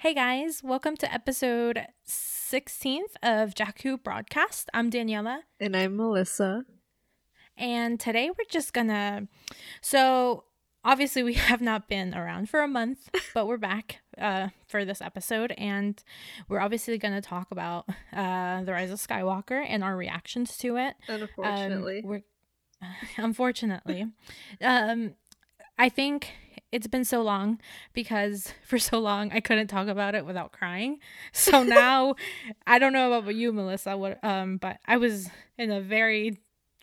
Hey guys, welcome to episode 16th of Jakku Broadcast. I'm Daniela. And I'm Melissa. And today we're just gonna. So, obviously, we have not been around for a month, but we're back uh, for this episode. And we're obviously gonna talk about uh, The Rise of Skywalker and our reactions to it. Unfortunately. Um, we're, unfortunately. um, I think it's been so long because for so long I couldn't talk about it without crying. So now I don't know about you, Melissa, what um, but I was in a very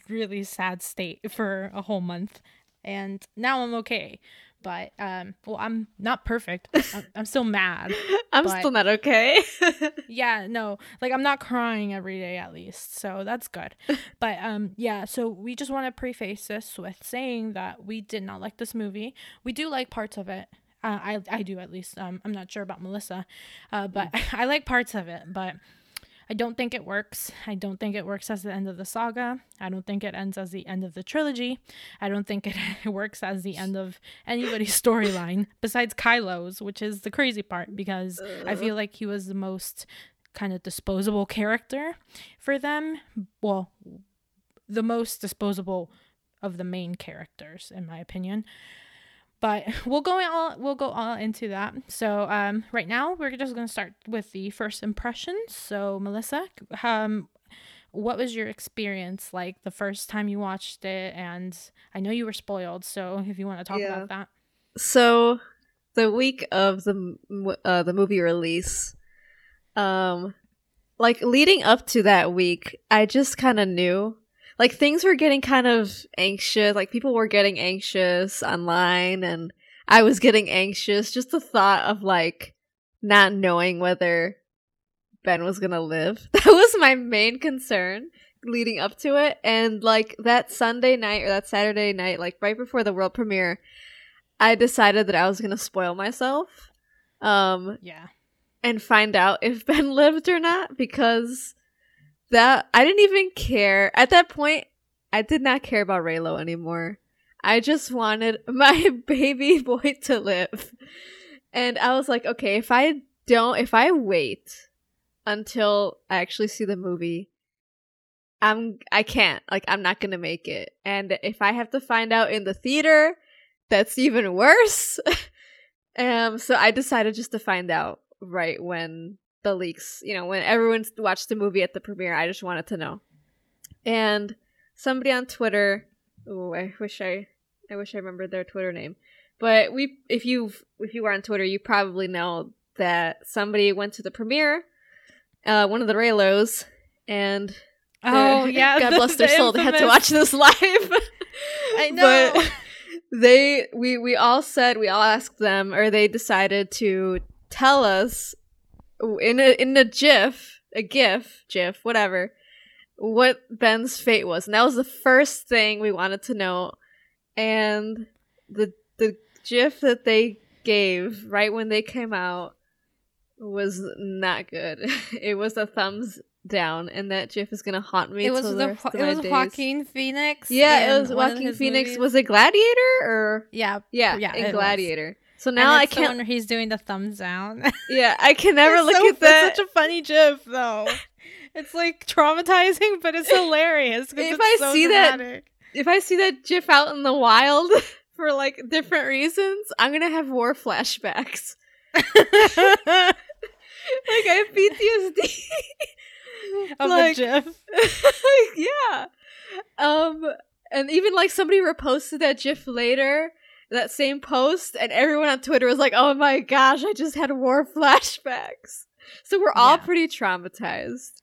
really sad state for a whole month, and now I'm okay but um well i'm not perfect. I'm, I'm still mad i'm but, still not okay. Yeah no like i'm not crying every day at least so that's good. But um yeah so we just want to preface this with saying that we did not like this movie. We do like parts of it. Uh, I, I do at least. Um, i'm not sure about melissa uh, but mm. i like parts of it but I don't think it works. I don't think it works as the end of the saga. I don't think it ends as the end of the trilogy. I don't think it works as the end of anybody's storyline besides Kylo's, which is the crazy part because I uh. feel like he was the most kind of disposable character for them. Well, the most disposable of the main characters, in my opinion but we'll go all we'll go all into that. So um, right now we're just gonna start with the first impressions. So Melissa, um, what was your experience like the first time you watched it? And I know you were spoiled, so if you want to talk yeah. about that. So the week of the uh, the movie release, um, like leading up to that week, I just kind of knew like things were getting kind of anxious. Like people were getting anxious online and I was getting anxious. Just the thought of like not knowing whether Ben was gonna live. That was my main concern leading up to it. And like that Sunday night or that Saturday night, like right before the world premiere, I decided that I was gonna spoil myself. Um Yeah. And find out if Ben lived or not because that I didn't even care at that point. I did not care about Reylo anymore. I just wanted my baby boy to live. And I was like, okay, if I don't, if I wait until I actually see the movie, I'm, I can't, like, I'm not gonna make it. And if I have to find out in the theater, that's even worse. um, so I decided just to find out right when the leaks. You know, when everyone watched the movie at the premiere, I just wanted to know. And somebody on Twitter, oh, I wish I, I wish I remembered their Twitter name. But we, if you if you were on Twitter, you probably know that somebody went to the premiere, uh, one of the Reylos, and oh yeah, God bless their soul, they had to watch this live. I know. But they, we, we all said, we all asked them, or they decided to tell us in a in a GIF, a GIF, GIF, whatever, what Ben's fate was, and that was the first thing we wanted to know. And the the GIF that they gave right when they came out was not good. it was a thumbs down, and that GIF is gonna haunt me. It was the, the it was days. Joaquin Phoenix. Yeah, it was Joaquin Phoenix. Movies. Was it Gladiator or yeah, yeah, yeah, in Gladiator. Was. So now I can't. where he's doing the thumbs down. yeah, I can never look so, at that. That's such a funny gif, though. it's like traumatizing, but it's hilarious. if I so see dramatic. that, if I see that gif out in the wild for like different reasons, I'm gonna have war flashbacks. like I have PTSD of like, the gif. yeah. Um, and even like somebody reposted that gif later that same post, and everyone on Twitter was like, "Oh my gosh, I just had war flashbacks." So we're all yeah. pretty traumatized.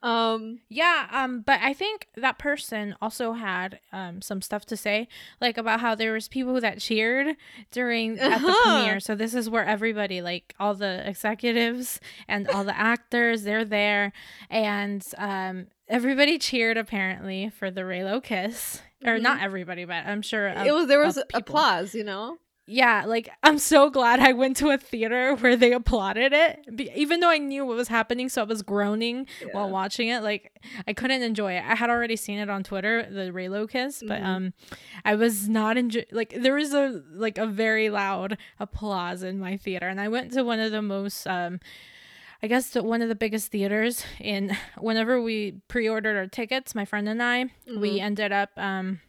Um yeah, um but I think that person also had um some stuff to say like about how there was people that cheered during uh-huh. at the premiere. So this is where everybody like all the executives and all the actors they're there and um everybody cheered apparently for the Reylo kiss or mm-hmm. not everybody, but I'm sure it was there was applause. You know, yeah, like I'm so glad I went to a theater where they applauded it, Be- even though I knew what was happening. So I was groaning yeah. while watching it. Like I couldn't enjoy it. I had already seen it on Twitter, the Reylo kiss, but mm-hmm. um, I was not enjoy. Like there was a like a very loud applause in my theater, and I went to one of the most um. I guess the, one of the biggest theaters in whenever we pre-ordered our tickets, my friend and I, mm-hmm. we ended up um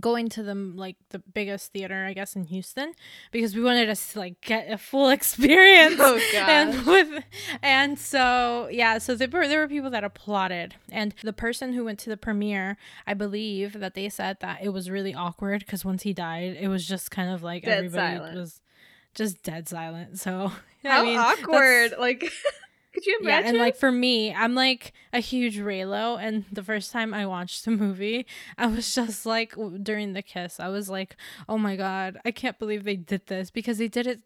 going to the like the biggest theater I guess in Houston because we wanted to like get a full experience. Oh god. And with and so yeah, so there were there were people that applauded and the person who went to the premiere, I believe that they said that it was really awkward because once he died, it was just kind of like dead everybody silent. was just dead silent. So how I mean, awkward like Could you imagine? Yeah, and like for me, I'm like a huge Reylo, and the first time I watched the movie, I was just like during the kiss, I was like, oh my god, I can't believe they did this because they did it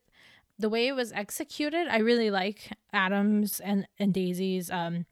the way it was executed. I really like Adams and and Daisy's um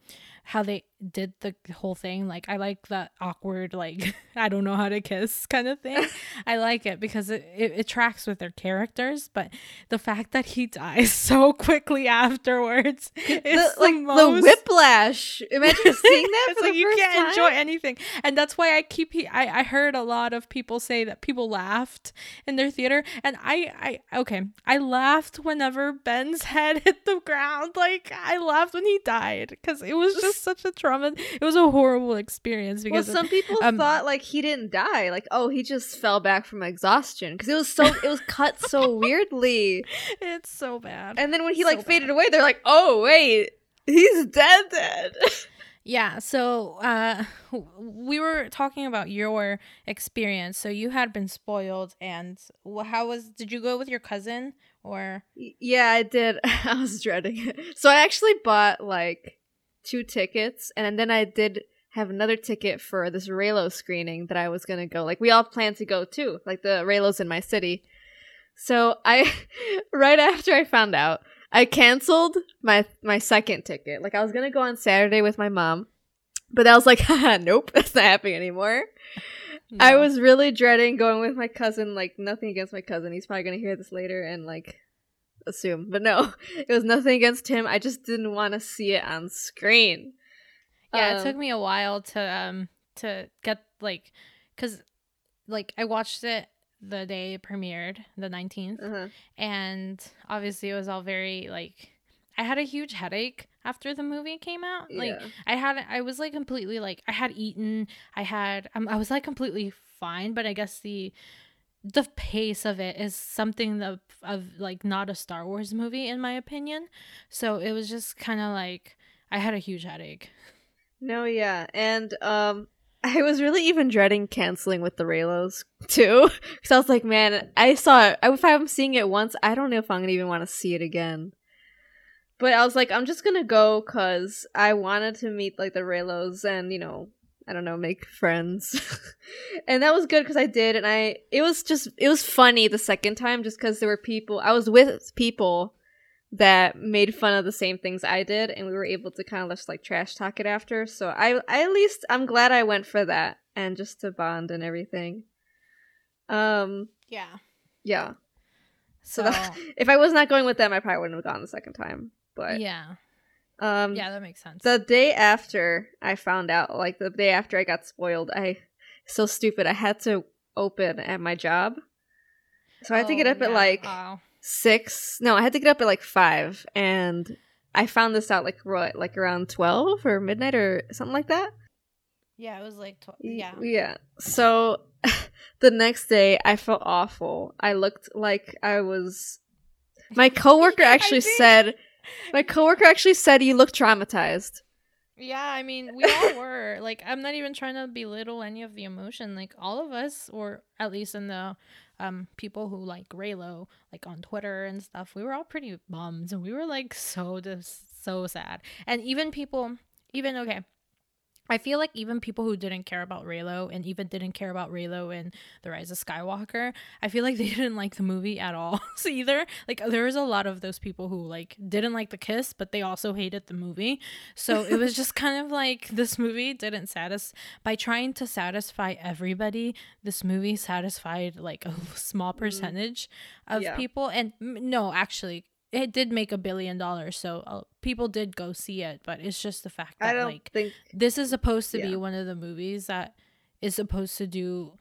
how they did the whole thing. Like I like that awkward, like I don't know how to kiss kind of thing. I like it because it, it, it, tracks with their characters. But the fact that he dies so quickly afterwards the, is like the, most... the whiplash. Imagine seeing that for like you can't time. enjoy anything, and that's why I keep. I I heard a lot of people say that people laughed in their theater, and I I okay I laughed whenever Ben's head hit the ground. Like I laughed when he died because it was just such a trauma. It was a horrible experience because well, some people um, thought like he didn't die, like oh he just fell back from exhaustion because it was so it was cut so weirdly. It's so bad. And then when he so like faded away, they're like, oh wait, he's dead, dead. Yeah, so uh, we were talking about your experience. So you had been spoiled, and how was? Did you go with your cousin or? Yeah, I did. I was dreading it. So I actually bought like two tickets, and then I did have another ticket for this Reylo screening that I was gonna go. Like we all planned to go too, like the Reylos in my city. So I, right after I found out, I canceled my my second ticket. Like I was gonna go on Saturday with my mom, but I was like, nope, that's not happening anymore. No. I was really dreading going with my cousin. Like nothing against my cousin, he's probably gonna hear this later and like assume. But no, it was nothing against him. I just didn't want to see it on screen. Yeah, um, it took me a while to um to get like cuz like I watched it the day it premiered, the 19th. Uh-huh. And obviously it was all very like I had a huge headache after the movie came out. Yeah. Like I had I was like completely like I had eaten, I had um, I was like completely fine, but I guess the the pace of it is something of, of like not a Star Wars movie in my opinion. So it was just kind of like I had a huge headache. No, yeah. And um I was really even dreading canceling with the Reylos too, because I was like, man, I saw it. If I'm seeing it once, I don't know if I'm gonna even want to see it again. But I was like, I'm just gonna go because I wanted to meet like the Reylos and you know I don't know, make friends. and that was good because I did. And I, it was just, it was funny the second time just because there were people, I was with people that made fun of the same things I did. And we were able to kind of just like trash talk it after. So I, I at least, I'm glad I went for that and just to bond and everything. Um, yeah. Yeah. So, so that, if I was not going with them, I probably wouldn't have gone the second time. But yeah. Um, yeah, that makes sense. The day after I found out, like the day after I got spoiled, I so stupid. I had to open at my job, so I had to get oh, up yeah. at like wow. six. No, I had to get up at like five, and I found this out like right, like around twelve or midnight or something like that. Yeah, it was like twelve. Yeah, yeah. So the next day, I felt awful. I looked like I was. My coworker actually said my coworker actually said you look traumatized. Yeah, I mean, we all were. like, I'm not even trying to belittle any of the emotion. Like, all of us, or at least in the um people who like Reylo, like on Twitter and stuff, we were all pretty bummed, and we were like so just so sad. And even people, even okay, I feel like even people who didn't care about Reylo and even didn't care about Reylo in The Rise of Skywalker, I feel like they didn't like the movie at all either. Like there was a lot of those people who like didn't like the kiss, but they also hated the movie. So it was just kind of like this movie didn't satisfy by trying to satisfy everybody. This movie satisfied like a small Mm-hmm. percentage of Yeah. people, and mm, no, actually. It did make a billion dollars, so uh, people did go see it. But it's just the fact that I don't like think this is supposed to be one of the movies that is supposed to do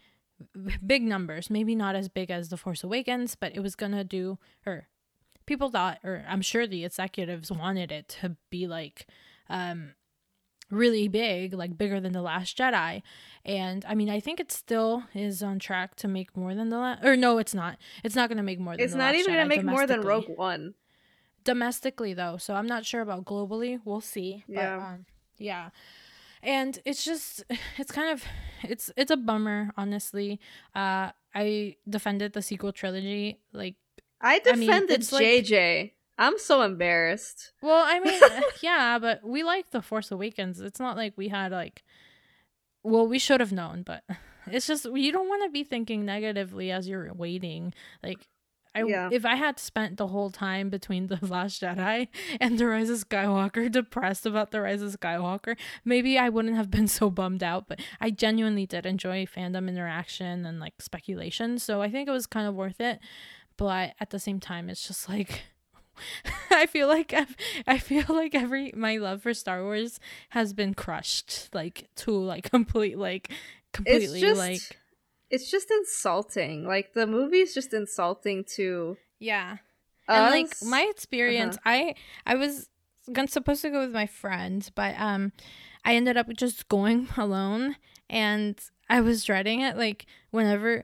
big numbers maybe not as big as the force awakens but it was gonna do or people thought or i'm sure the executives wanted it to be like um really big like bigger than the last jedi and i mean i think it still is on track to make more than the last or no it's not it's not gonna make more than it's not even gonna make more than Rogue One. domestically though so i'm not sure about globally we'll see Yeah. but, um, yeah and it's just it's kind of it's it's a bummer honestly uh i defended the sequel trilogy like I I mean, defended it's like- JJ. I'm so embarrassed. well i mean yeah but we like the force awakens it's not like we had like well we should have known but it's just you don't want to be thinking negatively as you're waiting like I, Yeah. if I had spent the whole time between The Last Jedi and The Rise of Skywalker depressed about The Rise of Skywalker, maybe I wouldn't have been so bummed out. But I genuinely did enjoy fandom interaction and like speculation. So I think it was kind of worth it. But at the same time, it's just like. I feel like I've, I feel like every my love for Star Wars has been crushed like to like complete like completely just- like It's just insulting. Like the movie's just insulting to yeah us. and like my experience Uh-huh. i i was supposed to go with my friend but um i ended up just going alone and i was dreading it like whenever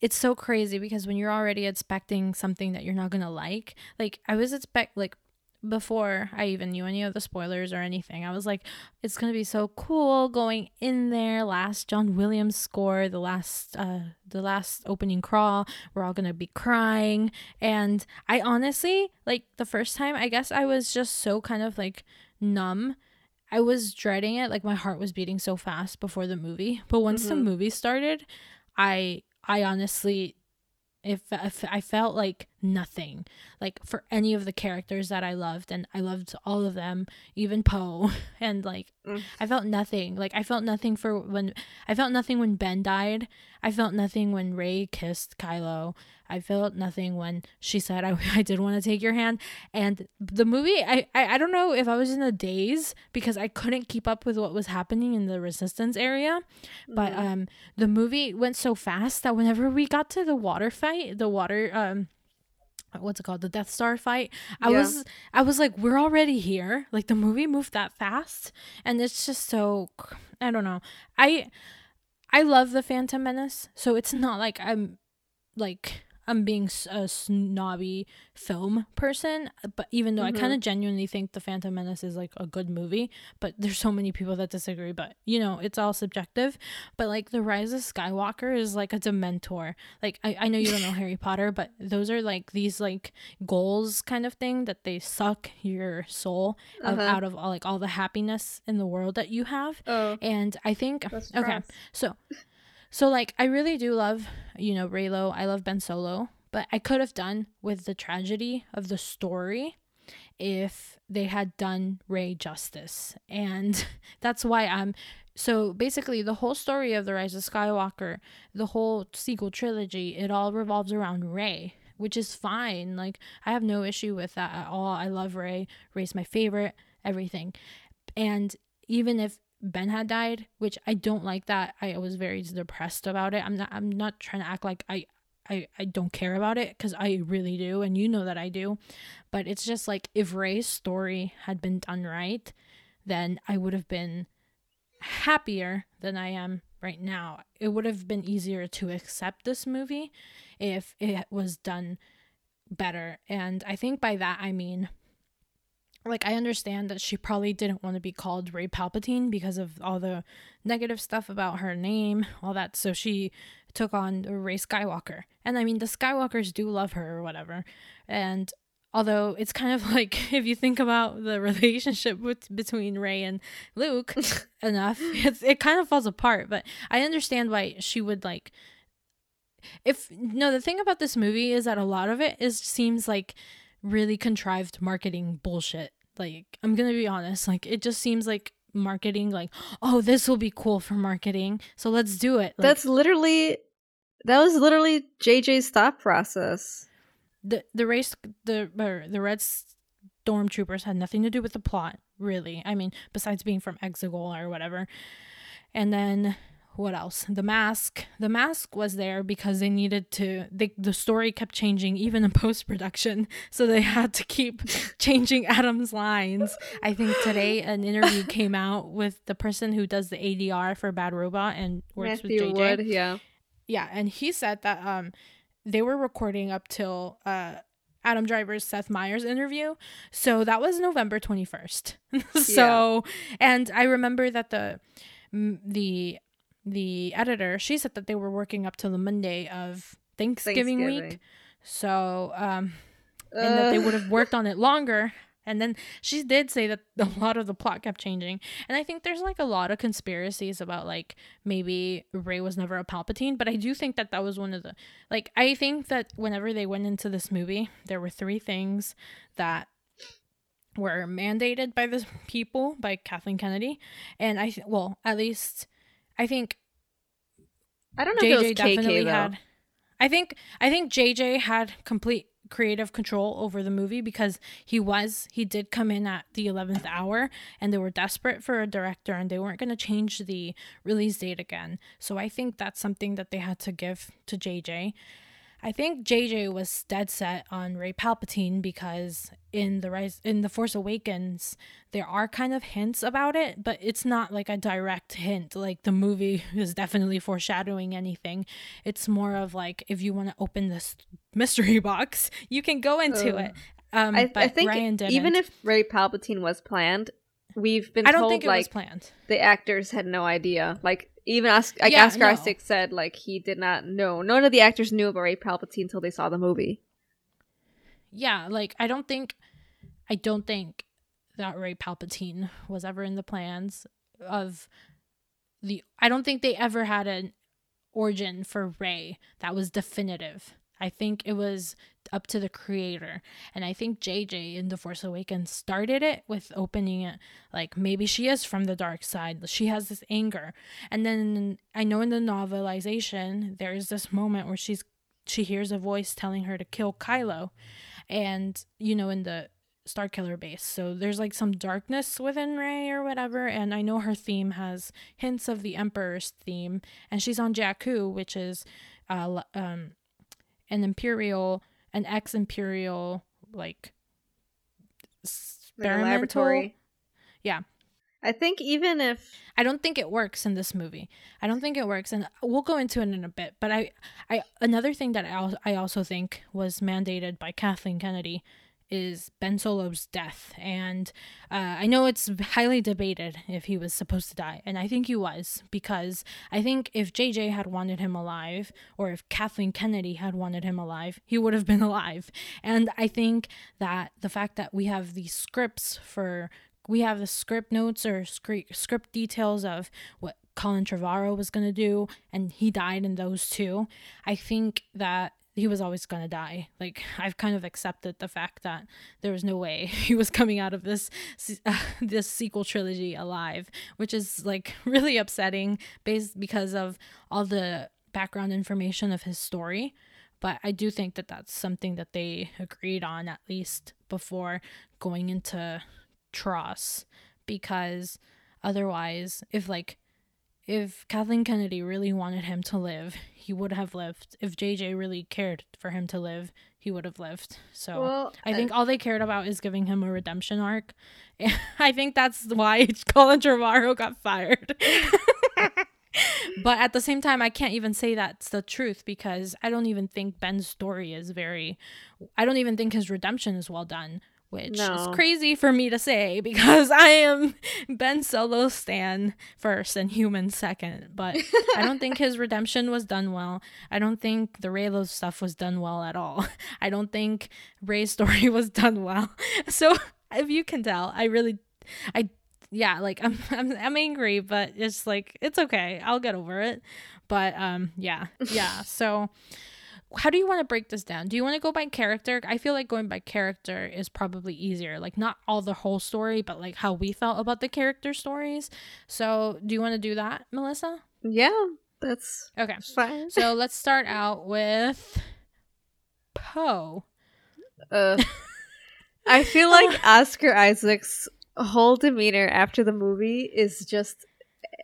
it's so crazy because when you're already expecting something that you're not gonna like like i was expect like before I even knew any of the spoilers or anything, I was like, it's gonna be so cool going in there. Last John Williams score, the last, uh, the last opening crawl. We're all gonna be crying, and I honestly like the first time. I guess I was just so kind of like numb. I was dreading it, like my heart was beating so fast before the movie. But once the Mhm. movie started, I I honestly if, if I felt like nothing. Like for any of the characters that I loved and I loved all of them even Poe and like Mm. I felt nothing. Like I felt nothing for when I felt nothing when Ben died. I felt nothing when Rey kissed Kylo. I felt nothing when she said I, I did want to take your hand. And the movie I, I I don't know if I was in a daze because I couldn't keep up with what was happening in the resistance area but Mhm. um the movie went so fast that whenever we got to the water fight the water um what's it called? The death star fight. I Yeah. was i was like we're already here. Like the movie moved that fast and it's just so i don't know. I i love the phantom menace so it's not like i'm like i'm being a snobby film person but even though i Mhm. kind of genuinely think the phantom menace is like a good movie but there's so many people that disagree but you know it's all subjective. But like the rise of skywalker is like a dementor. Like i, I know you don't know harry potter but those are like these like goals kind of thing that they suck your soul Uh-huh. out of all like all the happiness in the world that you have. Oh, and i think okay. so so like I really do love, you know, Reylo. I love Ben Solo, but I could have done with the tragedy of the story if they had done Rey justice. And that's why I'm so basically the whole story of the Rise of Skywalker, the whole sequel trilogy, it all revolves around Rey, which is fine. Like I have no issue with that at all. I love Rey. Rey's my favorite, everything. And even if Ben had died, which I don't like that. I was very depressed about it. I'm not I'm not trying to act like I I, I don't care about it because I really do and you know that I do. But it's just like if Rey's story had been done right, then I would have been happier than I am right now. It would have been easier to accept this movie if it was done better. And I think by that I mean like I understand that she probably didn't want to be called Rey Palpatine because of all the negative stuff about her name, all that. So she took on Rey Skywalker. And I mean the Skywalkers do love her or whatever. And although it's kind of like if you think about the relationship with, between Rey and Luke enough, it's, it kind of falls apart. But I understand why she would like. If no, the thing about this movie is that a lot of it is seems like really contrived marketing bullshit. Like I'm gonna be honest, like it just seems like marketing. Like oh, this will be cool for marketing, so let's do it. Like, That's literally that was literally JJ's thought process. the the race the or the red stormtroopers had nothing to do with the plot really i mean besides being from Exegol or whatever and then what else the mask the mask was there because they needed to they, the story kept changing even in post-production so they had to keep changing adam's lines i think today an interview came out with the person who does the adr for bad robot and works Matthew with jj Wood, yeah. yeah, and he said that um they were recording up till uh Adam Driver's Seth Meyers interview. So that was November 21st. so and I remember that the the the editor, she said that they were working up till the Monday of Thanksgiving, week. So um and that they would have worked on it longer. And then she did say that a lot of the plot kept changing. And I think there's like a lot of conspiracies about like maybe Rey was never a Palpatine, but I do think that that was one of the like I think that whenever they went into this movie, there were three things that were mandated by the people by Kathleen Kennedy, and I th- well at least I think I don't know if JJ it was KK definitely though. had. I think I think JJ had complete creative control over the movie because he was he did come in at the 11th hour and they were desperate for a director and they weren't going to change the release date again. So I think that's something that they had to give to JJ. I think JJ was dead set on Rey Palpatine because in the rise in the Force Awakens there are kind of hints about it, but it's not like a direct hint. Like the movie is definitely foreshadowing anything. It's more of like if you want to open this mystery box, you can go into it. Um, I, but I think Ryan didn't. even if Rey Palpatine was planned, we've been I don't told think it like was planned. the actors had no idea. Like even Os- like Yeah, Oscar no. Isaac said, like he did not know. None of the actors knew about Rey Palpatine until they saw the movie. yeah like i don't think i don't think that rey palpatine was ever in the plans of the i don't think they ever had an origin for rey that was definitive i think it was up to the creator. And i think jj in the force awakens started it with opening it like maybe she is from the dark side. She has this anger. And then i know in the novelization there's this moment where she's she hears a voice telling her to kill kylo. And you know in the Starkiller base. So there's like some darkness within rey or whatever. And i know her theme has hints of the emperor's theme. And she's on jakku which is uh um an imperial an ex-imperial like Like experimental laboratory. Yeah. I think even if I don't think it works in this movie. I don't think it works, and we'll go into it in a bit. But I, I another thing that I, I also think was mandated by Kathleen Kennedy is Ben Solo's death, and uh, I know it's highly debated if he was supposed to die, and I think he was because I think if JJ had wanted him alive, or if Kathleen Kennedy had wanted him alive, he would have been alive. And I think that the fact that we have these scripts for we have the script notes or script script details of what Colin Trevorrow was gonna do, and he died in those two. I think that he was always gonna die. Like I've kind of accepted the fact that there was no way he was coming out of this uh, this sequel trilogy alive, which is like really upsetting, based because of all the background information of his story. But I do think that that's something that they agreed on at least before going into TROS because otherwise if like if Kathleen Kennedy really wanted him to live, he would have lived. If JJ really cared for him to live, he would have lived. So well, I think all they cared about is giving him a redemption arc. I think that's why Colin Trevorrow got fired. but at the same time, I can't even say that's the truth because I don't even think Ben's story is very. I don't even think his redemption is well done. Which No. is crazy for me to say because I am Ben Solo stan first and human second. But I don't think his redemption was done well. I don't think the Reylo stuff was done well at all. I don't think Rey's story was done well. So if you can tell, I really, I yeah, like I'm I'm I'm angry, but it's like it's okay. I'll get over it. But um yeah. Yeah. So how do you want to break this down? Do you want to go by character? I feel like going by character is probably easier. Like not all the whole story, but like how we felt about the character stories. So, do you want to do that, Melissa? Yeah, that's Okay. fine. So, let's start out with Poe. Uh, I feel like Oscar Isaac's whole demeanor after the movie is just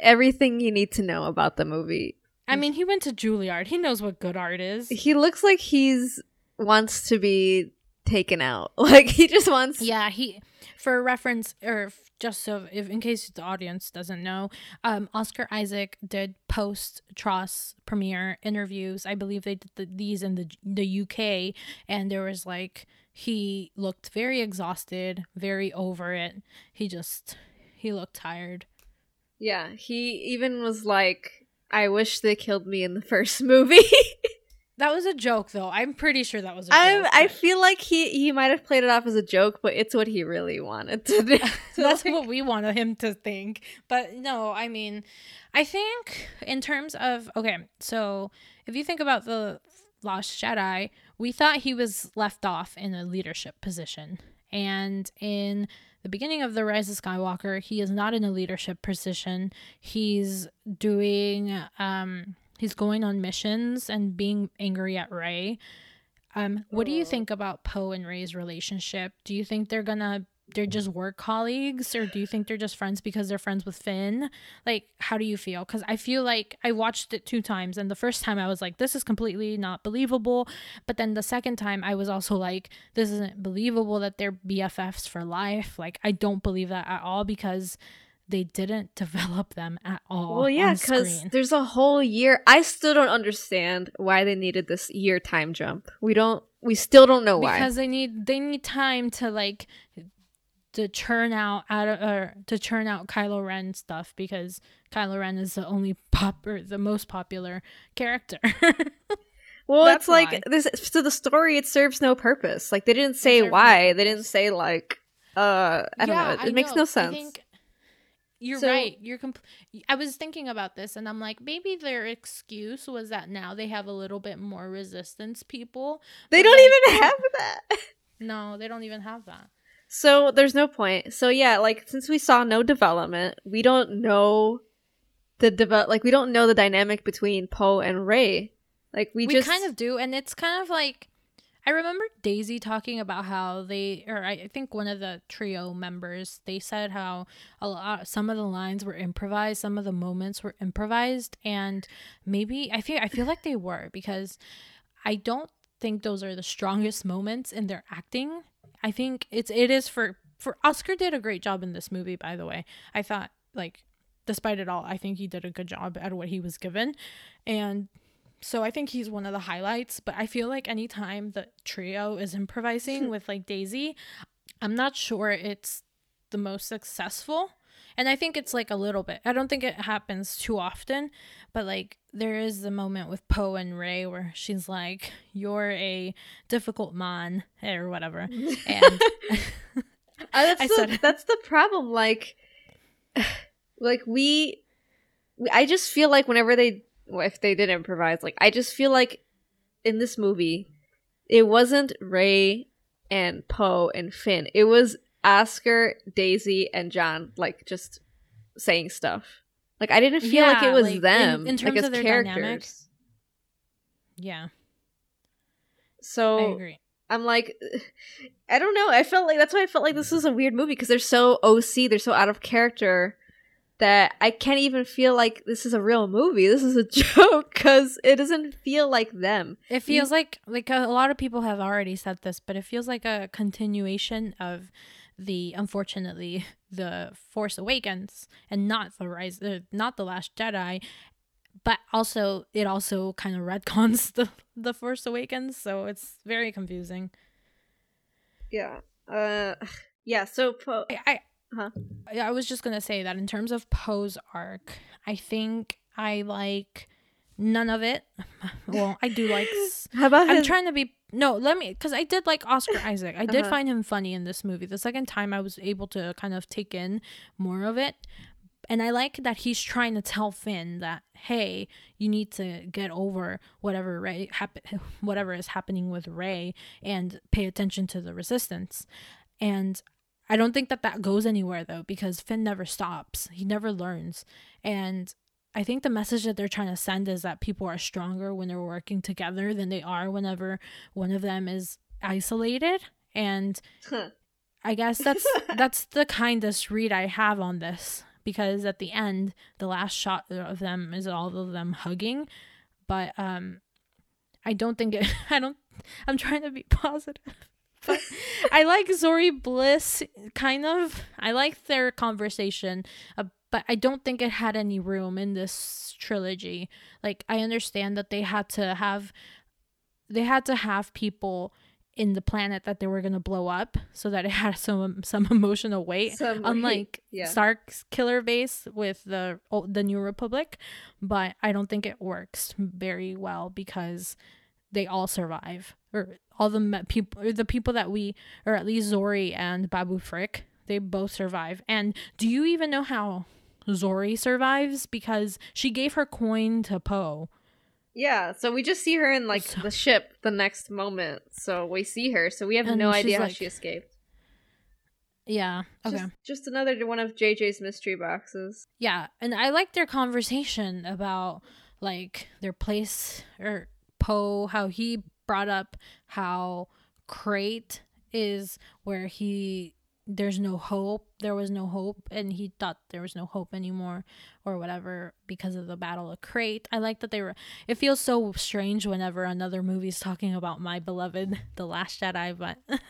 everything you need to know about the movie. I mean, he went to Juilliard. He knows what good art is. He looks like he's wants to be taken out. Like he just wants Yeah, he for reference or just so if in case the audience doesn't know, um Oscar Isaac did post TROS premiere interviews. I believe they did the, these in the the UK and there was like he looked very exhausted, very over it. He just he looked tired. Yeah, he even was like, I wish they killed me in the first movie. That was a joke though. I'm pretty sure that was a I joke. I but- feel like he he might have played it off as a joke, but it's what he really wanted to do. so That's what we wanted him to think. But no, I mean, I think in terms of okay, so if you think about the Lost Jedi, we thought he was left off in a leadership position. And in the beginning of The Rise of Skywalker, he is not in a leadership position. He's doing um he's going on missions and being angry at Rey. Um, what do you Oh. think about Poe and Rey's relationship? Do you think they're gonna they're just work colleagues, or do you think they're just friends because they're friends with Finn? Like, how do you feel? Because I feel like I watched it two times, and the first time I was like, this is completely not believable, but then the second time I was also like, this isn't believable that they're BFFs for life. Like, I don't believe that at all because they didn't develop them at all. Well, yeah, because there's a whole year. I still don't understand why they needed this year time jump. We don't. We still don't know why. because they need they need time to like to churn out out of or to churn out Kylo Ren stuff because Kylo Ren is the only pop or the most popular character. well, that's it's like why. this. To the story, it serves no purpose. Like they didn't say serves no why. They didn't say like. Uh, I don't know. It, I it makes know. no I sense. think you're So- right. You're compl- I was thinking about this and I'm like maybe their excuse was that now they have a little bit more resistance people. they don't like- even have that. No, they don't even have that. So there's no point. So yeah, like since we saw no development, we don't know the develop. Like we don't know the dynamic between Poe and Rey. Like we, we just kind of do and it's kind of like i remember daisy talking about how they or i think one of the trio members they said how a lot some of the lines were improvised some of the moments were improvised and maybe i feel i feel like they were because i don't think those are the strongest moments in their acting i think it's it is for for oscar did a great job in this movie by the way. I thought like despite it all i think he did a good job at what he was given. And so I think he's one of the highlights, but I feel like anytime the trio is improvising hmm. with like Daisy, I'm not sure it's the most successful. And I think it's like a little bit. I don't think it happens too often, but like there is the moment with Poe and Rey where she's like, "You're a difficult man" or whatever, and Uh, that's I the, said- that's the problem. Like, like we, we, I just feel like whenever they, if they did improvise, like I just feel like in this movie, it wasn't Rey and Poe and Finn. It was Oscar, Daisy, and John, like just saying stuff. Like I didn't feel like it was like, them in terms like, as of their characters. dynamic. yeah, I So agree. I'm like, I don't know. I felt like that's why I felt like this was a weird movie because they're so OC, they're so out of character that I can't even feel like this is a real movie. This is a joke because it doesn't feel like them. It feels like like a lot of people have already said this, but it feels like a continuation of the unfortunately the Force Awakens and not the Rise, uh, not the Last Jedi, but also it also kind of retcons the the Force Awakens, so it's very confusing. Yeah. Uh, yeah. So po- I, I, Uh-huh. I was just gonna say that in terms of Poe's arc, I think I like none of it. Well, I do like. how about I'm his? trying to be no. Let me because I did like Oscar Isaac. I did Uh-huh. find him funny in this movie. The second time, I was able to kind of take in more of it, and I like that he's trying to tell Finn that hey, you need to get over whatever Rey happen, whatever is happening with Rey, and pay attention to the Resistance, and. I don't think that that goes anywhere though because Finn never stops. He never learns. And I think the message that they're trying to send is that people are stronger when they're working together than they are whenever one of them is isolated. And Huh. I guess that's that's the kindest read I have on this because at the end, the last shot of them is all of them hugging, but um, I don't think it. I don't. I'm trying to be positive. But I like Zorii Bliss, kind of. I like their conversation, uh, but I don't think it had any room in this trilogy. Like, I understand that they had to have, they had to have people in the planet that they were gonna blow up, so that it had some some emotional weight. Some- Unlike yeah. Stark's killer base with the the New Republic, but I don't think it works very well because they all survive, or all the me- people, or the people that we, or at least Zorii and Babu Frick, they both survive. And do you even know how Zorii survives? Because she gave her coin to Poe. Yeah, so we just see her in like So- the ship the next moment. So we see her, so we have no idea how she escaped. Yeah. Okay. Just, just another one of JJ's mystery boxes. Yeah, and I like their conversation about like their place or Poe, how he brought up how Crait is where he there's no hope, there was no hope, and he thought there was no hope anymore or whatever because of the Battle of Crait. I like that they were. It feels so strange whenever another movie's talking about my beloved, The Last Jedi, but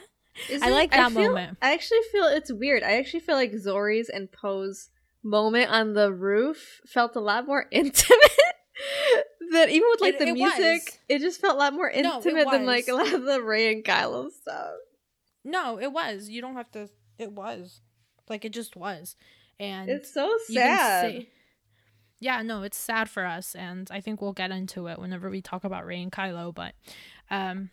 I like that feel- moment. I actually feel it's weird. I actually feel like Zorii's and Poe's moment on the roof felt a lot more intimate. than even with like It- the it music, was. it just felt a lot more No, intimate than like a lot of the Rey and Kylo stuff. No, it was. You don't have to. It was. Like, it just was. And It's so sad. say- yeah, no, it's sad for us. And I think we'll get into it whenever we talk about Rey and Kylo. But um,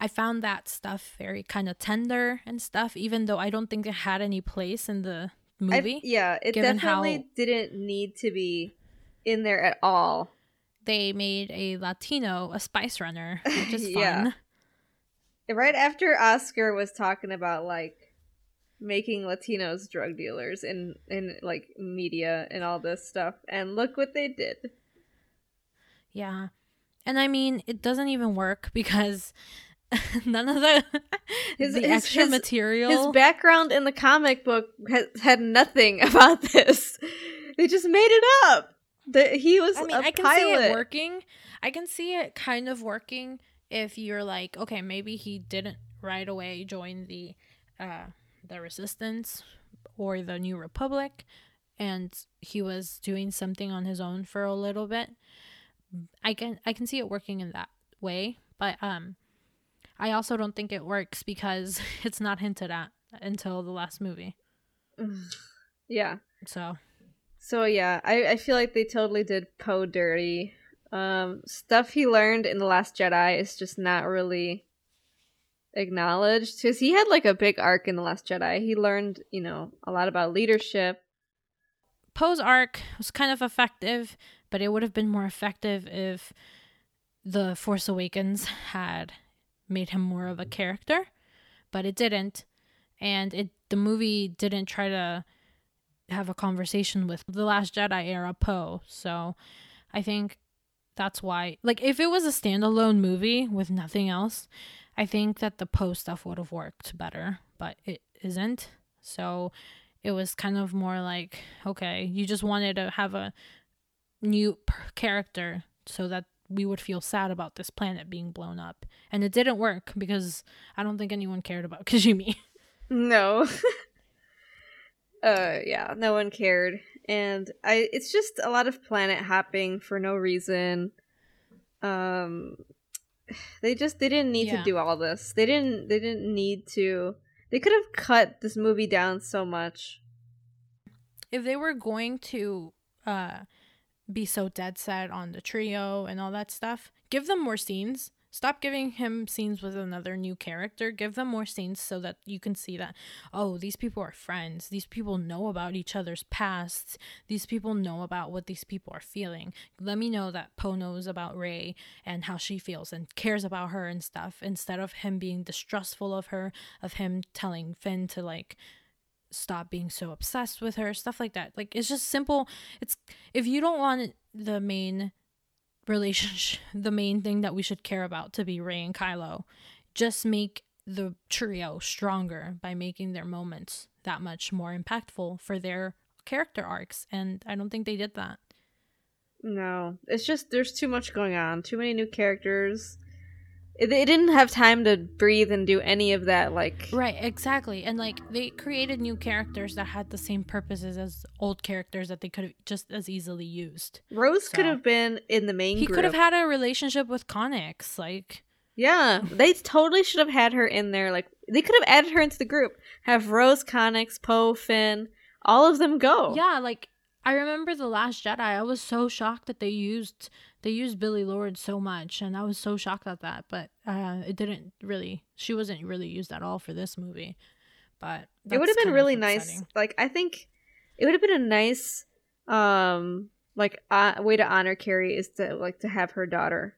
I found that stuff very kind of tender and stuff, even though I don't think it had any place in the I- movie. yeah, it definitely how- didn't need to be in there at all. They made a Latino a spice runner, which is fun. Yeah. Right after Oscar was talking about like making Latinos drug dealers in in like media and all this stuff, and look what they did. Yeah. And I mean, it doesn't even work because none of the His- the his- extra his- material His background in the comic book had, had nothing about this. They just made it up. That he was I mean, a I can pilot. see it working. I can see it kind of working if you're like, okay, maybe he didn't right away join the uh the resistance or the New Republic and he was doing something on his own for a little bit. I can I can see it working in that way, but um I also don't think it works because it's not hinted at until the last movie. Yeah. So, So yeah, I, I feel like they totally did Poe dirty. Um, stuff he learned in the Last Jedi is just not really acknowledged because he had like a big arc in the Last Jedi. He learned, you know, a lot about leadership. Poe's arc was kind of effective, but it would have been more effective if The Force Awakens had made him more of a character, but it didn't. And it the movie didn't try to have a conversation with the Last Jedi era Poe. So I think that's why like if it was a standalone movie with nothing else, I think that the post stuff would have worked better, but it isn't. So it was kind of more like okay you just wanted to have a new character so that we would feel sad about this planet being blown up and it didn't work because i don't think anyone cared about Kijimi No. uh yeah, no one cared. And I it's just a lot of planet hopping for no reason. Um they just they didn't need Yeah. to do all this. They didn't they didn't need to They could have cut this movie down so much. If they were going to uh be so dead set on the trio and all that stuff, give them more scenes. Stop giving him scenes with another new character. Give them more scenes so that you can see that, oh, these people are friends. These people know about each other's pasts. These people know about what these people are feeling. Let me know that Poe knows about Rey and how she feels and cares about her and stuff instead of him being distrustful of her, of him telling Finn to like stop being so obsessed with her, stuff like that. Like it's just simple. It's if you don't want the main relationship, the main thing that we should care about to be Rey and Kylo. Just make the trio stronger by making their moments that much more impactful for their character arcs. And I don't think they did that. No, it's just there's too much going on, too many new characters they didn't have time to breathe and do any of that like right exactly and like they created new characters that had the same purposes as old characters that they could have just as easily used rose so. could have been in the main he group. could have had a relationship with connix like yeah they totally should have had her in there like they could have added her into the group have rose connix poe finn all of them go yeah like i remember the last jedi i was so shocked that they used they used Billie Lourd so much, and I was so shocked at that. But uh, it didn't really. She wasn't really used at all for this movie. But it would have been really nice. Like I think it would have been a nice, um, like uh, way to honor Carrie is to like to have her daughter,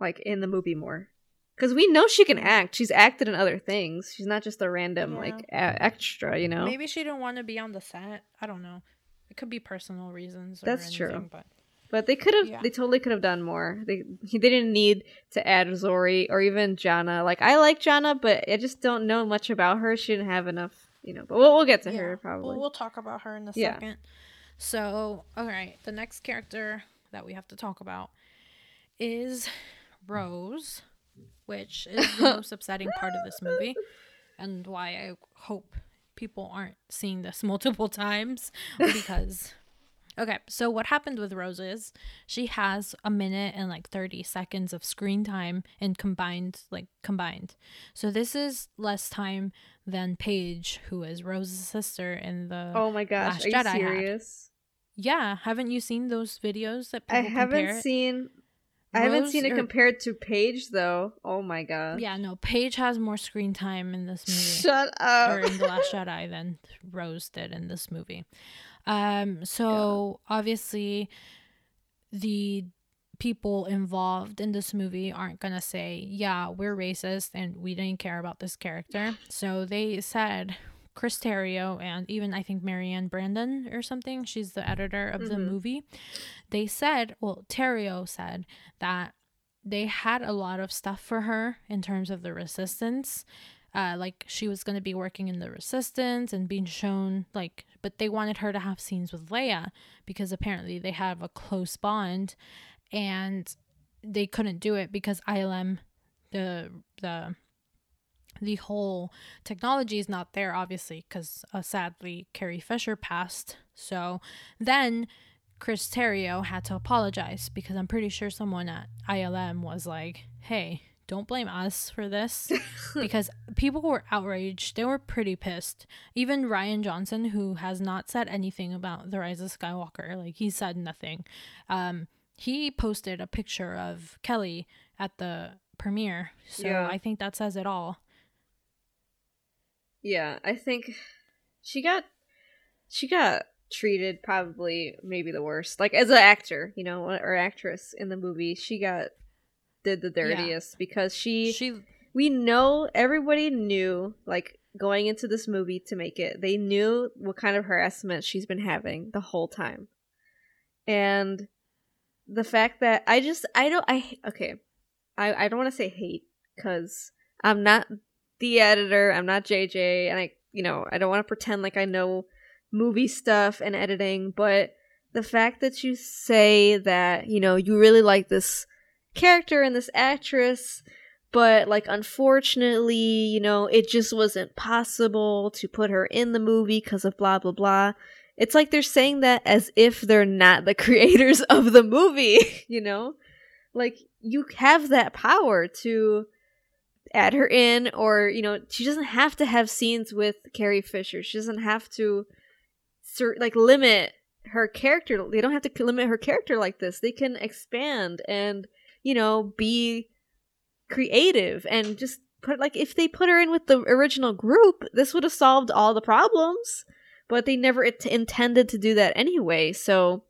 like in the movie more. Because we know she can act. She's acted in other things. She's not just a random yeah. like a- extra, you know. Maybe she didn't want to be on the set. I don't know. It could be personal reasons. That's anything, true. But but they could have, yeah. they totally could have done more. They they didn't need to add Zorii or even Jannah. Like I like Jannah, but I just don't know much about her. She didn't have enough, you know. But we'll, we'll get to yeah. her probably. Well, we'll talk about her in a yeah. second. So, all right, the next character that we have to talk about is Rose, which is the most upsetting part of this movie, and why I hope people aren't seeing this multiple times because Okay, so what happened with Rose is she has a minute and like 30 seconds of screen time in combined, like combined. So this is less time than Paige, who is Rose's sister in the Oh my gosh, Last are you serious? Had. Yeah, haven't you seen those videos that I haven't seen I haven't seen it or, compared to Paige though. Oh my god. Yeah, no, Paige has more screen time in this movie. Shut up. Or in The Last Jedi than Rose did in this movie. Um, so yeah. obviously, the people involved in this movie aren't gonna say, "Yeah, we're racist and we didn't care about this character." So they said Chris Terrio and even I think Maryann Brandon or something, she's the editor of mm-hmm. the movie. They said, well, Terrio said that they had a lot of stuff for her in terms of the resistance uh, like she was going to be working in the resistance and being shown like but they wanted her to have scenes with Leia because apparently they have a close bond and they couldn't do it because ILM the the the whole technology is not there obviously because uh, sadly Carrie Fisher passed. So then Chris Terrio had to apologize because I'm pretty sure someone at ILM was like hey don't blame us for this because people were outraged. They were pretty pissed. Even Rian Johnson, who has not said anything about the rise of Skywalker, like he said nothing. Um, he posted a picture of Kelly at the premiere. So yeah. I think that says it all. Yeah, I think she got she got treated probably maybe the worst. Like as an actor, you know, or actress in the movie, she got did the dirtiest yeah. because she she we know everybody knew like going into this movie to make it they knew what kind of harassment she's been having the whole time and the fact that i just i don't i okay i i don't want to say hate because i'm not the editor i'm not jj and i you know i don't want to pretend like i know movie stuff and editing but the fact that you say that you know you really like this character and this actress but like unfortunately you know it just wasn't possible to put her in the movie because of blah blah blah. It's like they're saying that as if they're not the creators of the movie you know? Like you have that power to add her in or you know she doesn't have to have scenes with carrie fisher. She doesn't have to like limit her character. They don't have to limit her character like this. They can expand and you know be creative and just put like if they put her in with the original group this would have solved all the problems but they never it- intended to do that anyway. So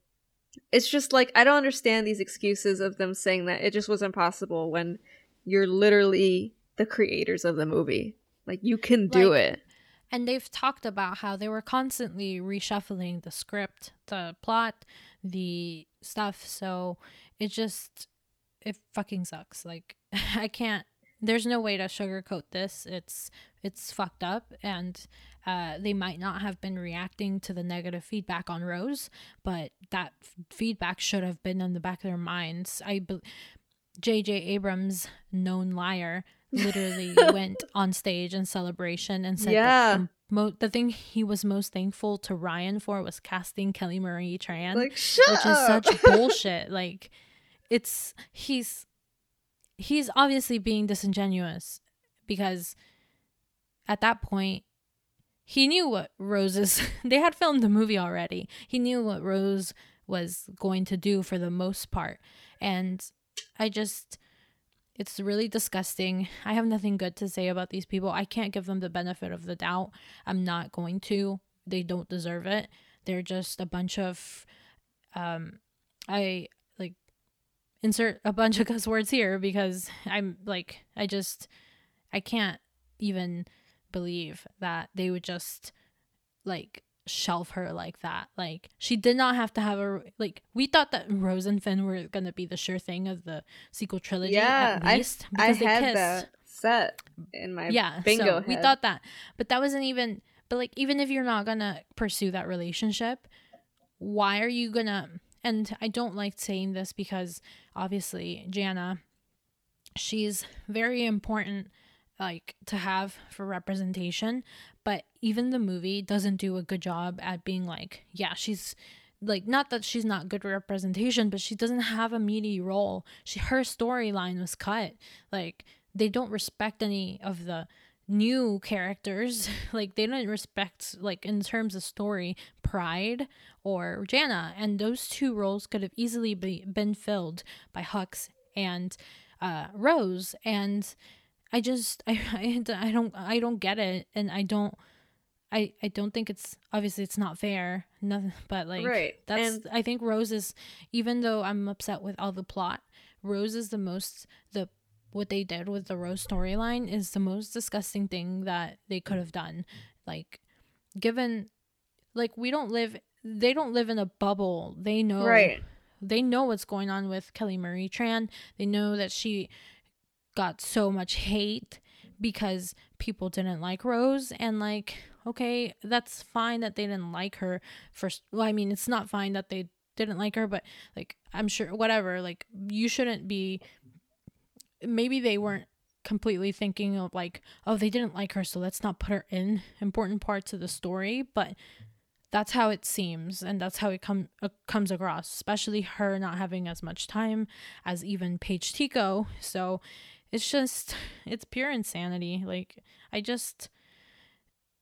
it's just like i don't understand these excuses of them saying that it just wasn't possible when you're literally the creators of the movie. Like you can do like, it. and they've talked about how they were constantly reshuffling the script the plot the stuff. So it just it fucking sucks like i can't there's no way to sugarcoat this. It's it's fucked up, and uh, they might not have been reacting to the negative feedback on Rose, but that f- feedback should have been in the back of their minds. I, be- J.J. Abrams, known liar, literally went on stage in celebration and said yeah. the, mo- the thing he was most thankful to Ryan for was casting Kelly Marie Tran, like, which up. is such bullshit. Like, it's he's he's obviously being disingenuous because at that point he knew what Rose's they had filmed the movie already. He knew what Rose was going to do for the most part. And I just it's really disgusting. I have nothing good to say about these people. I can't give them the benefit of the doubt. I'm not going to. They don't deserve it. They're just a bunch of um I insert a bunch of cuss words here because I'm like I just I can't even believe that they would just like shelf her like that. Like she did not have to have a like we thought that Rose and Finn were gonna be the sure thing of the sequel trilogy. Yeah, at least I, I had kissed. that set in my yeah bingo. So head. we thought that, but that wasn't even. But like even if you're not gonna pursue that relationship, why are you gonna? And I don't like saying this because obviously Jannah, she's very important like to have for representation, but even the movie doesn't do a good job at being like, yeah, she's like not that she's not good representation, but she doesn't have a meaty role. She her storyline was cut. Like they don't respect any of the new characters like they don't respect like in terms of story Pryde or Jannah. And those two roles could have easily be, been filled by hux and uh, rose. And i just I, I i don't i don't get it. And i don't I, I don't think it's obviously it's not fair. Nothing but like right. that's and I think Rose is even though I'm upset with all the plot Rose is the most the what they did with the Rose storyline is the most disgusting thing that they could have done. Like, given, like, we don't live, they don't live in a bubble. They know, right? They know what's going on with Kelly Marie Tran. They know that she got so much hate because people didn't like Rose and like okay that's fine that they didn't like her first well I mean it's not fine that they didn't like her but like I'm sure whatever like you shouldn't be maybe they weren't completely thinking of like oh they didn't like her so let's not put her in important parts of the story. But that's how it seems and that's how it come uh, comes across especially her not having as much time as even Paige Tico. So it's just it's pure insanity. Like I just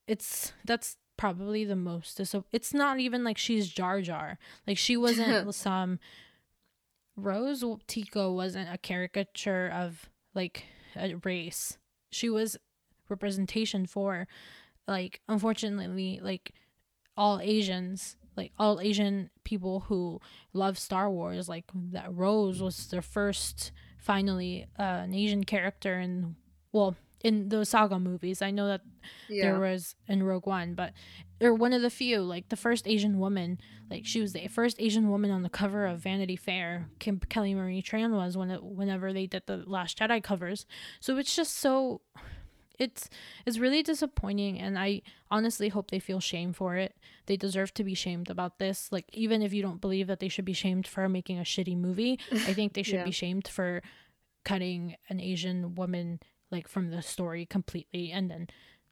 it's that's probably the most so it's not even like she's Jar Jar. Like she wasn't some Rose Tico wasn't a caricature of like a race. She was representation for like unfortunately like all Asians, like all Asian people who love Star Wars, like that Rose was the first finally uh, an Asian character and well in the saga movies. I know that yeah. there was in Rogue One, but or one of the few, like the first Asian woman, like she was the first Asian woman on the cover of Vanity Fair. Kim Kelly Marie Tran was when it, whenever they did the Last Jedi covers. So it's just so it's it's really disappointing and I honestly hope they feel shame for it. They deserve to be shamed about this. Like even if you don't believe that they should be shamed for making a shitty movie, I think they should yeah. be shamed for cutting an Asian woman like from the story completely and then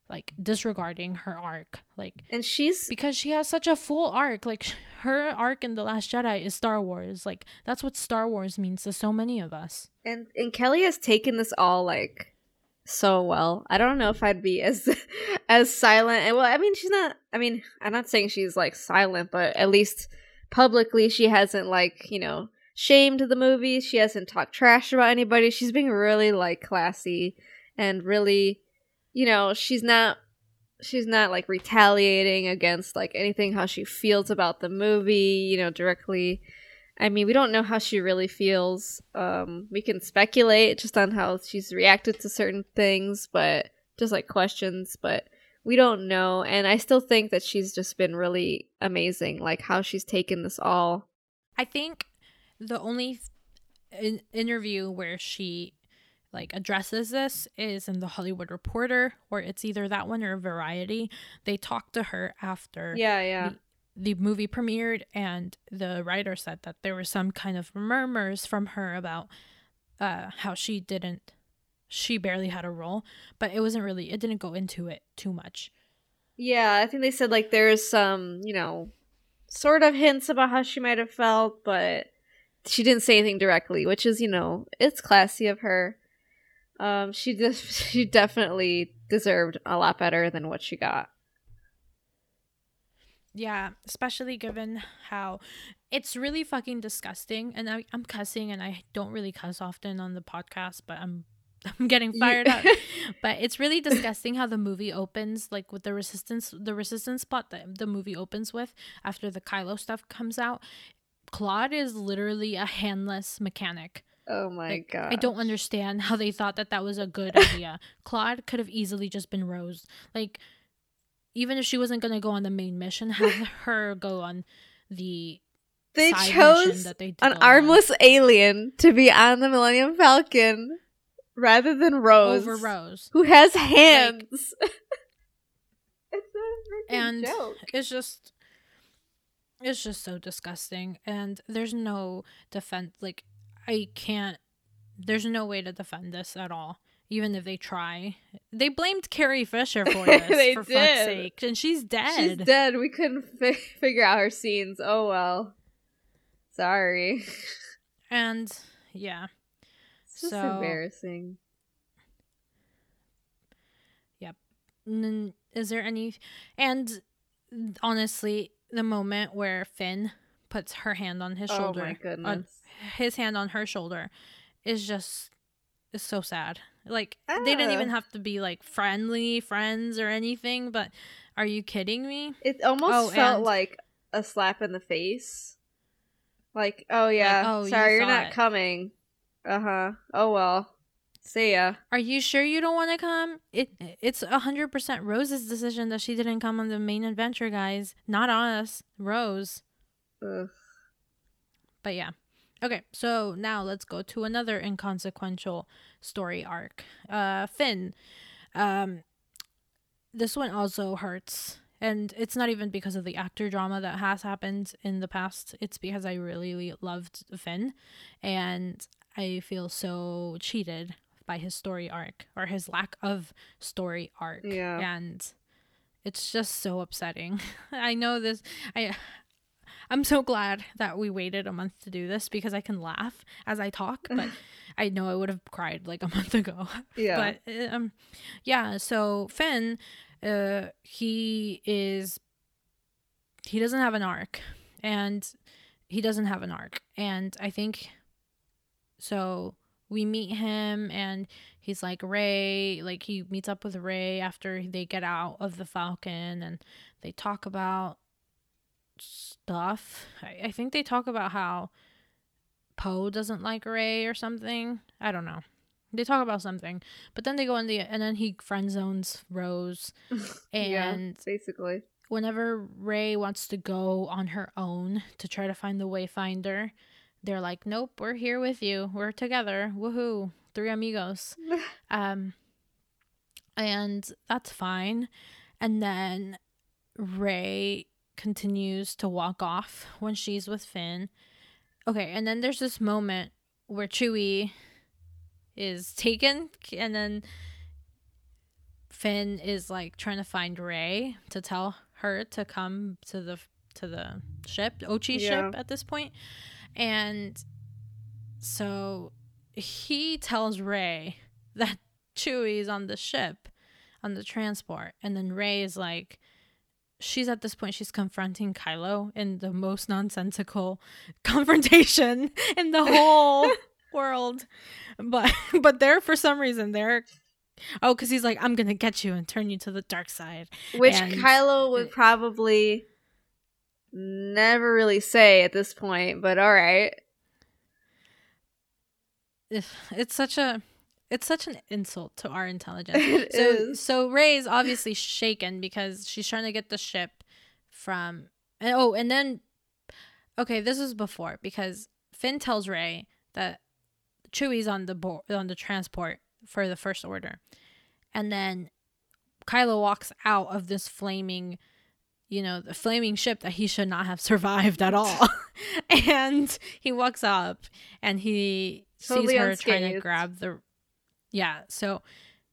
like disregarding her arc like and she's because she has such a full arc like her arc in the last jedi is star wars like that's what star wars means to so many of us and and kelly has taken this all like so well. I don't know if I'd be as as silent. And well, I mean, she's not. I mean, I'm not saying she's like silent, but at least publicly, she hasn't like you know shamed the movie. She hasn't talked trash about anybody. She's being really like classy and really, you know, she's not she's not like retaliating against like anything how she feels about the movie, you know, directly. I mean, we don't know how she really feels. Um, we can speculate just on how she's reacted to certain things, but just like questions, but we don't know. And I still think that she's just been really amazing, like how she's taken this all. I think the only in- interview where she like addresses this is in the Hollywood Reporter, or it's either that one or Variety. They talked to her after Yeah, yeah. the, the movie premiered, and the writer said that there were some kind of murmurs from her about uh, how she didn't, she barely had a role, but it wasn't really, it didn't go into it too much. Yeah, I think they said like there's some, you know, sort of hints about how she might have felt, but she didn't say anything directly, which is, you know, it's classy of her. Um, she just she definitely deserved a lot better than what she got. Yeah, especially given how it's really fucking disgusting. And I, I'm cussing, and I don't really cuss often on the podcast, but I'm I'm getting fired up. But it's really disgusting how the movie opens, like with the resistance, the resistance plot that the movie opens with after the Kylo stuff comes out. Klaud is literally a handless mechanic. Oh my Like, god! I don't understand how they thought that that was a good idea. Klaud could have easily just been Rose. Like, even if she wasn't gonna go on the main mission, have her go on the They side mission chose that they an go on. armless alien to be on the Millennium Falcon rather than Rose, over Rose. who has hands. it's a freaking And joke. It's just, it's just so disgusting. And there's no defense. Like, I can't. There's no way to defend this at all. Even if they try, they blamed Carrie Fisher for this. They for fuck's sake, and she's dead. She's dead. We couldn't fi- figure out her scenes. Oh well. Sorry. And yeah, It's just So- embarrassing. N- is there any and honestly the moment where finn puts her hand on his Oh shoulder my on goodness. his hand on her shoulder is just is so sad like they didn't Ah. even have to be like friendly friends or anything but are you kidding me It almost Oh, felt like a slap in the face. Like, oh yeah, oh, sorry, you are not it. coming. Uh huh. Oh well. See ya. are you sure you don't want to come it it's a hundred percent rose's decision that she didn't come on the main adventure guys not us rose Ugh. But yeah. Okay, so now let's go to another inconsequential story arc. Uh Finn. Um this one also hurts. And it's not even because of the actor drama that has happened in the past. It's because I really loved Finn and I feel so cheated by his story arc or his lack of story arc. Yeah. And it's just so upsetting. I know this I I'm so glad that we waited a month to do this because I can laugh as I talk, but I know I would have cried like a month ago. Yeah. But uh, um yeah, so Finn uh he is he doesn't have an arc and he doesn't have an arc and I think so we meet him and he's like Rey like he meets up with Rey after they get out of the Falcon and they talk about stuff. I, I think they talk about how Poe doesn't like Rey or something. I don't know. They talk about something, but then they go in the and then he friend zones Rose, yeah, and basically. whenever Rey wants to go on her own to try to find the Wayfinder, they're like, "Nope, we're here with you. We're together. Woohoo! Three amigos." Um, and that's fine. And then Rey continues to walk off when she's with Finn. Okay, and then there's this moment where Chewie is taken, and then Finn is like trying to find Rey to tell her to come to the to the ship, Ochi Yeah. ship at this point. And so he tells Rey that Chewie's on the ship, on the transport, and then Rey is like, she's at this point she's confronting Kylo in the most nonsensical confrontation in the whole world, but but they're for some reason they're. Oh, because he's like, I'm gonna get you and turn you to the dark side. Which And- Kylo would probably never really say at this point, but all right. It's such a, it's such an insult to our intelligence. It so is. so Rey's obviously shaken because she's trying to get the ship from and oh and then okay this is before because Finn tells Rey that Chewie's on the board on the transport for the first order and then Kylo walks out of this flaming you know the flaming ship that he should not have survived at all. And he walks up and he Totally sees her trying to grab the yeah so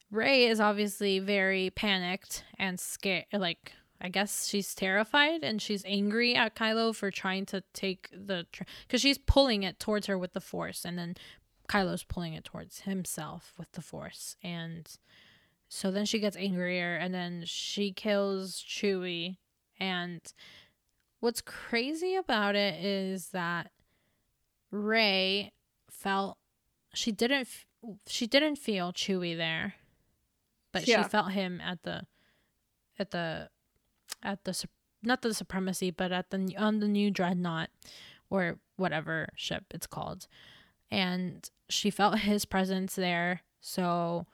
Rey is obviously very panicked and scared like i guess she's terrified and she's angry at kylo for trying to take the because she's pulling it towards her with the force and then kylo's pulling it towards himself with the force. And so then she gets angrier and then she kills chewie and what's crazy about it is that Rey felt she didn't she didn't feel Chewie there but Yeah. she felt him at the at the at the not the supremacy but at the on the new dreadnought or whatever ship it's called and she felt his presence there so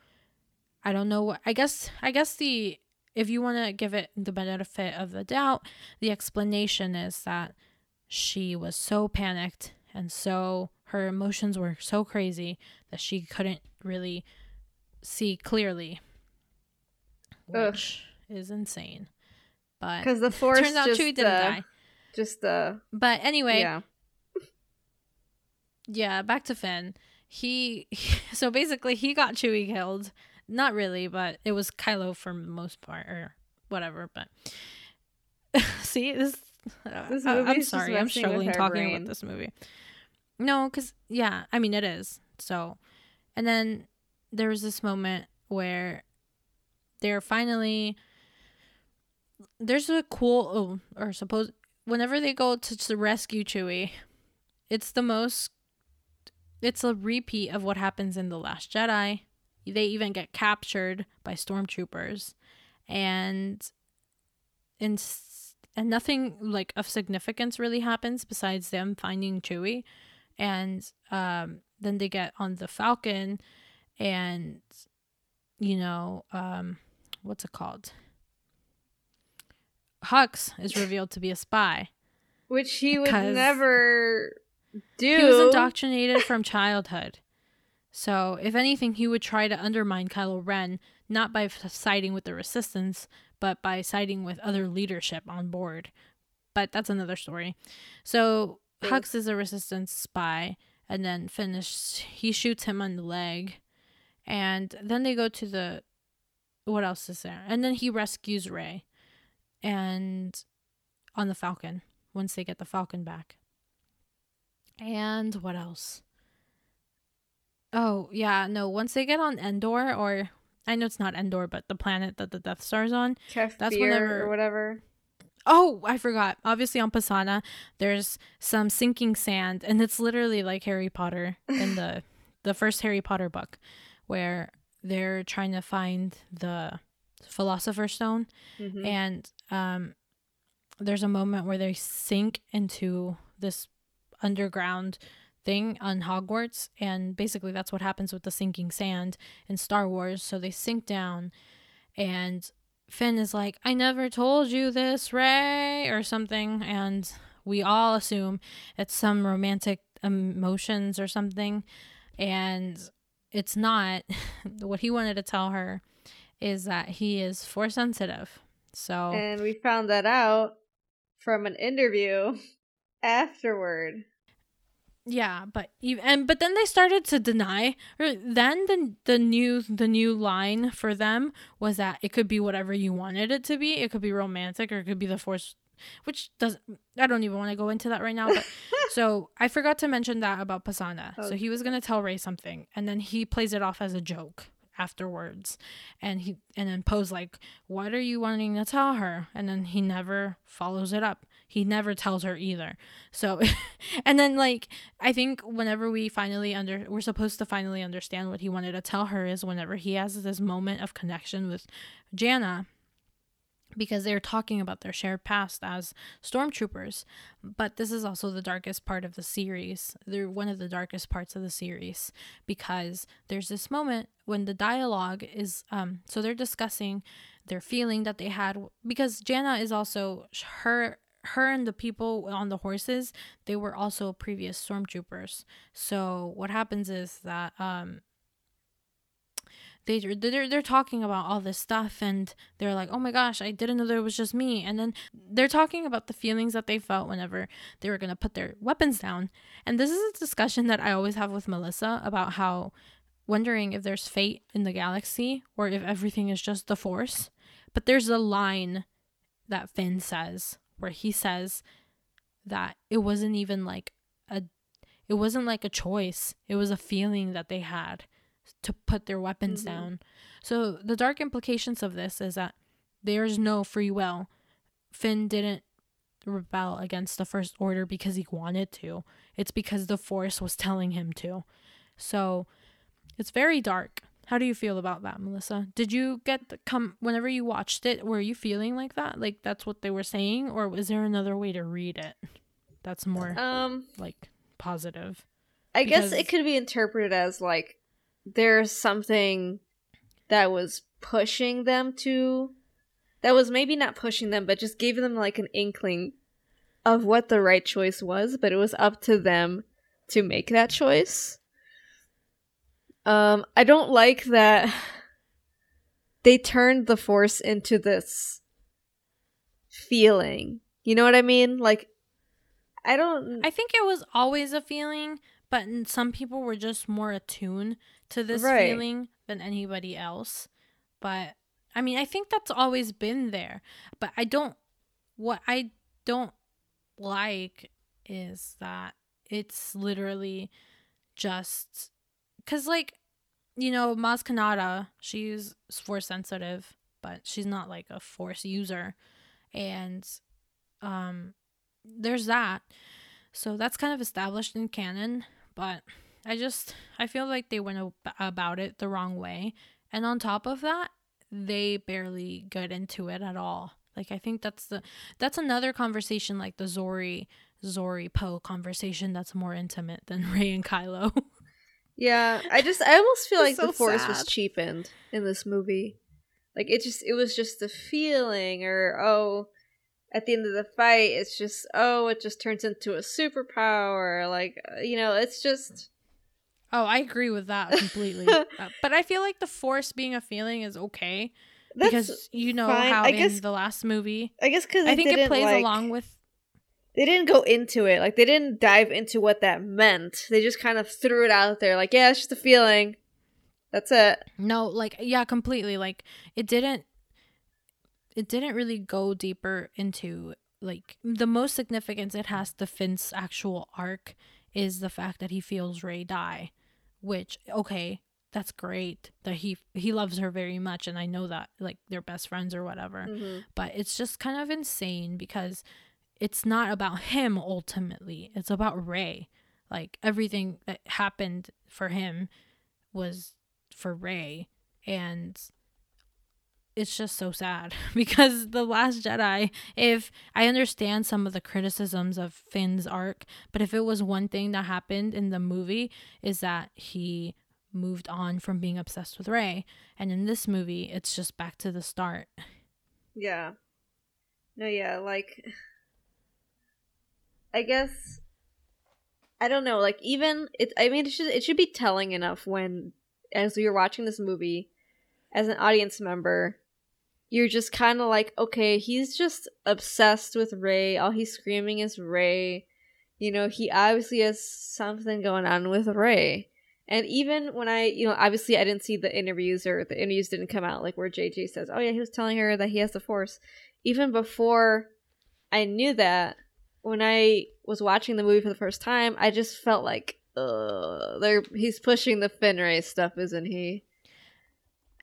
i don't know what i guess i guess the if you want to give it the benefit of the doubt the explanation is that she was so panicked and so her emotions were so crazy that she couldn't really see clearly Ugh. which is insane but Because the force turns out just, Chewie didn't uh, die Just uh, but anyway yeah. yeah back to finn he so basically he got chewie killed not really but it was kylo for the most part or whatever but see this, This I- i'm sorry i'm struggling talking brain. about this movie. No because yeah i mean it is so. And then there was this moment where they're finally there's a cool oh, or suppose whenever they go to, to rescue chewie it's the most it's a repeat of what happens in the last jedi they even get captured by stormtroopers and in and nothing like of significance really happens besides them finding chewie and um then they get on the falcon and you know um what's it called hux is revealed to be a spy Which he would never do. He was indoctrinated from childhood. So, if anything, he would try to undermine Kylo Ren, not by siding with the Resistance, but by siding with other leadership on board. But that's another story. So, Hux is a Resistance spy, and then finished, he shoots him on the leg. And then they go to the. What else is there? And then he rescues Rey. And on the Falcon, once they get the Falcon back. And what else? Oh, yeah, no, once they get on Endor, or I know it's not Endor, but the planet that the Death Star's on. Kef that's whenever- or whatever. Oh, I forgot. Obviously, on Pasana, there's some sinking sand, and it's literally like Harry Potter in the the first Harry Potter book, where they're trying to find the Philosopher's Stone, Mhm. and um, there's a moment where they sink into this underground thing on Hogwarts, and basically that's what happens with the sinking sand in Star Wars. So they sink down, and Finn is like, "I never told you this, Rey," or something, and we all assume it's some romantic emotions or something, and it's not. what he wanted to tell her is that he is force sensitive. So And we found that out from an interview afterward. Yeah, but even and but then they started to deny. Or then the the new the new line for them was that it could be whatever you wanted it to be. It could be romantic or it could be the force, which doesn't. I don't even want to go into that right now. But so I forgot to mention that about Pasana. Oh. So he was gonna tell Rey something, and then he plays it off as a joke afterwards and he and then Poe's like what are you wanting to tell her and then he never follows it up he never tells her either so and then like i think whenever we finally under we're supposed to finally understand what he wanted to tell her is whenever he has this moment of connection with Jannah because they're talking about their shared past as stormtroopers. But this is also the darkest part of the series. They're one of the darkest parts of the series because there's this moment when the dialogue is um so they're discussing their feeling that they had because Jannah is also her her and the people on the horses they were also previous stormtroopers. So what happens is that um they they're, they're talking about all this stuff and they're like oh my gosh i didn't know there was just me. And then they're talking about the feelings that they felt whenever they were going to put their weapons down. And this is a discussion that i always have with melissa about how wondering if there's fate in the galaxy or if everything is just the force. But there's a line that finn says where he says that it wasn't even like a it wasn't like a choice it was a feeling that they had to put their weapons mm-hmm. down. So the dark implications of this is that there's no free will. Finn didn't rebel against the first order because he wanted to. It's because the force was telling him to. So it's very dark. How do you feel about that, Melissa? Did you get the come whenever you watched it, were you feeling like that? Like that's what they were saying or was there another way to read it? That's more um like positive. I because... guess it could be interpreted as like there's something that was pushing them to that was maybe not pushing them but just gave them like an inkling of what the right choice was but it was up to them to make that choice um i don't like that they turned the force into this feeling you know what i mean like i don't i think it was always a feeling but some people were just more attuned to this right. feeling than anybody else. But I mean, I think that's always been there. But I don't what I don't like is that it's literally just cuz like you know, Maz Kanata, she's force sensitive, but she's not like a force user. And um there's that. So that's kind of established in canon, but I just I feel like they went about it the wrong way. And on top of that, they barely get into it at all. Like I think that's the that's another conversation like the Zorii Zorii Poe conversation that's more intimate than Rey and Kylo. Yeah, I just I almost feel like so the Force sad. was cheapened in this movie. Like it just it was just the feeling or oh at the end of the fight it's just oh it just turns into a superpower like uh, you know it's just oh i agree with that completely uh, but i feel like the force being a feeling is okay That's because you know fine. how I guess, the last movie i guess because i think it plays like, along with they didn't go into it. Like they didn't dive into what that meant. They just kind of threw it out there like yeah it's just a feeling. That's it. No like yeah completely. Like it didn't it didn't really go deeper into like the most significance it has to Finn's actual arc is the fact that he feels Rey die, which okay, that's great that he he loves her very much and I know that like they're best friends or whatever. Mm-hmm. But it's just kind of insane because it's not about him ultimately. It's about Rey. Like everything that happened for him was for Rey and it's just so sad because the last jedi if i understand some of the criticisms of finn's arc but if it was one thing that happened in the movie is that he moved on from being obsessed with Rey and in this movie it's just back to the start yeah no yeah like i guess i don't know like even it i mean it should it should be telling enough when as you're watching this movie as an audience member you're just kind of like, okay, he's just obsessed with Rey. All he's screaming is Rey. You know, he obviously has something going on with Rey. And even when I, you know, obviously I didn't see the interviews or the interviews didn't come out like where JJ says, "Oh yeah, he was telling her that he has the Force." Even before I knew that, when I was watching the movie for the first time, I just felt like, uh, they're he's pushing the Finn Rey stuff, isn't he?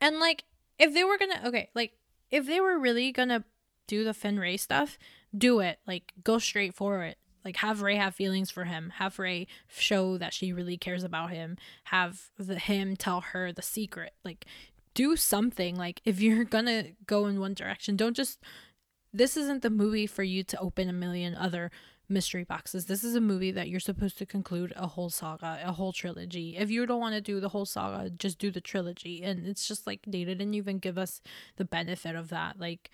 And like, if they were gonna, okay, like, if they were really gonna do the Finn Rey stuff, do it. Like, go straight for it. Like, have Rey have feelings for him. Have Rey show that she really cares about him. Have the him tell her the secret. Like, do something. Like, if you're gonna go in one direction, don't just. This isn't the movie for you to open a million other mystery boxes. This is a movie that you're supposed to conclude a whole saga, a whole trilogy. If you don't want to do the whole saga, just do the trilogy. And it's just like they didn't even give us the benefit of that. Like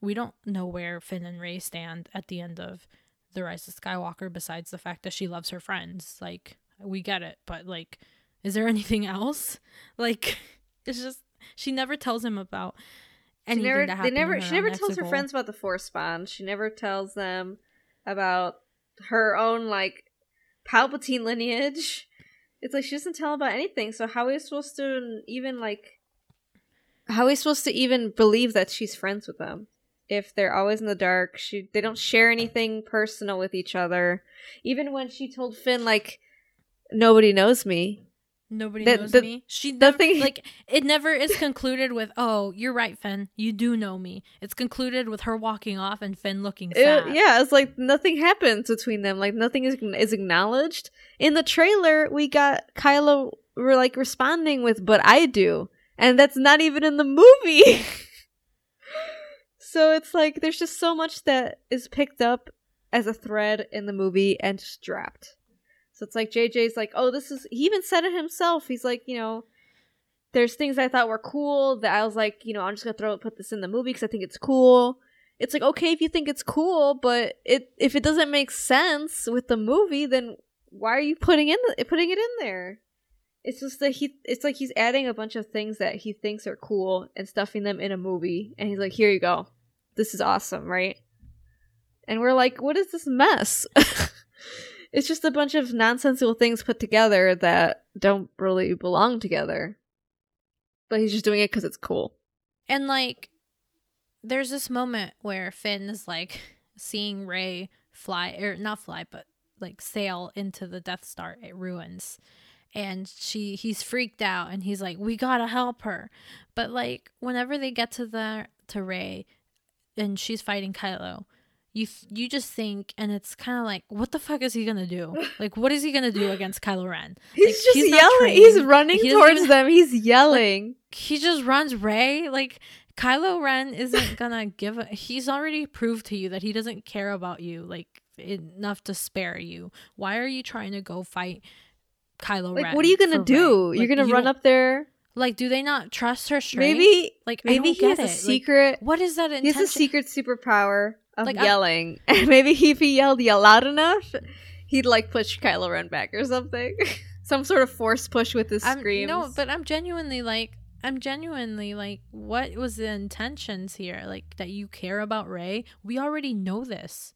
we don't know where Finn and Rey stand at the end of The Rise of Skywalker besides the fact that she loves her friends. Like we get it, but like is there anything else? Like it's just she never tells him about anything never, that they happened. never. She never tells her friends about the Force bond. She never tells them about her own like Palpatine lineage. It's like she doesn't tell about anything. So how are we supposed to even like? How are we supposed to even believe that she's friends with them if they're always in the dark? She they don't share anything personal with each other. Even when she told Finn like, "Nobody knows me," Nobody The- knows the- me. She never, thing- like it never is concluded with, "Oh, you're right, Finn. You do know me." It's concluded with her walking off and Finn looking It- sad. yeah, it's like nothing happens between them. Like nothing is is acknowledged. In the trailer, we got Kylo re- like responding with "But I do," and that's not even in the movie. so it's like there's just so much that is picked up as a thread in the movie and just dropped. So it's like JJ's like, "Oh, this is." He even said it himself. He's like, you know. There's things I thought were cool that I was like, you know, I'm just gonna throw it, put this in the movie because I think it's cool it's like okay if you think it's cool, but it if it doesn't make sense with the movie, then why are you putting in the, putting it in there? It's just that he it's like he's adding a bunch of things that he thinks are cool and stuffing them in a movie, and he's like, here you go, this is awesome, right? And we're like, what is this mess? it's just a bunch of nonsensical things put together that don't really belong together. But he's just doing it because it's cool. And like there's this moment where Finn is like seeing Rey fly or not fly, but like sail into the Death Star it ruins. And she he's freaked out and he's like, We gotta help her. But like whenever they get to the to Rey and she's fighting Kylo, you th- you just think and it's kind of like what the fuck is he gonna do like what is he gonna do against Kylo Ren He's Like, just he's yelling. He's running He towards even- them. He's yelling. he just runs Rey. Like Kylo Ren isn't gonna give. A, he's already proved to you that he doesn't care about you like enough to spare you. Why are you trying to go fight Kylo like, Ren? what are you gonna do? Rey? You're gonna you run up there. Like, do they not trust her strength? Maybe, like maybe he has get a it. Like, secret. what is that he intention? has a secret superpower of Like, yelling, and maybe if he yelled yell loud enough, he'd like push Kylo Ren back or something. Some sort of force push with his I'm, screams. No, but I'm genuinely like, I'm genuinely like, what was the intentions here? Like that you care about Rey? We already know this.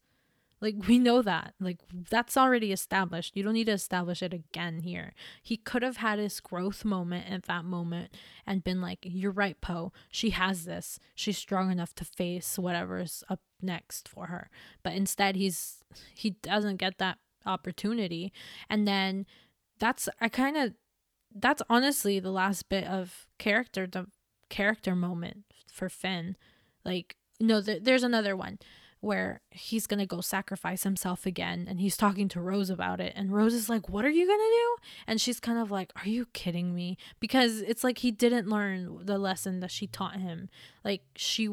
Like we know that. Like that's already established. You don't need to establish it again here. He could have had his growth moment at that moment and been like, "You're right, Poe. She has this. She's strong enough to face whatever's up next for her." But instead, he's he doesn't get that opportunity, and then that's I kind of that's honestly the last bit of character the character moment for Finn. Like no, th- there's another one where he's gonna go sacrifice himself again, and he's talking to Rose about it, and Rose is like, "What are you gonna do?" And she's kind of like, "Are you kidding me?" Because it's like he didn't learn the lesson that she taught him. Like she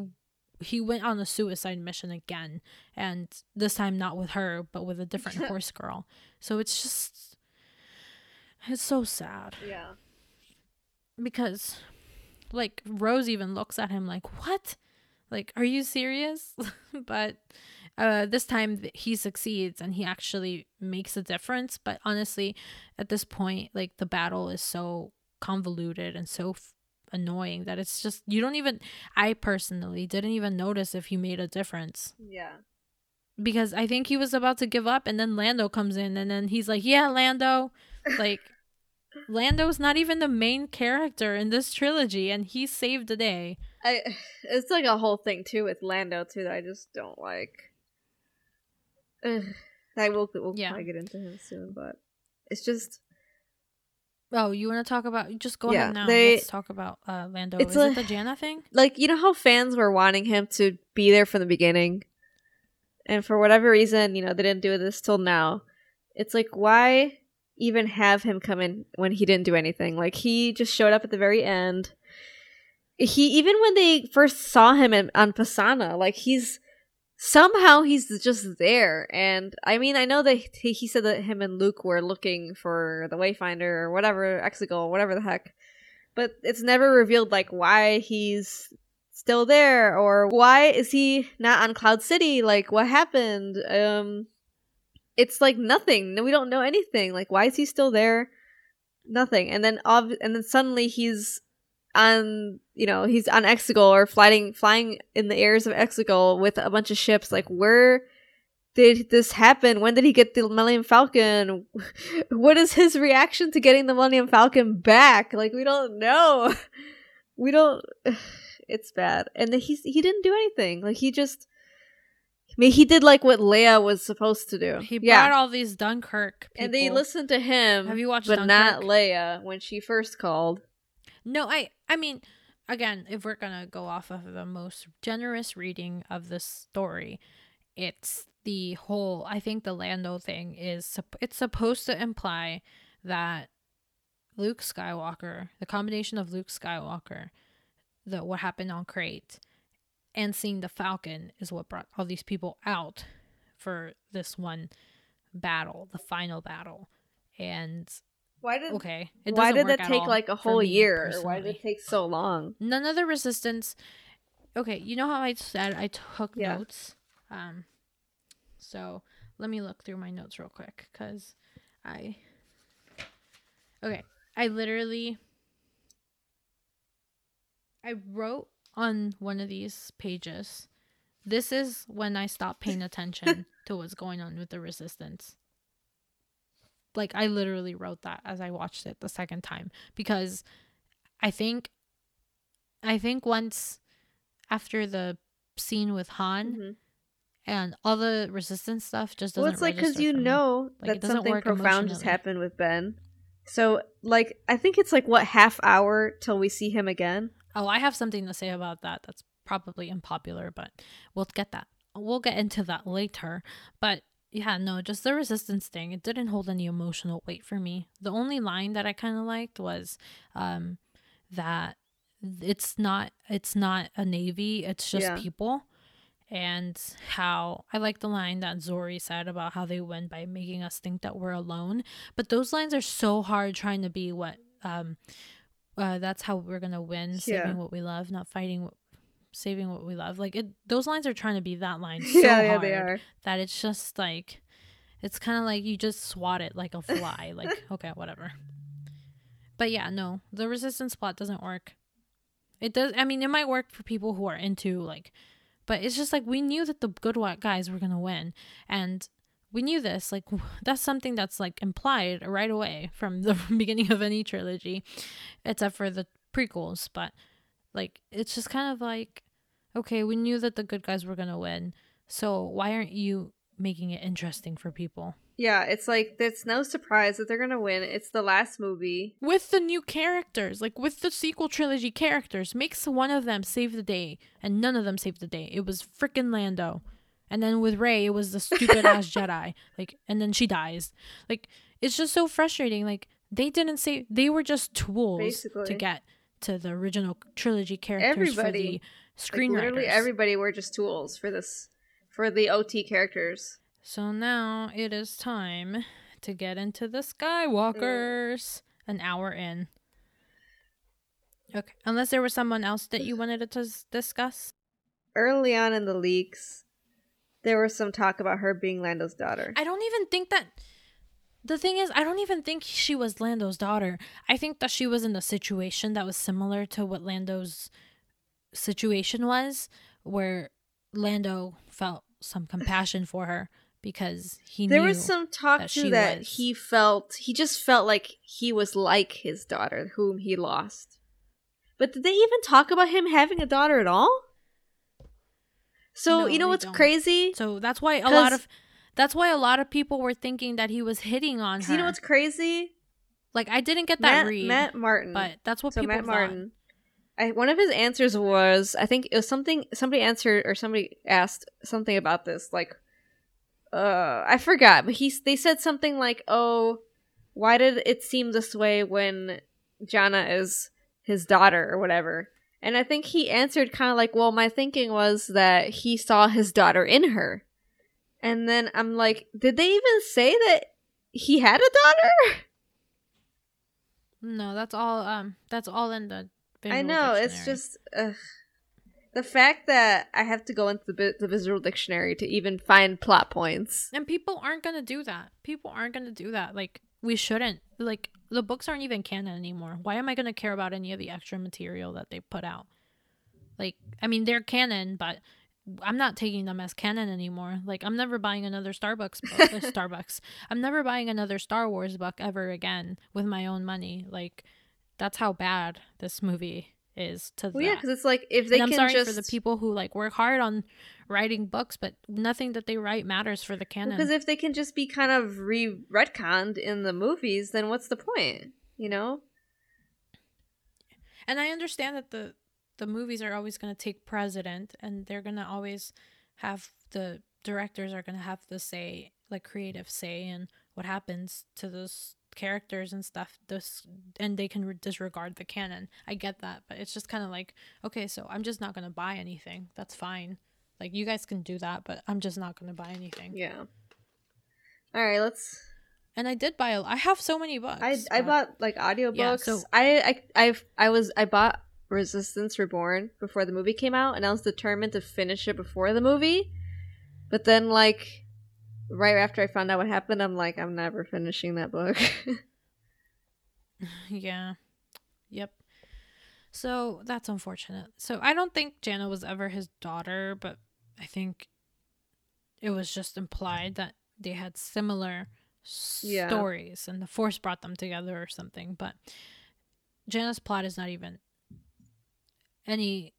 he went on a suicide mission again and this time not with her but with a different horse girl so it's just it's so sad yeah, because like Rose even looks at him like, "What? Like, are you serious?" but uh this time he succeeds and he actually makes a difference, but honestly, at this point, like the battle is so convoluted and so f- annoying that it's just you don't even I personally didn't even notice if he made a difference yeah. because I think he was about to give up and then Lando comes in and then he's like, "Yeah, Lando." Like Lando's not even the main character in this trilogy and he saved the day. I it's like a whole thing too with Lando too that I just don't like. Ugh. I will we'll Yeah. probably get into him soon, but it's just Oh, you want to talk about? Just go Yeah, ahead now. they- Let's talk about uh, Lando. It's Is a- it the Jannah thing? like you know how fans were wanting him to be there from the beginning and for whatever reason you know they didn't do this till now it's like why even have him come in when he didn't do anything like he just showed up at the very end he even when they first saw him in, on pasana like he's somehow he's just there. And i mean i know that he, said that him and luke were looking for the wayfinder or whatever exegol whatever the heck. But it's never revealed like why he's still there or why is he not on cloud city? Like what happened? Um it's like nothing. We don't know anything. Like why is he still there? Nothing. And then ob- and then suddenly he's on you know he's on exegol or flying flying in the airs of exegol with a bunch of ships like where did this happen when did he get the millennium falcon what is his reaction to getting the millennium falcon back like we don't know we don't it's bad and he's he didn't do anything like he just I mean, he did like what Leia was supposed to do. He yeah, brought all these Dunkirk. People. and they listened to him. Have you watched but not Dunkirk? Leia when she first called. No, I I mean, again, if we're gonna go off of the most generous reading of the story, it's the whole. I think the Lando thing is it's supposed to imply that Luke Skywalker, the combination of Luke Skywalker, the what happened on Crait, and seeing the Falcon is what brought all these people out for this one battle, the final battle, and Why did okay, it why did that take like a whole year? Why did it take so long? None of the resistance. Okay, you know how I said I took Yeah. notes. Um, so let me look through my notes real quick because I. Okay, I literally. I wrote on one of these pages. This is when I stopped paying attention to what's going on with the resistance. Like I literally wrote that as I watched it the second time because I think I think once after the scene with Han Mhm. and all the resistance stuff just doesn't Well, it's like because you know Like, that something profound just happened with Ben. So, like, I think it's like what half hour till we see him again. Oh, I have something to say about that. That's probably unpopular, but we'll get that. We'll get into that later. But yeah, no, just the resistance thing. It didn't hold any emotional weight for me. The only line that I kind of liked was um, that it's not it's not a navy. It's just Yeah. people. And how I like the line that Zorii said about how they win by making us think that we're alone. But those lines are so hard trying to be what um, uh, that's how we're gonna win, saving Yeah. what we love, not fighting, what, saving what we love. Like it, those lines are trying to be that line so yeah, yeah, hard they are. that it's just like, it's kind of like you just swat it like a fly. like okay, whatever. But yeah, no, the resistance plot doesn't work. It does. I mean, it might work for people who are into like, but it's just like we knew that the good guys were gonna win, and we knew this. Like that's something that's like implied right away from the beginning of any trilogy, except for the prequels. But like, it's just kind of like, okay, we knew that the good guys were gonna win, so why aren't you making it interesting for people? Yeah, it's like it's no surprise that they're gonna win. It's the last movie. with the new characters, like with the sequel trilogy characters, makes one of them save the day, and none of them saved the day. It was freaking Lando, and then with Rey, it was the stupid ass Jedi, like, and then she dies. Like, it's just so frustrating. Like, they didn't save; they were just tools to get to the original trilogy characters Everybody. for the Like, screenwriters. literally, everybody were just tools for this for the OT characters. So now it is time to get into the Skywalkers. An hour in. Okay. Unless there was someone else that you wanted to discuss. Early on in the leaks, there was some talk about her being Lando's daughter. I don't even think that. The thing is, I don't even think she was Lando's daughter. I think that she was in a situation that was similar to what Lando's situation was, where Lando felt some compassion for her because he knew there was some talk that that was- he felt he just felt like he was like his daughter, whom he lost. But did they even talk about him having a daughter at all? So No, you know what's don't. crazy? So that's why a lot of that's why a lot of people were thinking that he was hitting on her. You know what's crazy? Like I didn't get that Matt, read, Matt Martin. but that's what so people Matt thought. Martin. I, one of his answers was, I think it was something somebody answered or somebody asked something about this, like, uh, I forgot, but he they said something like, "Oh, why did it seem this way when Jannah is his daughter or whatever?" And I think he answered kind of like, "Well, my thinking was that he saw his daughter in her." And then I'm like, "Did they even say that he had a daughter?" No, that's all. Um, that's all in the. I know it's just ugh. the fact that I have to go into the, the visual dictionary to even find plot points. and people aren't gonna do that. People aren't gonna do that. Like we shouldn't. Like the books aren't even canon anymore. Why am I gonna care about any of the extra material that they put out? Like, I mean, they're canon, but I'm not taking them as canon anymore. Like, I'm never buying another Starbucks book. uh, Starbucks. I'm never buying another Star Wars book ever again with my own money. Like, that's how bad this movie is to Well, yeah, because it's like if they and I'm sorry just for the people who like work hard on writing books, but nothing that they write matters for the canon. because if they can just be kind of re retconned in the movies, then what's the point? You know? and I understand that the the movies are always going to take precedent, and they're going to always have the directors are going to have the say, like creative say, in what happens to those characters and stuff. This and they can re- disregard the canon. I get that, but it's just kind of like okay, so I'm just not going to buy anything. That's fine. Like you guys can do that, but I'm just not going to buy anything. Yeah. All right, let's. And I did buy. A, I have so many books. I I but- bought like audiobooks. Yeah, so- I I I've, I was I bought Resistance Reborn before the movie came out, and I was determined to finish it before the movie. But then, like, right after I found out what happened, I'm like, I'm never finishing that book. Yeah. Yep. So that's unfortunate. So I don't think Jannah was ever his daughter, but I think it was just implied that they had similar Yeah. stories and the Force brought them together or something. But Jannah's plot is not even any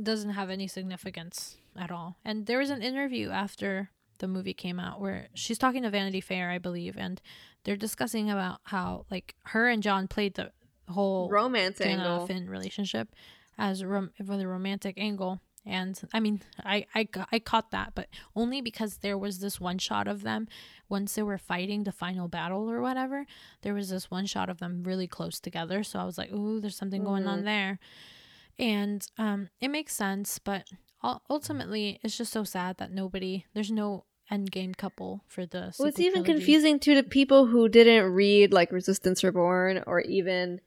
doesn't have any significance at all. And there was an interview after the movie came out where she's talking to Vanity Fair, I believe, and they're discussing about how like her and John played the whole Romance Jannah angle. Finn relationship as rom- with a romantic angle. And I mean, I, I I caught that, but only because there was this one shot of them once they were fighting the final battle or whatever. There was this one shot of them really close together, so I was like, "Ooh, there's something going on Mhm. there," and um, it makes sense. But ultimately, it's just so sad that nobody, there's no end game couple for the. Well, it's even trilogy. confusing to the people who didn't read like Resistance Reborn or even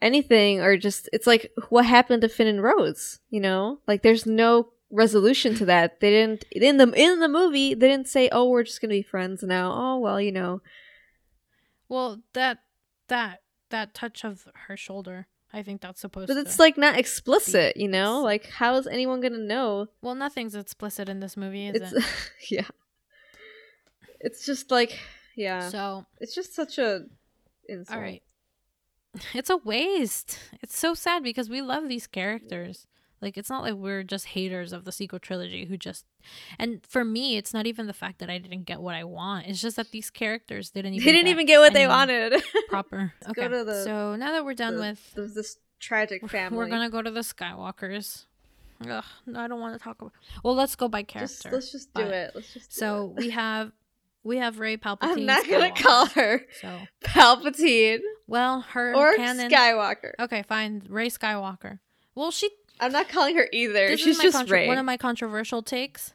anything, or just it's like what happened to Finn and Rose. You know, like there's no resolution to that. They didn't in the in the movie. They didn't say, "Oh, we're just gonna be friends now." Oh well, you know. Well, that that that touch of her shoulder, I think that's supposed to But it's like not explicit, you know. Like how is anyone gonna know? well, nothing's explicit in this movie, is It's it? yeah. It's just like yeah. So, it's just such a insult. all right. It's a waste. It's so sad because we love these characters. Like it's not like we're just haters of the sequel trilogy who just and for me it's not even the fact that I didn't get what I want. It's just that these characters didn't even They didn't get even get what they wanted. proper. Okay. to the- so now that we're done The- with the- this tragic family. we're going to go to the Skywalkers. Ugh, no, I don't want to talk about. Well, let's go by just character. let's just do but- it. Let's just. do So it. we have we have Rey Palpatine. I'm not gonna Skywalker. call her So Palpatine well, her or canon. Skywalker. Okay, fine. Rey Skywalker. Well, she. I'm not calling her either. This She's just Rey. one of my controversial takes.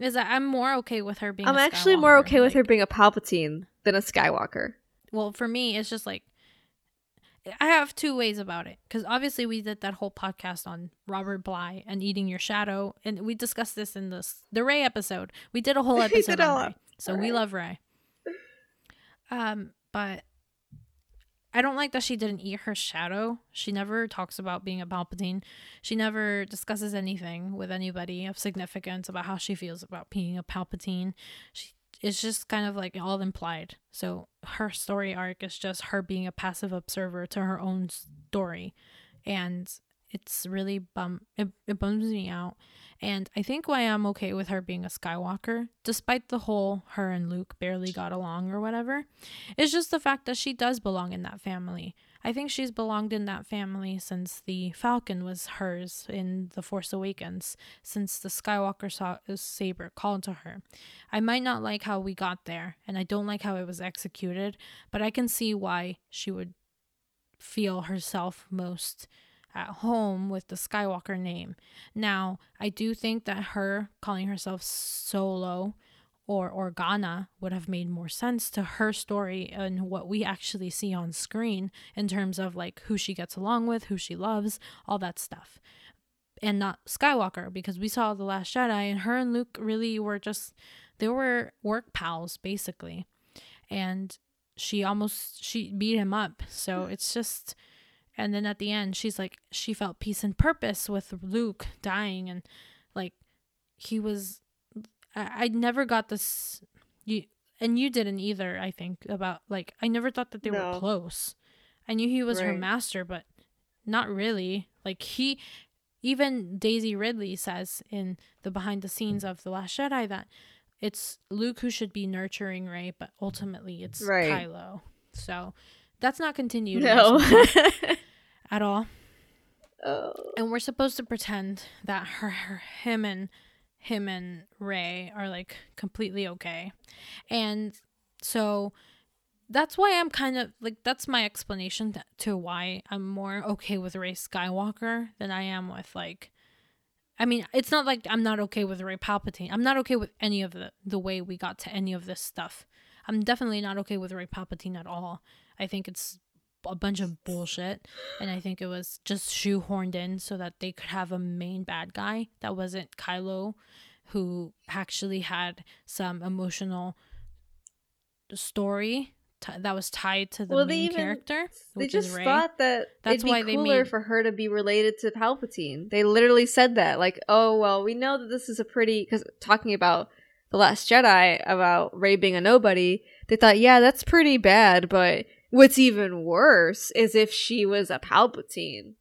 Is that I'm more okay with her being. I'm actually more okay with her being a Palpatine than a Skywalker. Well, for me, it's just like I have two ways about it because obviously we did that whole podcast on Robert Bly and eating your shadow, and we discussed this in this the Rey episode. We did a whole episode on Rey, so we love Rey. Um, but I don't like that she didn't eat her shadow. She never talks about being a Palpatine. She never discusses anything with anybody of significance about how she feels about being a Palpatine. She it's just kind of like all implied. So her story arc is just her being a passive observer to her own story. And it's really bum it, it bums me out. And i think why i'm okay with her being a skywalker despite the whole her and luke barely got along or whatever is just the fact that she does belong in that family. I think she's belonged in that family since the falcon was hers in the force awakens since the skywalker saw saber called to her. I might not like how we got there and i don't like how it was executed but i can see why she would feel herself most at home with the Skywalker name. Now, I do think that her calling herself Solo or Organa would have made more sense to her story and what we actually see on screen in terms of like who she gets along with, who she loves, all that stuff. And not Skywalker because we saw The Last Jedi and her and Luke really were just they were work pals basically. And she almost she beat him up. So hmm. it's just and then at the end she's like she felt peace and purpose with luke dying and like he was i, I never got this you and you didn't either i think about like i never thought that they no. were close i knew he was right. her master but not really like he even daisy ridley says in the behind the scenes of the last jedi that it's luke who should be nurturing rey but ultimately it's right. kylo so that's not continued. No. at all. Oh. And we're supposed to pretend that her, her him and him and Rey are like completely okay. And so that's why I'm kind of like that's my explanation to why I'm more okay with Rey Skywalker than I am with like I mean, it's not like I'm not okay with Rey Palpatine. I'm not okay with any of the the way we got to any of this stuff. I'm definitely not okay with Rey Palpatine at all. I think it's a bunch of bullshit and I think it was just shoehorned in so that they could have a main bad guy that wasn't Kylo who actually had some emotional story t- that was tied to the well, main even, character. They just thought that that's it'd be why cooler they made... for her to be related to Palpatine. They literally said that, like, "Oh well, we know that this is a pretty." Because talking about the Last Jedi about rey being a nobody, they thought, yeah, that's pretty bad. But what's even worse is if she was a Palpatine.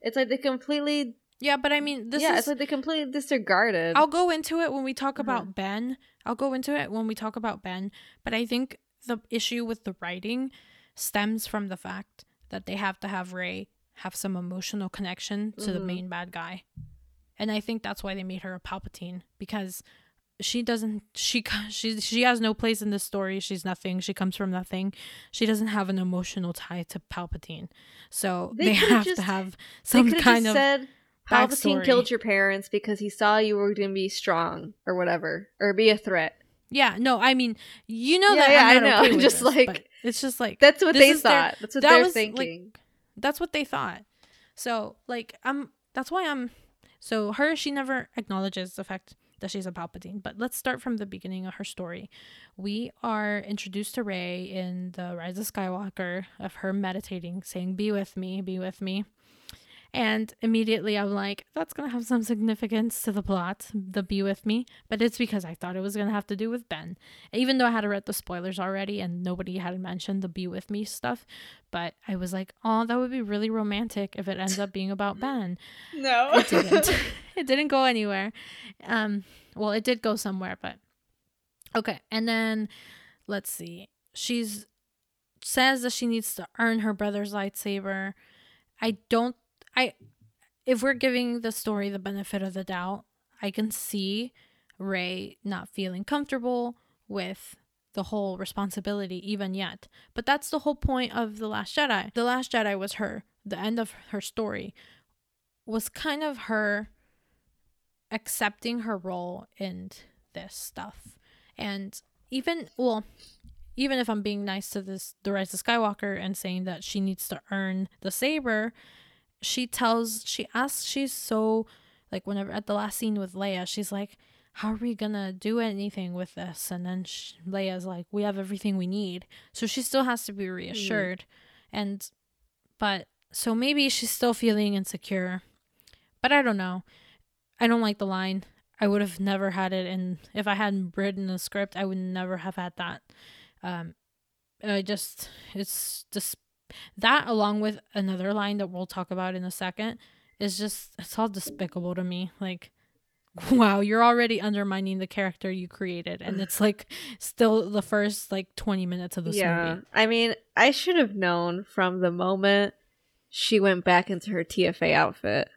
It's like they completely. Yeah, but I mean, this yeah, is, it's like they completely disregarded. I'll go into it when we talk uh-huh. about Ben. I'll go into it when we talk about Ben. But I think the issue with the writing stems from the fact that they have to have Rey have some emotional connection to mm-hmm. the main bad guy. And I think that's why they made her a Palpatine because she doesn't she she she has no place in this story. She's nothing. She comes from nothing. She doesn't have an emotional tie to palpatine. So they, they have just, to have some kind of said palpatine backstory. killed your parents because he saw you were going to be strong or whatever or be a threat. Yeah no i mean you know yeah, that yeah, i know. okay just this, like it's just like that's what they thought their, that's what that they're was, thinking. like, that's what they thought. So like i'm that's why i'm so her she never acknowledges the fact that she's a Palpatine. But let's start from the beginning of her story. We are introduced to Rey in the Rise of Skywalker of her meditating, saying, Be with me, be with me. And immediately I'm like, that's going to have some significance to the plot, the be with me. But it's because I thought it was going to have to do with Ben. Even though I had read the spoilers already and nobody had mentioned the be with me stuff. But I was like, oh, that would be really romantic if it ends up being about Ben. No. It didn't. it didn't go anywhere. Um, well, it did go somewhere, but okay. And then let's see. She's says that she needs to earn her brother's lightsaber. I don't I if we're giving the story the benefit of the doubt, I can see Rey not feeling comfortable with the whole responsibility even yet. But that's the whole point of The Last Jedi. The Last Jedi was her. The end of her story was kind of her accepting her role in this stuff. And even well, even if I'm being nice to this the Rise of Skywalker and saying that she needs to earn the saber, she tells she asks she's so like whenever at the last scene with Leia she's like how are we gonna do anything with this? And then she, Leia's like we have everything we need. So she still has to be reassured. Mm. and but so maybe she's still feeling insecure. But I don't know. I don't like the line. I would have never had it. And if I hadn't written the script I would never have had that. Um I just it's just that along with another line that we'll talk about in a second is just it's all despicable to me. Like wow, you're already undermining the character you created and it's like still the first like 20 minutes of this yeah. movie. I mean, I should have known from the moment she went back into her TFA outfit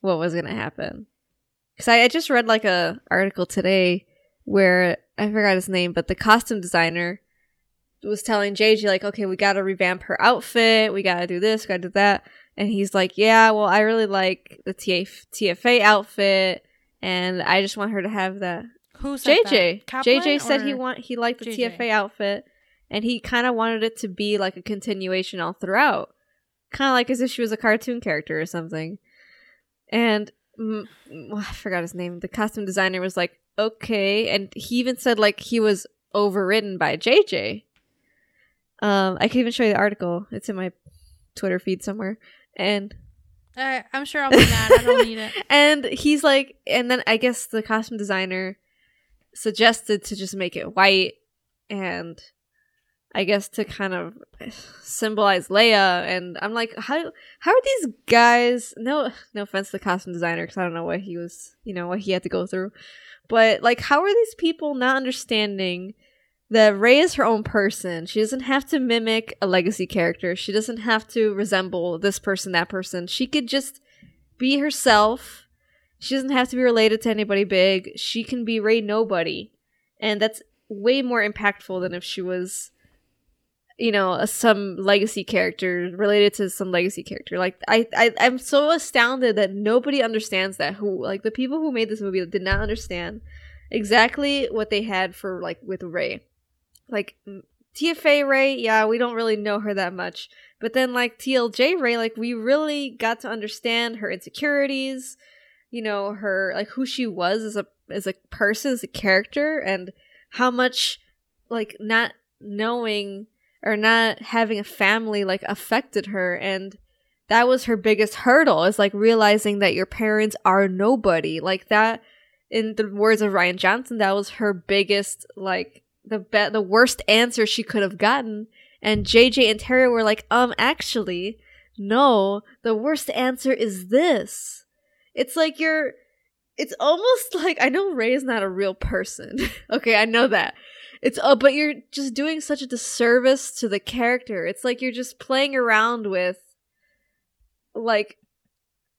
what was going to happen. Cuz I, I just read like a article today where I forgot his name, but the costume designer was telling JJ like, "Okay, we got to revamp her outfit. We got to do this, got to do that." And he's like, "Yeah, well, I really like the TF- TFA outfit." and I just want her to have that. Who said JJ. that? JJ said he want he liked the JJ? TFA outfit, and he kind of wanted it to be like a continuation all throughout, kind of like as if she was a cartoon character or something. And mm, mm, I forgot his name. The costume designer was like, "Okay," and he even said like he was overridden by JJ. Um, I can even show you the article. It's in my Twitter feed somewhere, and Uh, I'm sure I'll be mad. I don't need it. and he's like, and then I guess the costume designer suggested to just make it white, and I guess to kind of symbolize Leia. And I'm like, how how are these guys? No, no offense to the costume designer, because I don't know what he was, you know, what he had to go through, but like, how are these people not understanding? That Rey is her own person. She doesn't have to mimic a legacy character. She doesn't have to resemble this person, that person. She could just be herself. She doesn't have to be related to anybody big. She can be Rey Nobody. And that's way more impactful than if she was, you know, some legacy character related to some legacy character. Like, I, I, I'm so astounded that nobody understands that. Who, like, the people who made this movie did not understand exactly what they had for, like, with Rey. Like, TFA Rey, yeah, we don't really know her that much. But then like TLJ Rey, like we really got to understand her insecurities, you know, her like who she was as a as a person, as a character, and how much like not knowing or not having a family like affected her. And that was her biggest hurdle is like realizing that your parents are nobody. Like that in the words of rian johnson that was her biggest like the be- the worst answer she could have gotten and jj and terry were like um actually no the worst answer is this it's like you're it's almost like i know rey is not a real person okay i know that it's oh, but you're just doing such a disservice to the character it's like you're just playing around with like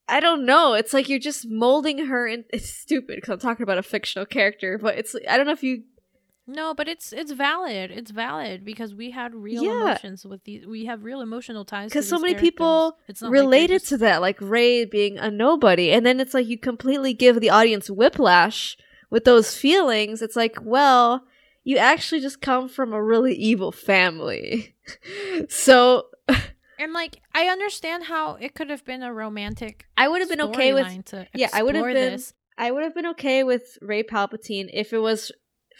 I don't know. It's like you're just molding her in. It's stupid because I'm talking about a fictional character, but it's. I don't know if you. No, but it's it's valid. It's valid because we had real Yeah. emotions with these. We have real emotional ties. Because so many characters. people It's not like related just- to that, like Rey being a nobody, and then it's like you completely give the audience whiplash with those feelings. It's like, well, you actually just come from a really evil family, so And like, I understand how it could have been a romantic. I would have been okay with yeah, I would have been- this. I would have been okay with Rey Palpatine if it was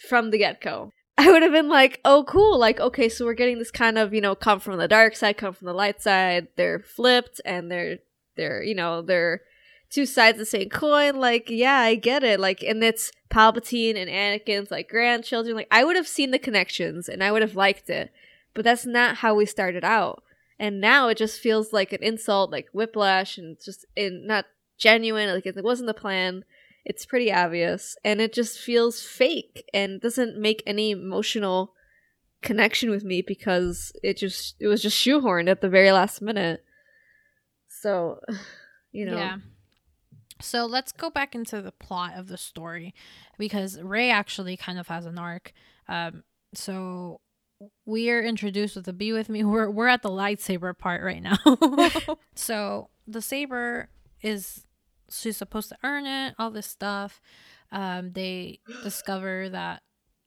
from the get go. I would have been like, oh, cool. Like, okay, so we're getting this kind of, you know, come from the dark side, come from the light side. They're flipped and they're, they're, you know, they're two sides of the same coin. Like, yeah, I get it. Like, and it's Palpatine and Anakin's like grandchildren. Like, I would have seen the connections and I would have liked it. But that's not how we started out. And now it just feels like an insult, like whiplash, and just in not genuine. Like it wasn't the plan. It's pretty obvious, and it just feels fake and doesn't make any emotional connection with me because it just it was just shoehorned at the very last minute. So, you know, Yeah. So let's go back into the plot of the story because Rey actually kind of has an arc. Um, so we're introduced with the be with me. We're we're at the lightsaber part right now. so the saber is she's supposed to earn it. All this stuff. Um, they discover that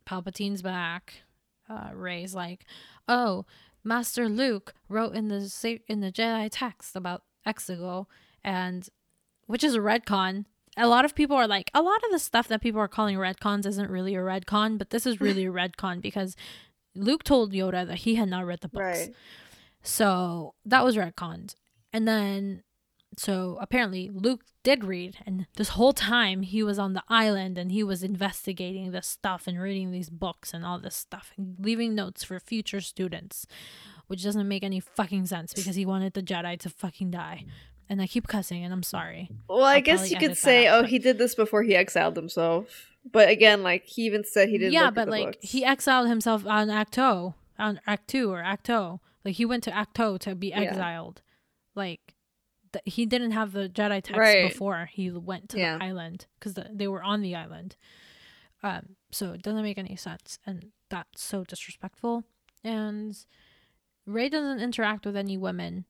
Palpatine's back. Uh, Rey's like, oh, Master Luke wrote in the in the Jedi text about Exegol, and which is a retcon. A lot of people are like, a lot of the stuff that people are calling retcons isn't really a retcon, but this is really a retcon because Luke told Yoda that he had not read the books. right? So that was retconned. And then, so apparently Luke did read, and this whole time he was on the island and he was investigating this stuff and reading these books and all this stuff and leaving notes for future students, which doesn't make any fucking sense because he wanted the Jedi to fucking die. and I keep cussing, and I'm sorry. Well, I I'll guess you could say, out, oh, he did this before he exiled himself. But again, like he even said he didn't. yeah, but like books. he exiled himself on Ahch-To, on Act Two or Ahch-To. Like he went to Ahch-To to be Yeah. exiled. Like th- he didn't have the Jedi text Right. before he went to Yeah. the island because the, they were on the island. Um, so it doesn't make any sense, and that's so disrespectful. And Rey doesn't interact with any women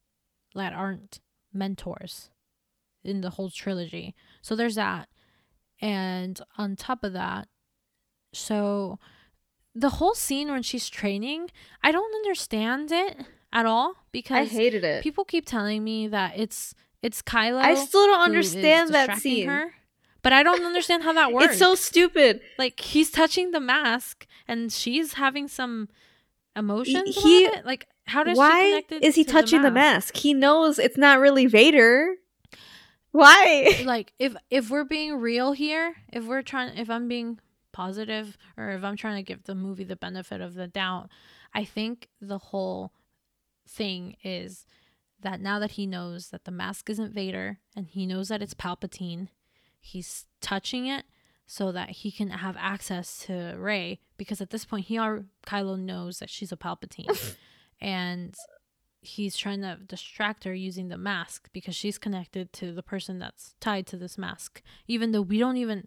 that aren't mentors in the whole trilogy. So there's that. And on top of that, so the whole scene when she's training, I don't understand it at all because I hated it. people keep telling me that it's it's Kylo. I still don't understand that scene. her, but I don't understand how that works. It's so stupid. like he's touching the mask and she's having some emotions he- about it. Like how does she Why is he to touching the mask? mask? He knows it's not really Vader. Why? like if if we're being real here if we're trying if i'm being positive or if i'm trying to give the movie the benefit of the doubt i think the whole thing is that now that he knows that the mask isn't vader and he knows that it's palpatine he's touching it so that he can have access to Rey because at this point he already Kylo knows that she's a Palpatine and he's trying to distract her using the mask because she's connected to the person that's tied to this mask even though we don't even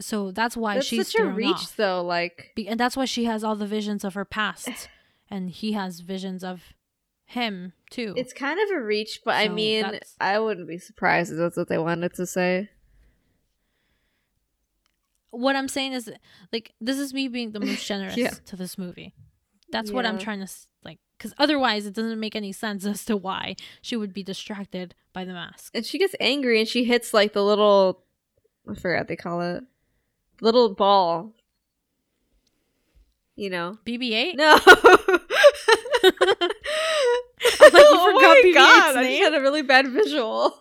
so that's why That's she's such a reach, off. though. Like, Be- and that's why she has all the visions of her past and he has visions of him too it's kind of a reach, but I mean, that's- I wouldn't be surprised if that's what they wanted to say. what I'm saying is like this is me being the most generous Yeah. to this movie. That's what I'm trying to like cuz otherwise it doesn't make any sense as to why she would be distracted by the mask. And she gets angry and she hits like the little, I forgot what they call it, little ball. You know? BB-8? No. like, you oh my BB-8's god! I just had a really bad visual.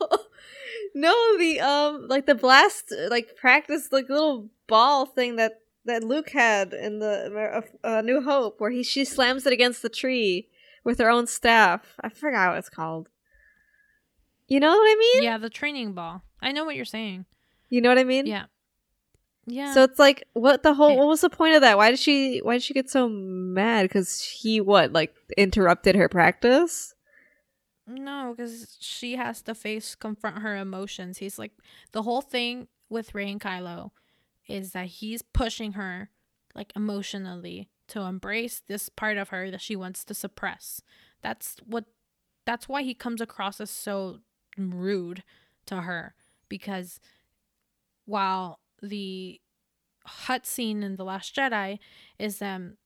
no, the um, like the blast, like practice, like little ball thing that that Luke had in the uh, New Hope, where he she slams it against the tree with her own staff. I forgot what it's called. You know what I mean? Yeah, the training ball. I know what you're saying. You know what I mean? Yeah. Yeah. So it's like, what the whole? What was the point of that? Why did she? Why did she get so mad? Because he what? Like interrupted her practice? No, because she has to face confront her emotions. He's like the whole thing with Rey and Kylo is that he's pushing her like emotionally to embrace this part of her that she wants to suppress. That's what that's why he comes across as so rude to her because while the hut scene in the last Jedi is them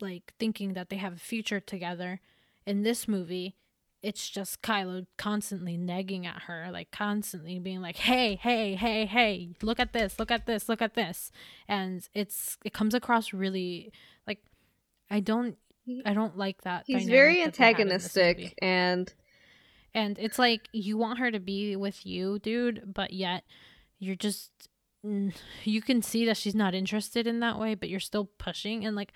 like thinking that they have a future together in this movie it's just Kylo constantly nagging at her, like constantly being like, "Hey, hey, hey, hey, look at this, look at this, look at this," and it's it comes across really like I don't I don't like that. He's very that they had in this movie. antagonistic, and and it's like you want her to be with you, dude, but yet you're just you can see that she's not interested in that way, but you're still pushing and like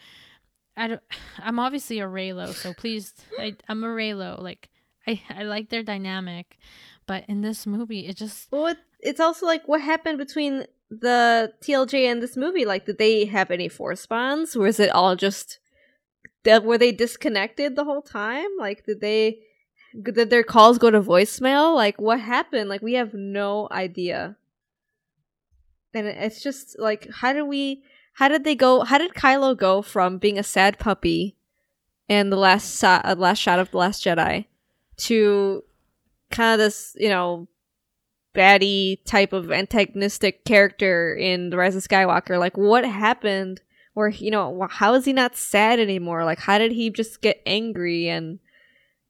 I don't, I'm obviously a Reylo, so please, I, I'm a Reylo. Like, I, I like their dynamic, but in this movie, it just well, it, it's also like what happened between the TLJ and this movie. Like, did they have any force bonds? Or is it all just were they disconnected the whole time? Like, did they did their calls go to voicemail? Like, what happened? Like, we have no idea. And it's just like, how did we? How did they go? How did Kylo go from being a sad puppy and the last uh, last shot of the Last Jedi to kind of this, you know, baddie type of antagonistic character in The Rise of Skywalker? Like, what happened? Or you know, how is he not sad anymore? Like, how did he just get angry and?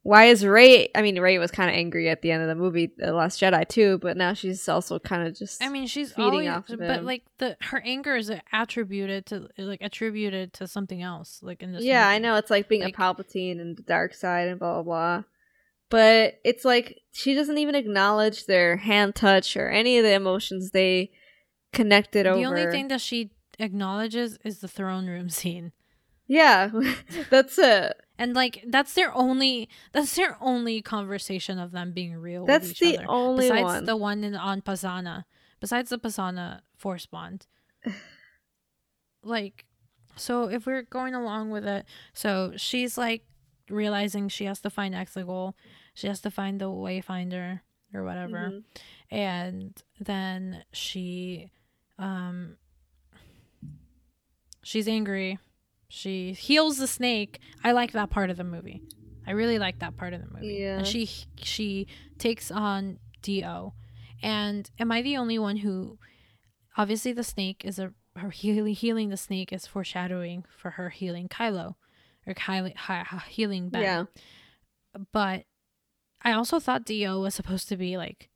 Why is Rey? I mean, Rey was kind of angry at the end of the movie, The Last Jedi, too. But now she's also kind of just. I mean, she's feeding always, off of but him. like the her anger is attributed to like attributed to something else, like in this. yeah, I know it's like being Like- a Palpatine and the dark side and blah blah blah. But it's like she doesn't even acknowledge their hand touch or any of the emotions they connected over. The only thing that she acknowledges is the throne room scene, yeah, that's it. And like that's their only that's their only conversation of them being real. That's with each the other. only besides one. the one in on Pasaana. Besides the Pasaana force bond. like so if we're going along with it, so she's like realizing she has to find Exegol. She has to find the Wayfinder or whatever. Mhm. And then she um she's angry. She heals the snake. I like that part of the movie. I really like that part of the movie. Yeah. And she she takes on D-O. And am I the only one who obviously the snake is a her healing healing the snake is foreshadowing for her healing Kylo or hi- healing Ben. Yeah. But I also thought D-O was supposed to be like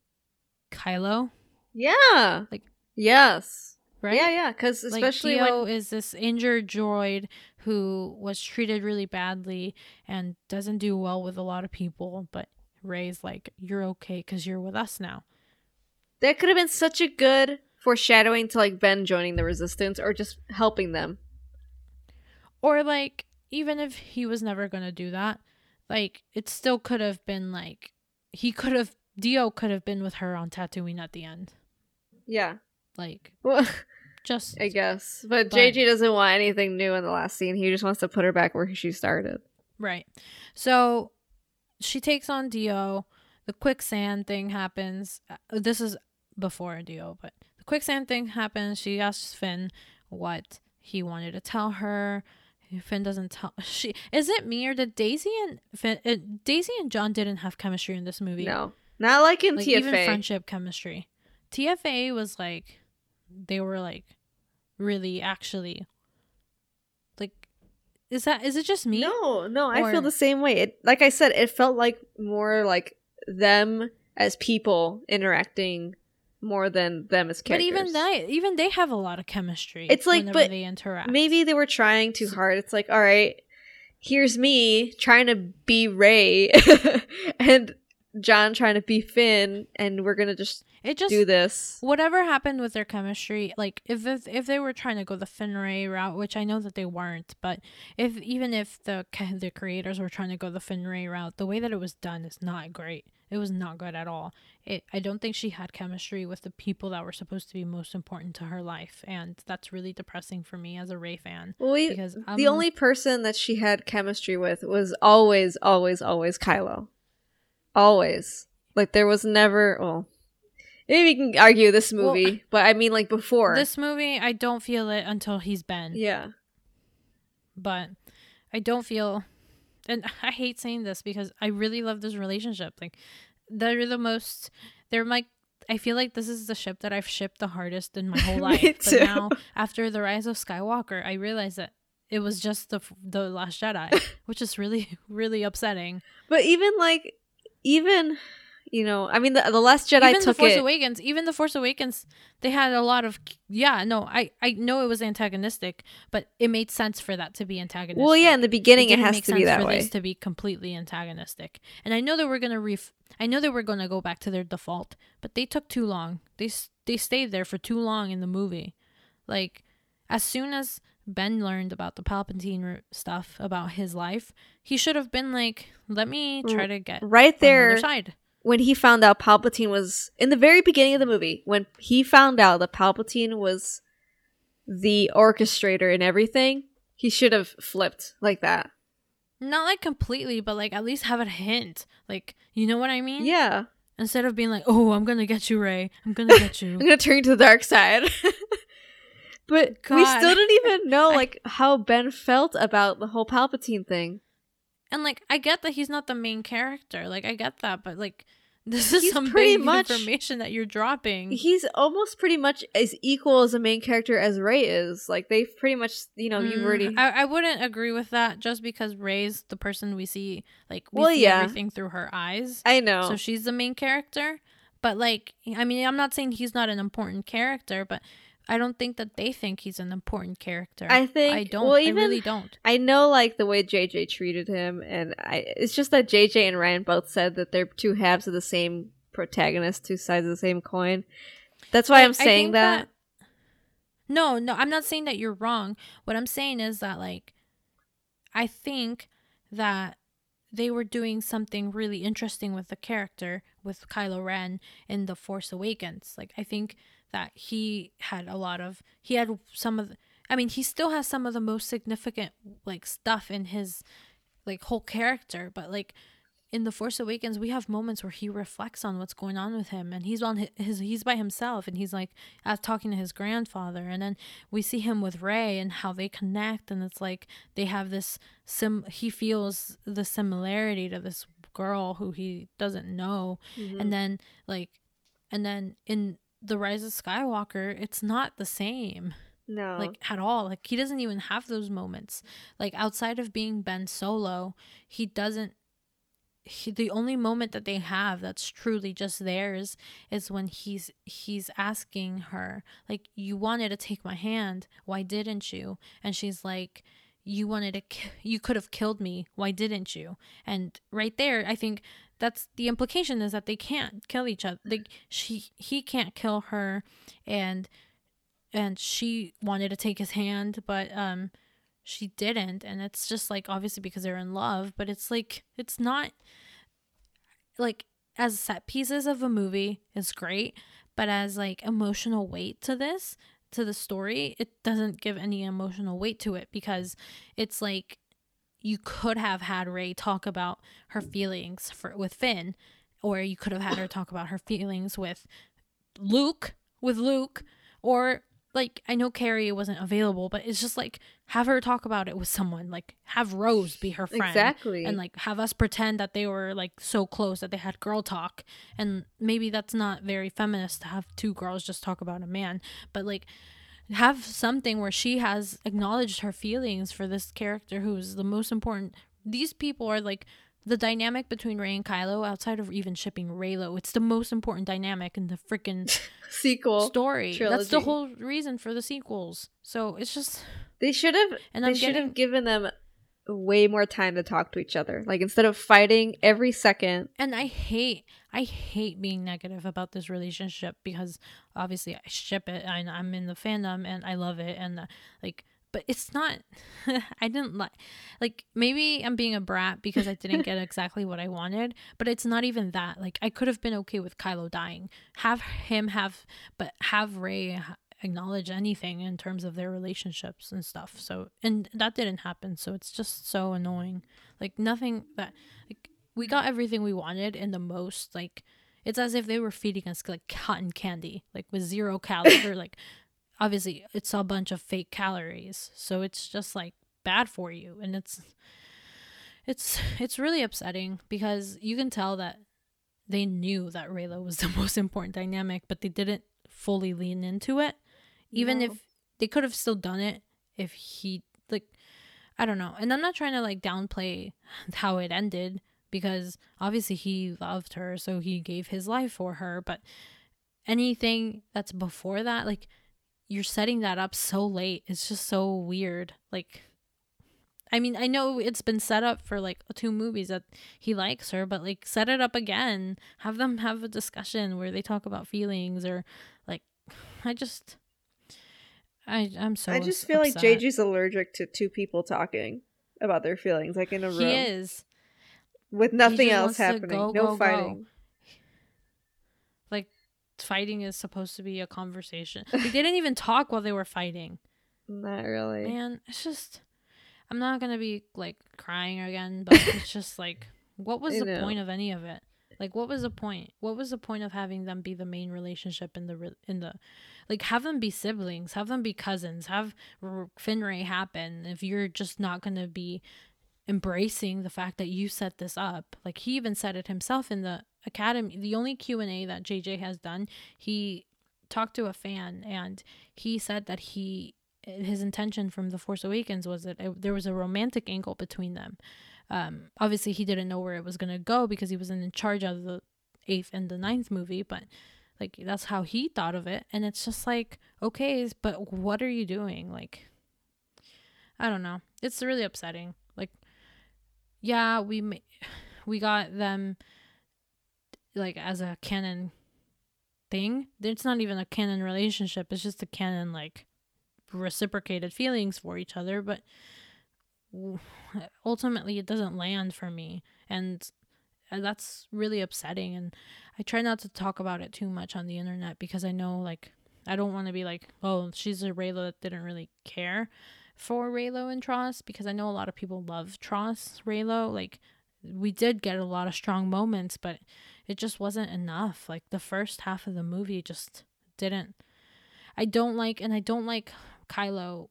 Kylo, Yeah. Like- yes. Right? Yeah, yeah. Because Like especially D-O when is this injured droid who was treated really badly and doesn't do well with a lot of people, but Rey's like, "You're okay because you're with us now." that could have been such a good foreshadowing to like Ben joining the Resistance or just helping them. Or like, even if he was never gonna do that, like it still could have been like he could have D-O could have been with her on Tatooine at the end, Yeah. like Well, just I guess. But, But- JJ doesn't want anything new in the last scene. He just wants to put her back where she started. Right. So she takes on D-O. The quicksand thing happens. Uh, This is before D-O, but the quicksand thing happens. She asks Finn what he wanted to tell her. Finn doesn't tell. She is it me or did Daisy and Finn? Uh, Daisy and John didn't have chemistry in this movie. No. Not like in like TFA. even friendship chemistry. TFA was like they were like really actually like is that is it just me? No, no, I feel the same way. It like I said, it felt like more like them as people interacting more than them as characters. But even they, even they have a lot of chemistry. It's like, but they interact. maybe they were trying too hard. It's like, all right, here's me trying to be Rey and John trying to be Finn, and we're gonna just it just do this. whatever happened with their chemistry. Like if, if if they were trying to go the Finray route, which I know that they weren't, but if even if the the creators were trying to go the Finray route, the way that it was done is not great. It was not good at all. It I don't think she had chemistry with the people that were supposed to be most important to her life, and that's really depressing for me as a Rey fan Well, we, because the I'm- only person that she had chemistry with was always, always, always Kylo. Always. Like there was never. Well, maybe we can argue this Well, movie, but I mean, like before. this movie I don't feel it until he's Ben. yeah. but I don't feel, and I hate saying this because I really love this relationship. Like, they're the most, they're like, I feel like this is the ship that I've shipped the hardest in my whole life. too. But now, after the rise of Skywalker, I realize that it was just the the Last Jedi, which is really really upsetting. But even like, even you know, I mean, the the Last Jedi even the Force it. Awakens, even the Force Awakens, they had a lot of yeah. No, I I know it was antagonistic, but it made sense for that to be antagonistic. well, yeah, in the beginning, it, didn't has to be sense that for way. this to be completely antagonistic. And I know that we're gonna ref. I know that we're gonna go back to their default, but they took too long. They they stayed there for too long in the movie. Like, as soon as Ben learned about the Palpatine stuff about his life, he should have been like, "Let me mm, try to get right on the other there, side." When he found out Palpatine was in the very beginning of the movie, when he found out that Palpatine was the orchestrator and everything, he should have flipped like that. Not like completely, but like at least have a hint. Like, you know what I mean? Yeah, Instead of being like, "Oh, I'm gonna get you, Rey. I'm gonna get you." I'm gonna turn to the dark side. but we still didn't even know I- like how Ben felt about the whole Palpatine thing. And like I get that he's not the main character. Like I get that, but like this is He's some pretty much- information that you're dropping. He's almost pretty much as equal as a main character as Rey is. Like they've pretty much, you know, you've Mm, already. I, I wouldn't agree with that just because Rey's the person we see like we Well, see yeah. everything through her eyes. I know. So she's the main character. But like I mean I'm not saying he's not an important character, but I don't think that they think he's an important character. I think. I don't Well, I really don't. I know like the way JJ treated him, and I. It's just that JJ and Rian both said that they're two halves of the same protagonist, two sides of the same coin. That's why I- I'm saying think that. No, no, I'm not saying that you're wrong. What I'm saying is that like I think that they were doing something really interesting with the character with Kylo Ren in The Force Awakens. Like I think that he had a lot of he had some of the, I mean he still has some of the most significant like stuff in his like whole character, but like in the Force Awakens, we have moments where he reflects on what's going on with him, and he's on his, his he's by himself, and he's like as talking to his grandfather, and then we see him with Rey and how they connect, and it's like they have this sim. He feels the similarity to this girl who he doesn't know, Mhm. and then like, and then in the Rise of Skywalker, it's not the same no, like at all. Like he doesn't even have those moments. Like outside of being ben solo he doesn't he, the only moment that they have that's truly just theirs is when he's he's asking her like you wanted to take my hand. Why didn't you? And she's like you wanted to you could have killed me. Why didn't you? And right there i think that's the implication is that they can't kill each other like she he can't kill her and and she wanted to take his hand but um she didn't. And it's just like obviously because they're in love but it's like it's not like as set pieces of a movie is great but as like emotional weight to this to the story it doesn't give any emotional weight to it because it's like you could have had Rey talk about her feelings for with finn or you could have had her talk about her feelings with luke with luke or like I know Carrie wasn't available, but it's just like have her talk about it with someone. Like have Rose be her friend. exactly. And like have us pretend that they were like so close that they had girl talk. And maybe that's not very feminist to have two girls just talk about a man. But like have something where she has acknowledged her feelings for this character who's the most important. These people are like the dynamic between Rey and Kylo outside of even shipping Reylo. It's the most important dynamic in the freaking sequel. story. That's the whole reason for the sequels. So it's just, They should have. and they should have given them way more time to talk to each other. Like instead of fighting every second. and I hate, I hate being negative about this relationship because obviously I ship it and I'm in the fandom and I love it and uh, like, but it's not. I didn't like, like maybe I'm being a brat because I didn't get exactly what I wanted, but it's not even that. Like I could have been okay with Kylo dying, have him have, but have Rey acknowledge anything in terms of their relationships and stuff. So, and that didn't happen. So it's just so annoying. Like nothing that like we got everything we wanted in the most like it's as if they were feeding us like cotton candy, like with zero calories or like obviously it's a bunch of fake calories. So it's just like bad for you and it's it's it's really upsetting because you can tell that they knew that Reylo was the most important dynamic, but they didn't fully lean into it. Even No. if they could have still done it if he like I don't know. And I'm not trying to like downplay how it ended because obviously he loved her, so he gave his life for her, but anything that's before that, like you're setting that up so late. It's just so weird. Like I mean, I know it's been set up for like two movies that he likes her, but like set it up again. Have them have a discussion where they talk about feelings or like I just I I'm so I just feel like upset. JJ's allergic to two people talking about their feelings, like in a room, He is. with nothing else happening. go, no go, go. fighting. Like fighting is supposed to be a conversation. They didn't even talk while they were fighting. Not really. Man, it's just I'm not gonna be like crying again, but it's just like what was the know. point of any of it? Like what was the point? What was the point of having them be the main relationship in the re- in the like have them be siblings, have them be cousins, have FinnRey happen if you're just not gonna be embracing the fact that you set this up. Like he even said it himself in the academy. The only Q&A that JJ has done, he talked to a fan and he said that he his intention from the Force Awakens was that it, there was a romantic angle between them. Um, obviously, he didn't know where it was gonna go because he wasn't in charge of the eighth and the ninth movie, but like that's how he thought of it, and it's just like okay, but what are you doing? Like, I don't know. It's really upsetting. Like, yeah, we we got them like as a canon thing. It's not even a canon relationship. It's just a canon like reciprocated feelings for each other, but ultimately it doesn't land for me and that's really upsetting and I try not to talk about it too much on the internet because I know like I don't want to be like, oh, she's a Reylo that didn't really care for Reylo and TROS because I know a lot of people love TROS Reylo. Like we did get a lot of strong moments, but it just wasn't enough. Like the first half of the movie just didn't. I don't like, and I don't like Kylo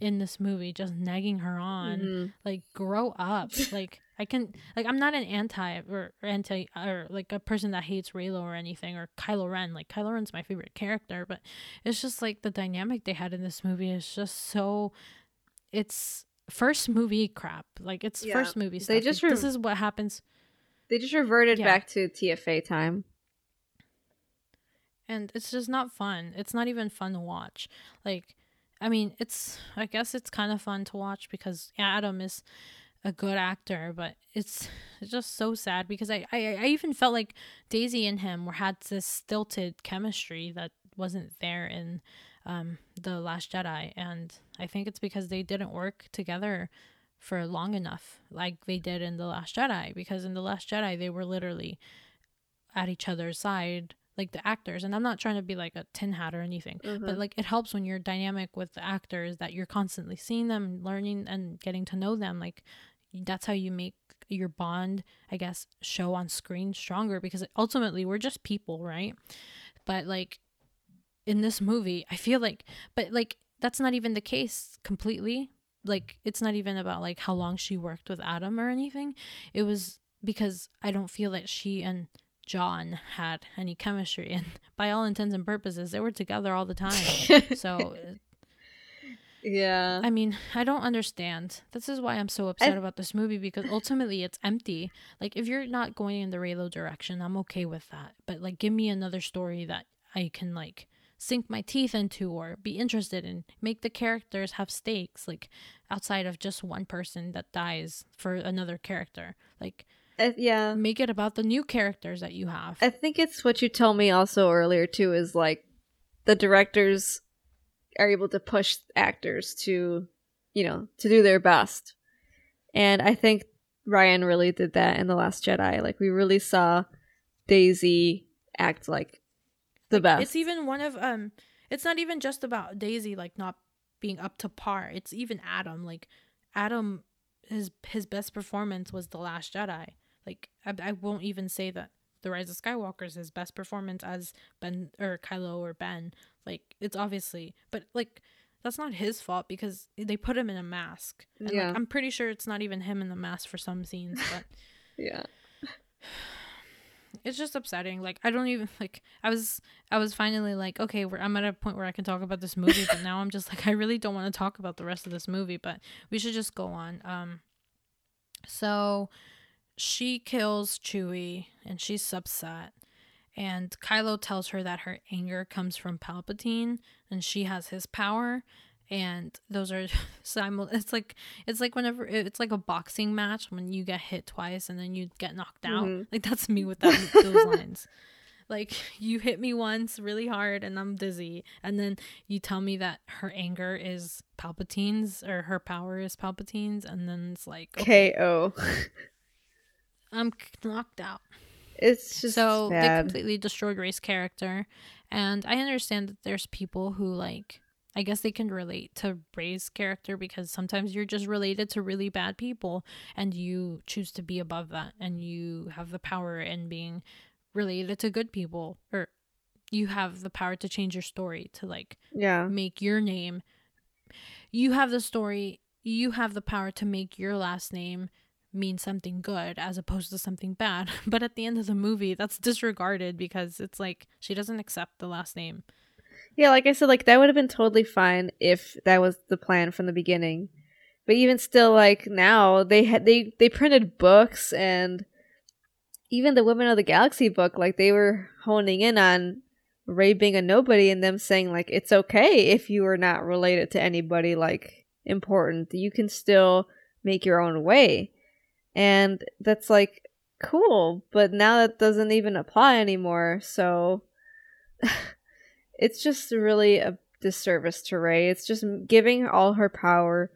in this movie just nagging her on. Mm-hmm. Like grow up. like I can like I'm not an anti or, or anti or like a person that hates Reylo or anything or Kylo Ren. Like Kylo Ren's my favorite character, but it's just like the dynamic they had in this movie is just so it's first movie crap. Like it's yeah. first movie stuff. They just re- this is what happens. They just reverted yeah. back to TFA time. And it's just not fun. It's not even fun to watch. Like I mean, it's I guess it's kind of fun to watch because Adam is a good actor, but it's, just so sad because I, I, I even felt like Daisy and him were had this stilted chemistry that wasn't there in um, the Last Jedi, and I think it's because they didn't work together for long enough, like they did in the Last Jedi. Because in the Last Jedi, they were literally at each other's side, like the actors. And I'm not trying to be like a tin hat or anything, mm-hmm. but like it helps when you're dynamic with the actors that you're constantly seeing them, learning, and getting to know them. Like that's how you make your bond, I guess, show on screen stronger because ultimately we're just people, right? But like in this movie, I feel like, but like that's not even the case completely. Like it's not even about like how long she worked with Adam or anything. It was because I don't feel that she and John had any chemistry, and by all intents and purposes, they were together all the time. so uh, yeah. I mean, I don't understand. This is why I'm so upset I... about this movie because ultimately it's empty. Like if you're not going in the Reylo direction, I'm okay with that. But like give me another story that I can like sink my teeth into or be interested in. Make the characters have stakes like outside of just one person that dies for another character. Like uh, yeah. Make it about the new characters that you have. I think it's what you told me also earlier too is like the directors are able to push actors to, you know, to do their best. And I think Rian really did that in The Last Jedi. Like we really saw Daisy act like the best. It's even one of um it's not even just about Daisy like not being up to par. It's even Adam. Like Adam his his best performance was The Last Jedi. Like I, I won't even say that The Rise of Skywalker is his best performance as Ben or Kylo or Ben. Like it's obviously, but like that's not his fault because they put him in a mask. And yeah. like I'm pretty sure it's not even him in the mask for some scenes, but yeah. It's just upsetting. Like I don't even like I was I was finally like, okay, I'm at a point where I can talk about this movie, but now I'm just like I really don't want to talk about the rest of this movie, but we should just go on. Um so she kills Chewie and she's upset and Kylo tells her that her anger comes from Palpatine and she has his power. And those are simul it's like it's like whenever it's like a boxing match when you get hit twice and then you get knocked out. Mm-hmm. like that's me with that those lines. Like you hit me once really hard and i'm dizzy. And then you tell me that her anger is palpatine's or her power is palpatine's and then it's like okay, ko i'm knocked out it's just so sad. they completely destroyed Rey's character, and I understand that there's people who like. I guess they can relate to Rey's character because sometimes you're just related to really bad people and you choose to be above that and you have the power in being related to good people or you have the power to change your story to like yeah make your name you have the story you have the power to make your last name mean something good as opposed to something bad. But at the end of the movie, that's disregarded because it's like she doesn't accept the last name. Yeah, like I said, like that would have been totally fine if that was the plan from the beginning. But even still, like now they had they they printed books and even the Women of the Galaxy book, like they were honing in on Rey being a nobody and them saying like it's okay if you are not related to anybody like important. You can still make your own way. And that's like cool, but now that doesn't even apply anymore. So it's just really a disservice to Rey. It's just giving all her power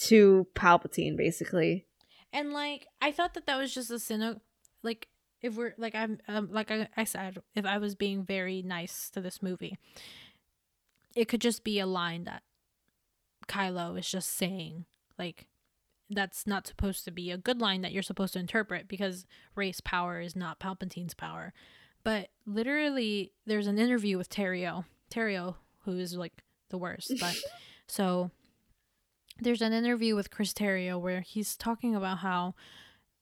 to Palpatine, basically. And like I thought that that was just a cynic like if we're like I'm um, like I, I said if I was being very nice to this movie it could just be a line that Kylo is just saying like that's not supposed to be a good line that you're supposed to interpret because Rey's power is not Palpatine's power. But literally there's an interview with Terrio. Terrio who is like the worst, but so there's an interview with Chris Terrio where he's talking about how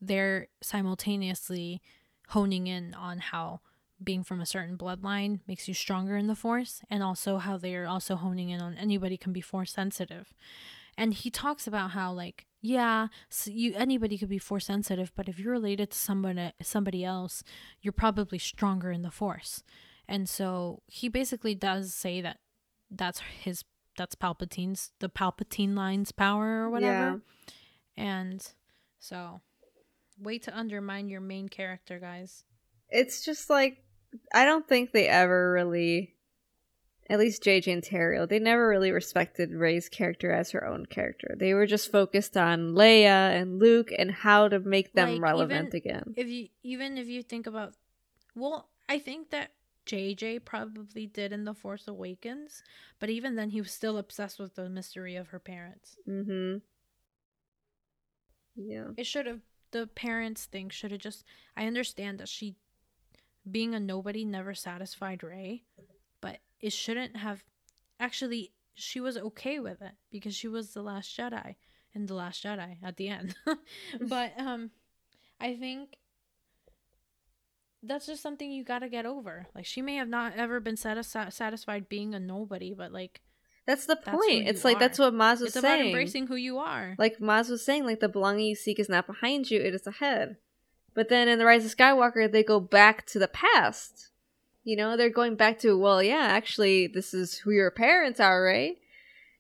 they're simultaneously honing in on how being from a certain bloodline makes you stronger in the force and also how they're also honing in on anybody can be force sensitive and he talks about how like yeah so you anybody could be force sensitive but if you're related to somebody eh, somebody else you're probably stronger in the force and so he basically does say that that's his that's palpatine's the palpatine line's power or whatever yeah. and so way to undermine your main character, guys. It's just like I don't think they ever really at least JJ and Terrio, they never really respected Rey's character as her own character. They were just focused on Leia and Luke and how to make them like, relevant again. If you even if you think about well, I think that JJ probably did in The Force Awakens, but even then he was still obsessed with the mystery of her parents. Mm-hmm. Yeah. It should have the parents thing should have just I understand that she being a nobody never satisfied but it shouldn't have actually she was okay with it because she was the last Jedi and the last Jedi at the end. but um I think that's just something you got to get over. Like she may have not ever been satis- satisfied being a nobody, but like that's the point. That's it's like are. that's what Maz was it's saying. about embracing who you are. Like Maz was saying, like the belonging you seek is not behind you; it is ahead. But then in the Rise of Skywalker, they go back to the past. You know, they're going back to well, yeah, actually, this is who your parents are, right?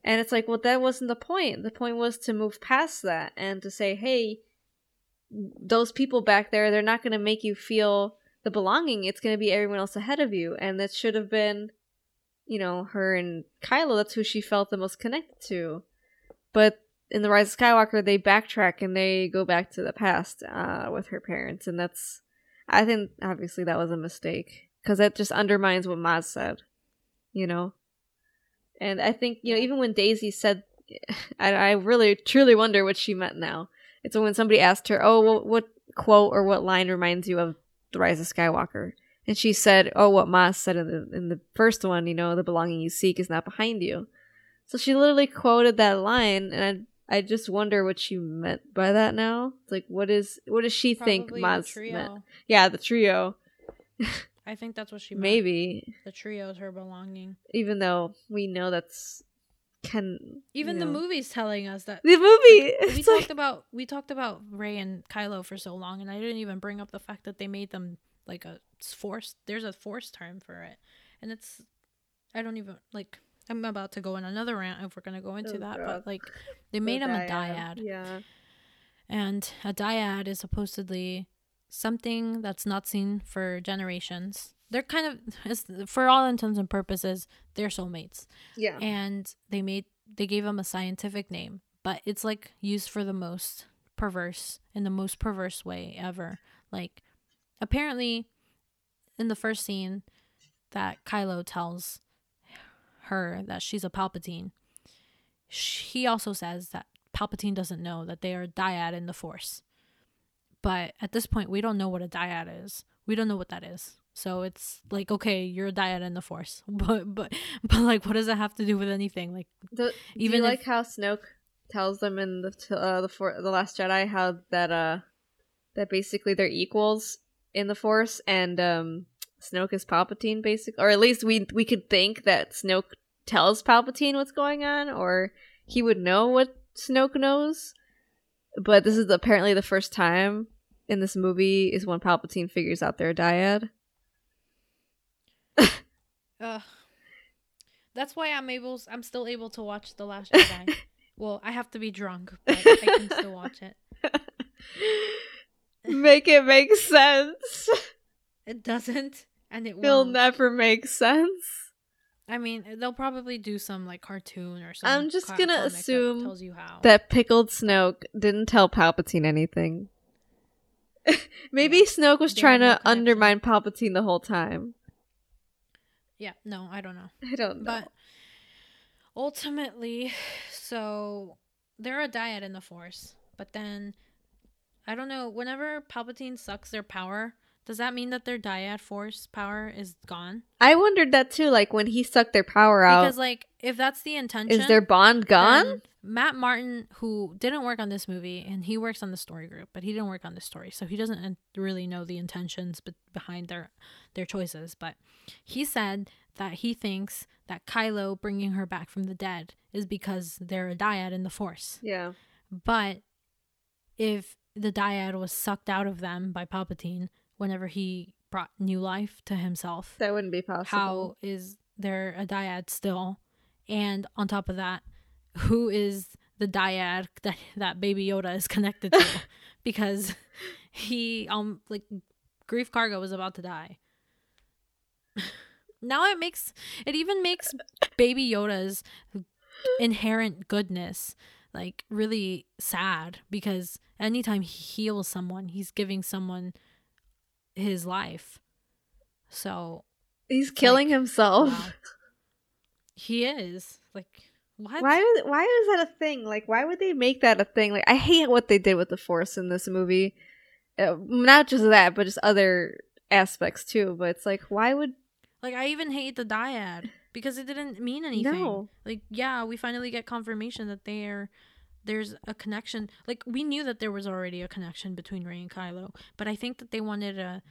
And it's like, well, that wasn't the point. The point was to move past that and to say, hey, those people back there, they're not going to make you feel the belonging. It's going to be everyone else ahead of you, and that should have been you know, her and Kylo, that's who she felt the most connected to. But in The Rise of Skywalker, they backtrack and they go back to the past uh, with her parents. And that's, I think, obviously, that was a mistake. Because that just undermines what Maz said, you know? And I think, you know, even when Daisy said, I, I really, truly wonder what she meant now. It's when somebody asked her, oh, what, what quote or what line reminds you of The Rise of Skywalker? And she said, "Oh, what Maz said in the in the first one, you know, the belonging you seek is not behind you." So she literally quoted that line, and I I just wonder what she meant by that. Now, like, what is what does she Probably think Maz meant? Yeah, the trio. I think that's what she meant. Maybe the trio is her belonging. Even though we know that's can even the movie's telling us that the movie like, we talked about we talked about Rey and Kylo for so long, and I didn't even bring up the fact that they made them like a force there's a force term for it and it's i don't even like i'm about to go in another rant if we're going to go into oh, that God. but like they made him dyad. a dyad yeah and a dyad is supposedly something that's not seen for generations. They're kind of for all intents and purposes they're soulmates. Yeah. And they made they gave them a scientific name but it's like used for the most perverse in the most perverse way ever. Like apparently in the first scene that Kylo tells her that she's a Palpatine, he also says that Palpatine doesn't know that they are dyad in the Force. But at this point, we don't know what a dyad is. We don't know what that is. So it's like, okay, you're a dyad in the Force, but but but like, what does it have to do with anything? Like, the, even do you if, like how Snoke tells them in the uh, the for the Last Jedi how that uh that basically they're equals in the Force, and um, Snoke is Palpatine, basically, or at least we we could think that Snoke tells Palpatine what's going on, or he would know what Snoke knows. But this is apparently the first time in this movie is when Palpatine figures out their dyad. uh, that's why I'm able. I'm still able to watch the Last Jedi. well, I have to be drunk, but I can still watch it. make it make sense. It doesn't, and it will never make sense. I mean, they'll probably do some like cartoon or something. I'm just gonna assume tells you how. that pickled Snoke didn't tell Palpatine anything. Maybe Yeah. Snoke was They trying had no to undermine Palpatine the whole time. yeah, no, I don't know. I don't know. But ultimately, so they're a dyad in the Force, but then I don't know. Whenever Palpatine sucks their power, does that mean that their dyad Force power is gone? I wondered that too. Like when he sucked their power out, Because like, if that's the intention, is their bond gone? Matt Martin, who didn't work on this movie, and he works on the story group, but he didn't work on the story, so he doesn't really know the intentions be- behind their their choices. But he said that he thinks that Kylo bringing her back from the dead is because they're a dyad in the Force. yeah. But if the dyad was sucked out of them by Palpatine whenever he brought new life to himself, That wouldn't be possible. how is there a dyad still? And on top of that who is the dyad that that baby yoda is connected to? Because he um like Greef Karga was about to die. Now it makes it even makes baby yoda's inherent goodness like really sad because anytime he heals someone he's giving someone his life so He's killing himself. Wow. He is like what? Why? would- Why is that a thing? Like, why would they make that a thing? Like, I hate what they did with the Force in this movie. Uh, not just that, but just other aspects too. But it's like, why would Like I even hate the dyad because it didn't mean anything. No. Like yeah, we finally get confirmation that they're there's a connection. Like we knew that there was already a connection between Rey and Kylo, but I think that they wanted to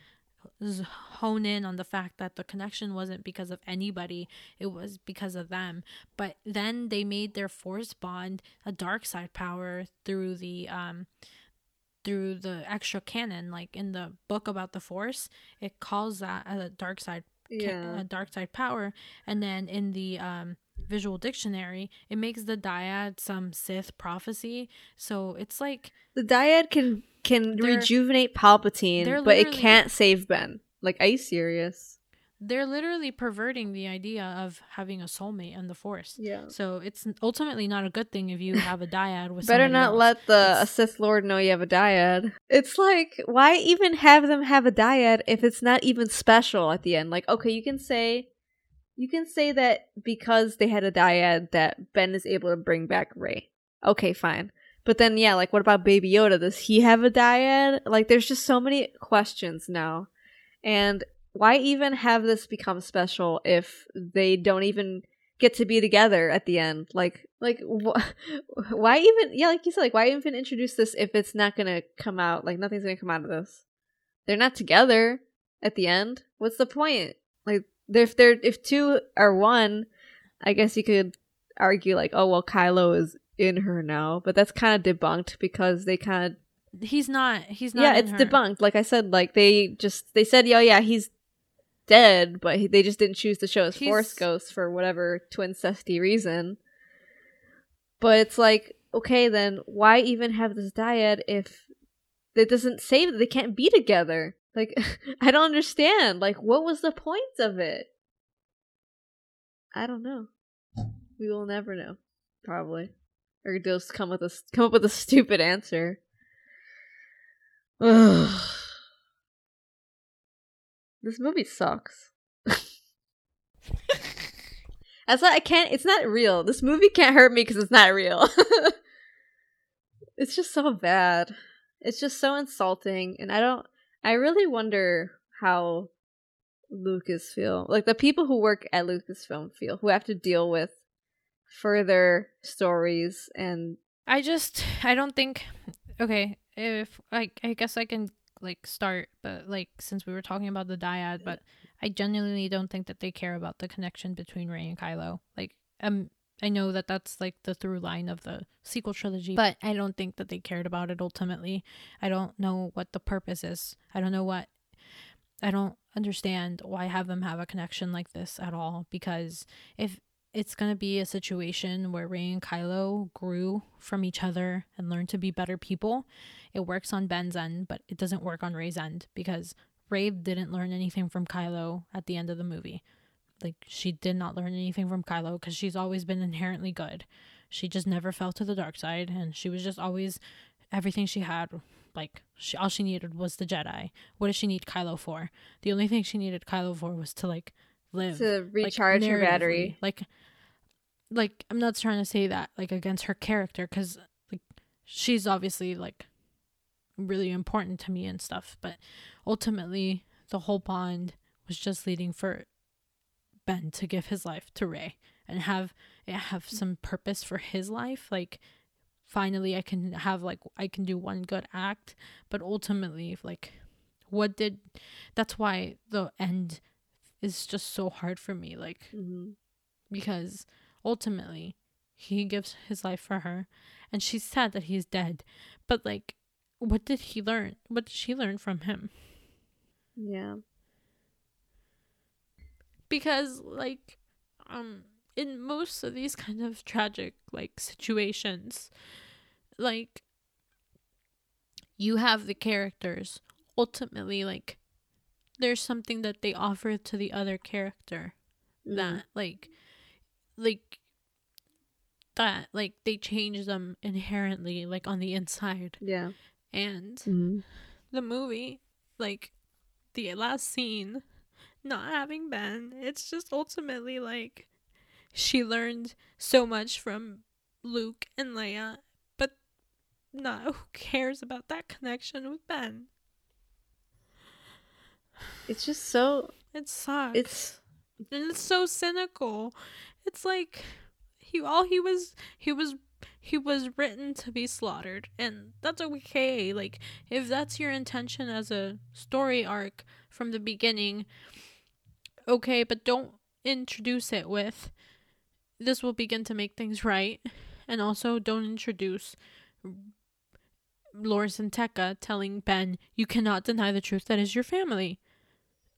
hone in on the fact that the connection wasn't because of anybody it was because of them but then they made their force bond a dark side power through the um through the extra canon like in the book about the force it calls that a dark side ca- a dark side power and then in the um visual dictionary it makes the dyad some sith prophecy so it's like the dyad can can rejuvenate Palpatine, but it can't save Ben? Like, are you serious? they're literally perverting the idea of having a soulmate in the force Yeah. so it's ultimately not a good thing if you have a dyad with Better not else. let the a Sith Lord know you have a dyad. It's like, why even have them have a dyad if it's not even special at the end? Like, okay, you can say, you can say that because they had a dyad that Ben is able to bring back Rey. Okay, fine. But then, yeah, like, what about Baby Yoda? Does he have a dyad? Like, there's just so many questions now. And why even have this become special if they don't even get to be together at the end? Like, like wh- why even? Yeah, like you said, like why even introduce this if it's not gonna come out? Like nothing's gonna come out of this. They're not together at the end. What's the point? Like, if they're if two are one, I guess you could argue like, oh well, Kylo is in her now, but that's kind of debunked because they kind of he's not he's not yeah, it's her. debunked. Like I said, like they just they said, yeah, yeah, he's dead, but he, they just didn't choose to show his He's- force ghost for whatever twincesty reason. But it's like, okay, then why even have this dyad if it doesn't say that they can't be together? Like, I don't understand. Like, what was the point of it? I don't know. We will never know, probably, or just come with a come up with a stupid answer. Ugh. This movie sucks. That's why I can't. It's not real. This movie can't hurt me because it's not real. it's just so bad. It's just so insulting, and I don't. I really wonder how Lucas feel. Like the people who work at Lucasfilm feel, who have to deal with further stories and I just I don't think okay, if I I guess I can like start but like since we were talking about the dyad, but I genuinely don't think that they care about the connection between Rey and Kylo. Like um I know that that's like the through line of the sequel trilogy, but I don't think that they cared about it ultimately. I don't know what the purpose is. I don't know what I don't understand why have them have a connection like this at all because if it's going to be a situation where Rey and Kylo grew from each other and learned to be better people. It works on Ben's end, but it doesn't work on Rey's end because Rey didn't learn anything from Kylo at the end of the movie. Like she did not learn anything from Kylo because she's always been inherently good. She just never fell to the dark side, and she was just always everything she had. Like she, all she needed was the Jedi. What does she need Kylo for? The only thing she needed Kylo for was to like live to like, recharge her battery. Like, like I'm not trying to say that like against her character because like she's obviously like really important to me and stuff, but ultimately the whole bond was just leading for Ben to give his life to Rey and have it have some purpose for his life. Like finally I can have like I can do one good act, but ultimately like what did that's why the end is just so hard for me like Mhm. because ultimately he gives his life for her and she's sad that he's dead but like what did he learn what did she learn from him Yeah. Because like um in most of these kind of tragic like situations like you have the characters ultimately like there's something that they offer to the other character Mhm. that like like that like they change them inherently like on the inside Yeah. and Mhm. the movie like the last scene not having Ben. It's just ultimately like she learned so much from Luke and Leia but not who cares about that connection with Ben? It's just so it sucks. it's and it's so cynical. It's like he all he was he was he was written to be slaughtered and that's okay. Like if that's your intention as a story arc from the beginning okay but don't introduce it with this will begin to make things right. And also don't introduce Lor San Tekka telling Ben you cannot deny the truth that is your family.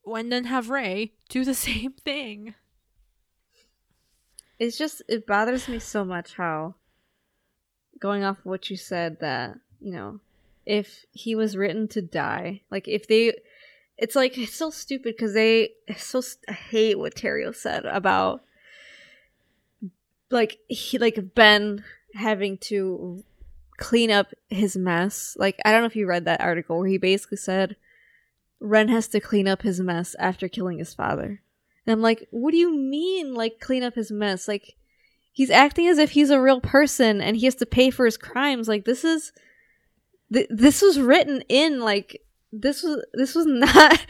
And then have Rey do the same thing. It's just it bothers me so much how going off what you said that you know if he was written to die like if they it's like it's so stupid because they so st- i hate what Terrio said about like he like ben having to clean up his mess like i don't know if you read that article where he basically said ren has to clean up his mess after killing his father and I'm like, what do you mean, like, clean up his mess? Like, he's acting as if he's a real person and he has to pay for his crimes. Like, this is, th- this was written in, like, this was, this was not,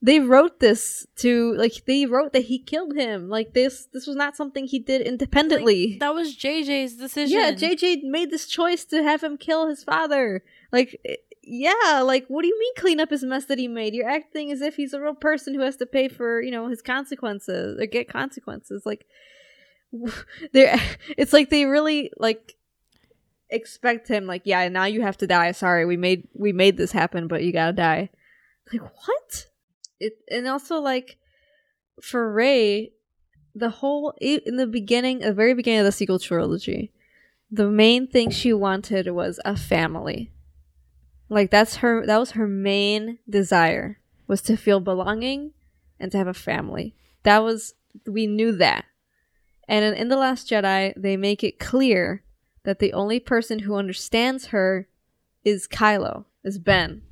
they wrote this to, like, they wrote that he killed him. Like, this, this was not something he did independently. that was JJ's decision yeah, JJ made this choice to have him kill his father. Like, eh, yeah, like, what do you mean clean up his mess that he made? You're acting as if he's a real person who has to pay for, you know, his consequences or get consequences. Like, they're, it's like they really, like, expect him, like, yeah, now you have to die. Sorry, we made, we made this happen, but you gotta die. Like, what? It, and also, like, for Rey, the whole, in the beginning, the very beginning of the sequel trilogy, the main thing she wanted was a family. Like that's her that was her main desire was to feel belonging and to have a family. That was we knew that. And in, in the last Jedi, they make it clear that the only person who understands her is Kylo, is Ben.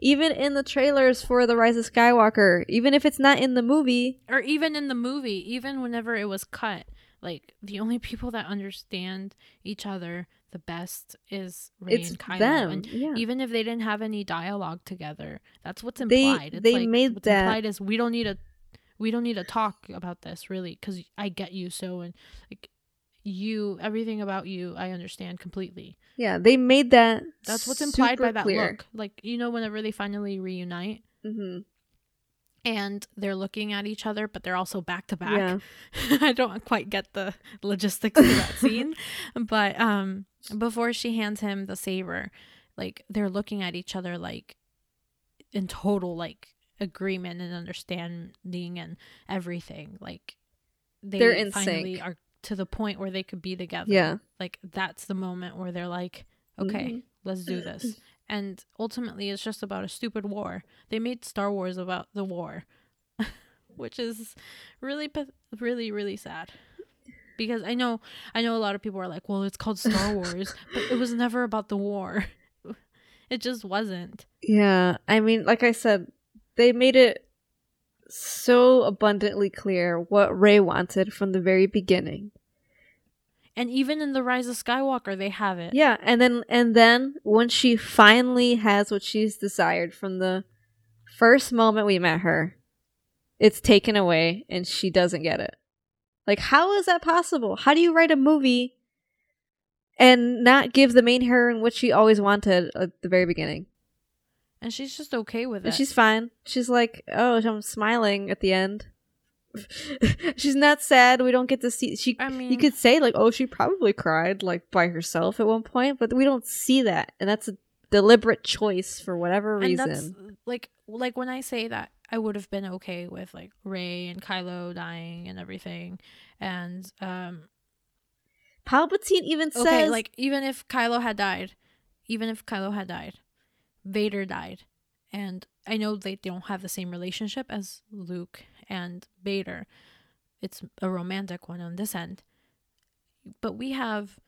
Even in the trailers for The Rise of Skywalker, even if it's not in the movie, or even in the movie even whenever it was cut like the only people that understand each other the best is Rey it's and Kylo them. and yeah. even if they didn't have any dialogue together that's what's They- implied it's they like, made what's that- implied is we don't need to we don't need to talk about this really because i get you so and like you everything about you i understand completely yeah, they made that that's what's implied by that clear. look like you know whenever they finally reunite hmm and they're looking at each other but they're also back to back I don't quite get the logistics of that scene, but um, before she hands him the saber, like they're looking at each other like in total like agreement and understanding and everything. Like they They're in finally sync. are to the point where they could be together. Yeah. like that's the moment where they're like, okay, Mhm. let's do this. And ultimately, it's just about a stupid war. They made Star Wars about the war. which is really really really sad. Because I know I know a lot of people are like, "Well, it's called Star Wars," but it was never about the war. It just wasn't. Yeah, I mean, like I said, they made it so abundantly clear what Rey wanted from the very beginning. And even in the Rise of Skywalker, they have it. Yeah, and then and then when she finally has what she's desired from the first moment we met her, it's taken away and she doesn't get it. Like how is that possible? How do you write a movie and not give the main heroine what she always wanted at the very beginning? And she's just okay with And it. she's fine. She's like, "Oh, I'm smiling at the end." she's not sad. We don't get to see she I mean, you could say like, "Oh, she probably cried like by herself at one point," but we don't see that, and that's a deliberate choice for whatever and that's reason. like like when I say that I would have been okay with like Rey and Kylo dying and everything, and um Palpatine even okay says, like even if Kylo had died, even if Kylo had died, Vader died, and I know they don't have the same relationship as Luke and Vader. It's a romantic one on this end, but we have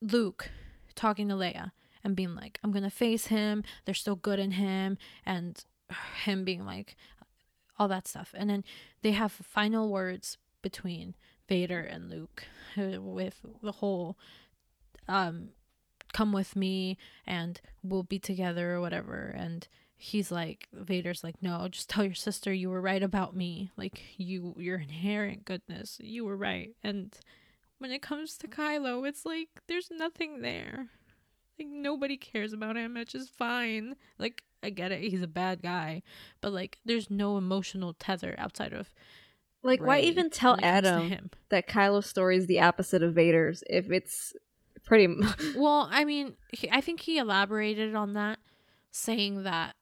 Luke talking to Leia and being like, I'm gonna face him. There's still good in him, and him being like, all that stuff. And then they have final words between Vader and Luke with the whole, um, come with me and we'll be together or whatever. And he's like, Vader's like, no, just tell your sister you were right about me. Like you, your inherent goodness, you were right. And when it comes to Kylo, it's like there's nothing there. Like nobody cares about him, which is fine. Like I get it, he's a bad guy, but like there's no emotional tether outside of like, why even tell when it comes to Adam that Kylo's story is the opposite of Vader's if it's pretty m- Well, I mean, he, I think he elaborated on that, saying that,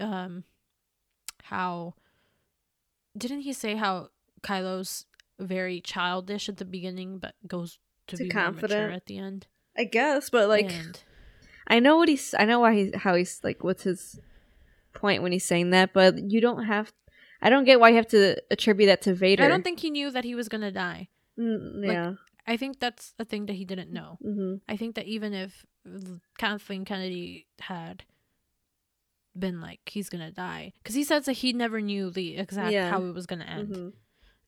um, how didn't he say how Kylo's very childish at the beginning, but goes to Too be more confident. at the end? I guess, but like and, I know what he's I know why he's how he's like what's his point when he's saying that, but you don't have I don't get why you have to attribute that to Vader. I don't think he knew that he was gonna die. Mm, like, yeah. I think that's a thing that he didn't know. hmm I think that even if Kathleen Kennedy had been like he's gonna die, because he says that he never knew the exact Yeah. how it was gonna end, hmm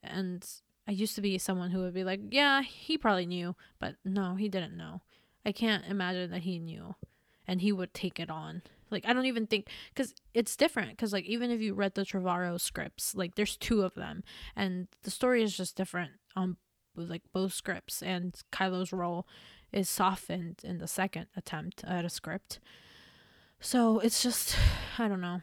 and I used to be someone who would be like, yeah, he probably knew, but no, he didn't know. I can't imagine that he knew, and he would take it on. Like I don't even think because it's different. Because like even if you read the Trevorrow scripts, like there's two of them, and the story is just different on like both scripts, and Kylo's role is softened in the second attempt at a script. So it's just I don't know.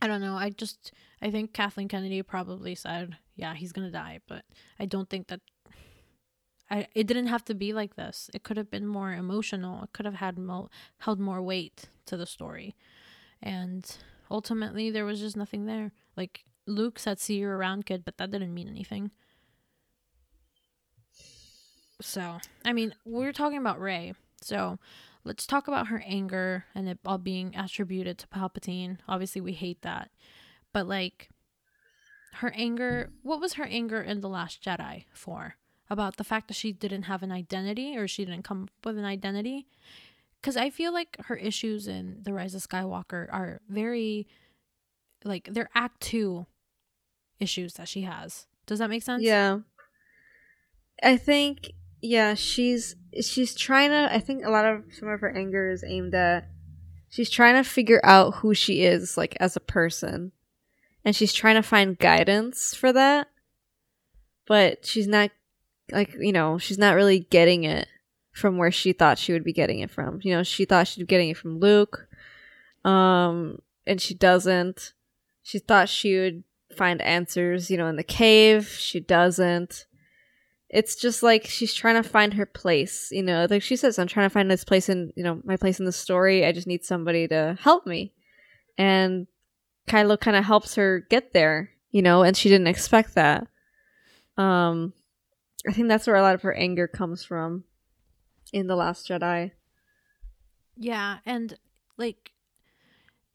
I don't know. I just I think Kathleen Kennedy probably said, "Yeah, he's gonna die," but I don't think that. I it didn't have to be like this. It could have been more emotional. It could have had mo- held more weight to the story, and ultimately there was just nothing there. Like Luke said, "See you around, kid," but that didn't mean anything. So I mean, we're talking about Rey. So let's talk about her anger and it all being attributed to Palpatine. Obviously, we hate that. But like her anger, what was her anger in The Last Jedi for? About the fact that she didn't have an identity or she didn't come up with an identity? Cuz I feel like her issues in The Rise of Skywalker are very like they're act 2 issues that she has. Does that make sense? Yeah. I think yeah, she's she's trying to I think a lot of some of her anger is aimed at she's trying to figure out who she is like as a person. And she's trying to find guidance for that. But she's not like, you know, she's not really getting it from where she thought she would be getting it from. You know, she thought she'd be getting it from Luke. Um and she doesn't. She thought she would find answers, you know, in the cave. She doesn't. It's just like she's trying to find her place, you know. Like she says, I'm trying to find this place in, you know, my place in the story. I just need somebody to help me. And Kylo kind of helps her get there, you know, and she didn't expect that. Um, I think that's where a lot of her anger comes from in The Last Jedi. Yeah, and like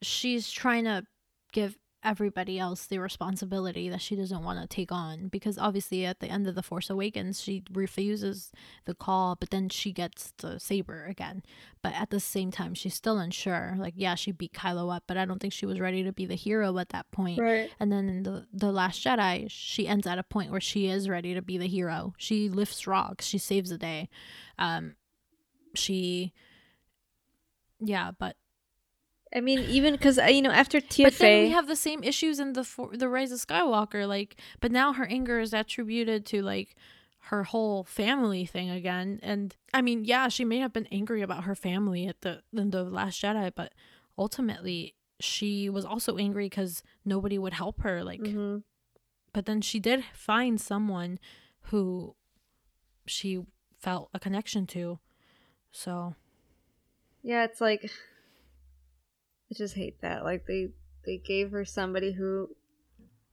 she's trying to give everybody else the responsibility that she doesn't want to take on because obviously at the end of the force awakens she refuses the call but then she gets the saber again. But at the same time she's still unsure. Like yeah she beat kylo up but i don't think she was ready to be the hero at that point. Right. and then in the the last jedi she ends at a point where she is ready to be the hero. She lifts rocks. She saves the day. Um she yeah but I mean, even because you know after but then we have the same issues in the for- the Rise of Skywalker, like, but now her anger is attributed to like her whole family thing again. And I mean, yeah, she may have been angry about her family at the in the Last Jedi, but ultimately she was also angry because nobody would help her. Like, Mhm. but then she did find someone who she felt a connection to. So yeah, it's like I just hate that. Like they they gave her somebody who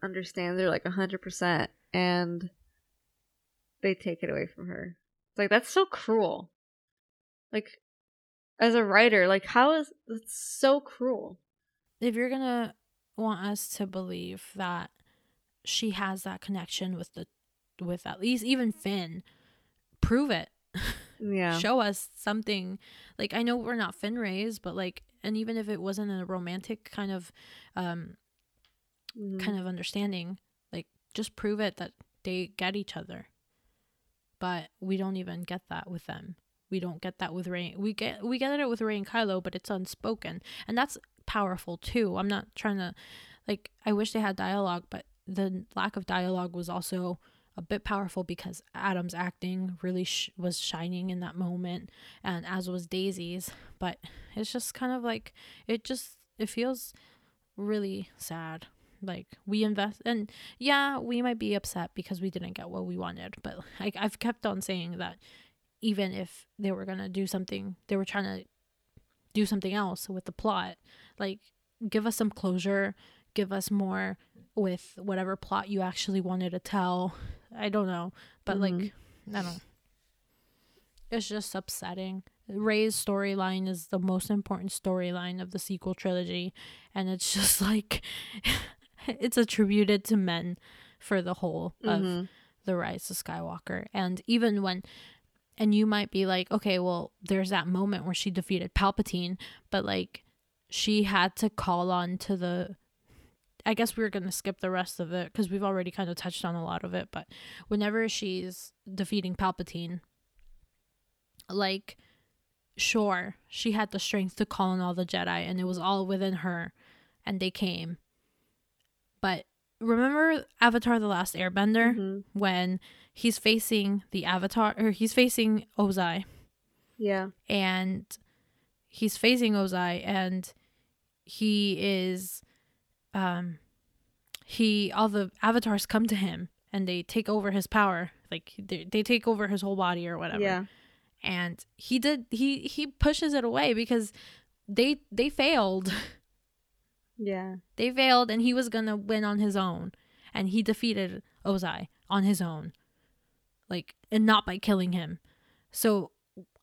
understands her like a hundred percent, and they take it away from her. It's like that's so cruel. Like as a writer, like how is that's so cruel? if you're gonna want us to believe that she has that connection with the with at least even Finn, prove it. Yeah. Show us something. Like I know we're not Finn rays, but like and even if it wasn't a romantic kind of um Mhm. kind of understanding, like just prove it that they get each other. But we don't even get that with them. We don't get that with Rey. We get we get it with Rey and Kylo, but it's unspoken, and that's powerful too. I'm not trying to, like, I wish they had dialogue, but the lack of dialogue was also a bit powerful because Adam's acting really sh- was shining in that moment, and as was Daisy's. But it's just kind of like it just it feels really sad like we invest and yeah we might be upset because we didn't get what we wanted but like i've kept on saying that even if they were gonna do something they were trying to do something else with the plot like give us some closure give us more with whatever plot you actually wanted to tell i don't know but like Mhm. i don't know it's just upsetting rey's storyline is the most important storyline of the sequel trilogy and it's just like it's attributed to men for the whole of Mhm. the rise of skywalker and even when and you might be like okay well there's that moment where she defeated palpatine but like she had to call on to the i guess we are going to skip the rest of it because we've already kind of touched on a lot of it but whenever she's defeating palpatine like sure she had the strength to call on all the jedi and it was all within her and they came but remember avatar the last airbender Mhm. when he's facing the avatar or he's facing ozai Yeah. and he's facing ozai and he is um he all the avatars come to him and they take over his power like they, they take over his whole body or whatever. Yeah. and he did he he pushes it away because they they failed. Yeah. they failed and he was gonna win on his own. And he defeated ozai on his own. Like and not by killing him. So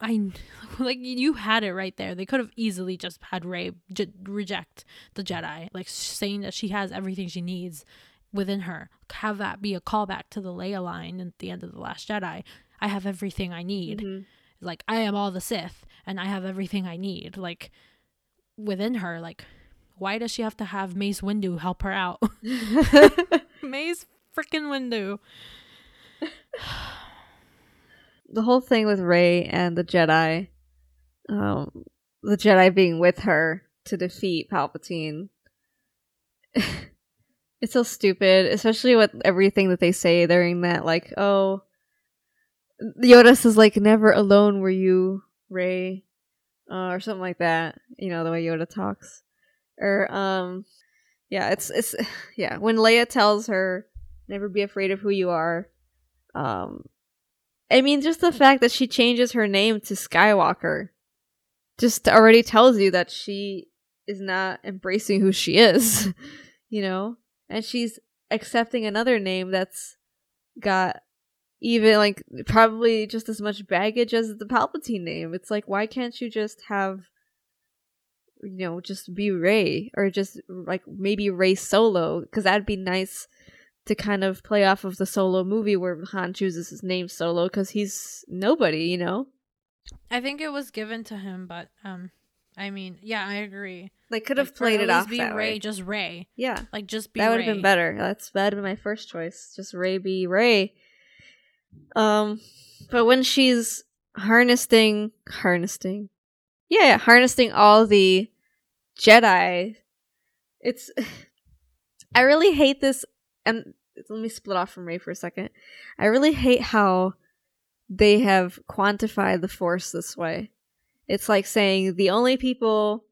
i like you had it right there. They could have easily just had rey j- reject the jedi like saying that she has everything she needs within her. Have that be a callback to the leia line at the end of the last jedi. I have everything i need. Mhm. like i am all the sith and i have everything i need. Like within her like why does she have to have mace windu help her out? Mace freaking windu the whole thing with Rey and the Jedi, um, the Jedi being with her to defeat Palpatine. it's so stupid, especially with everything that they say during that. Like, oh, Yoda says like, "Never alone were you, Rey," uh, or something like that. You know the way Yoda talks, or um, yeah, it's it's yeah. When Leia tells her, "Never be afraid of who you are," um, I mean, just the fact that she changes her name to Skywalker just already tells you that she is not embracing who she is, you know? And she's accepting another name that's got even like probably just as much baggage as the Palpatine name. It's like, why can't you just have you know, just be Rey or just like maybe Rey Solo because that'd be nice to kind of play off of the Solo movie where Han chooses his name Solo because he's nobody, you know. I think it was given to him, but um, I mean, yeah, I agree. They could have Like, played it off be that Rey, way. just Rey. Yeah, Like just be that would have been better. That's that'd been my first choice. Just Rey be Rey. Um, but when she's harnessing, harnessing, yeah, yeah, harnessing all the Jedi, it's. I really hate this, and let me split off from Rey for a second. I really hate how they have quantified the Force this way. It's like saying the only people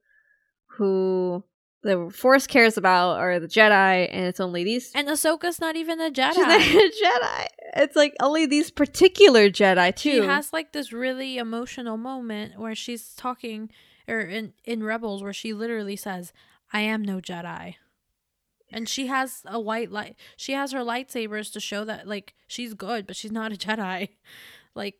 who the Force cares about are the Jedi, and it's only these. And Ahsoka's not even a Jedi. She's not a Jedi. It's like only these particular Jedi too. She has like this really emotional moment where she's talking, or in in Rebels, where she literally says, "I am no Jedi," and she has a white light. She has her lightsabers to show that like she's good, but she's not a Jedi. Like,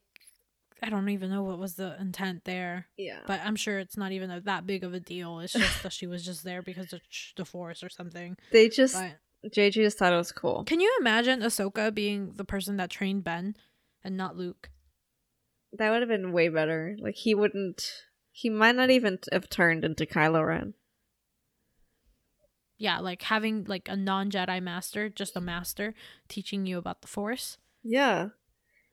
I don't even know what was the intent there, yeah. but I'm sure it's not even a, that big of a deal. It's just that she was just there because of the Force or something. they just But JJ just thought it was cool. can you imagine Ahsoka being the person that trained Ben and not Luke? That would have been way better. Like he wouldn't. He might not even have turned into Kylo Ren. Yeah, like having like a non Jedi master, just a master, teaching you about the Force. Yeah.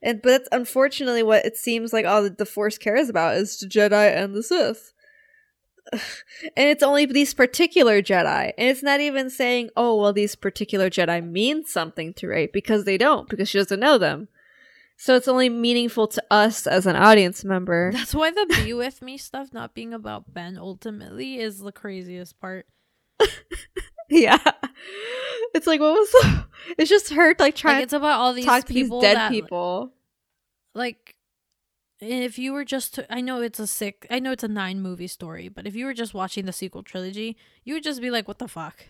And but that's unfortunately what it seems like all the, the Force cares about is the Jedi and the Sith. and it's only these particular Jedi. And it's not even saying, oh, well, these particular Jedi mean something to Rey, because they don't, because she doesn't know them. So it's only meaningful to us as an audience member. That's why the be with me stuff not being about Ben ultimately is the craziest part. yeah. It's like, what was the. It's just her, like, trying Like it's about all these talk to these people dead that, people. Like, if you were just, to, I know it's a sick, I know it's a nine movie story, but if you were just watching the sequel trilogy, you would just be like, what the fuck?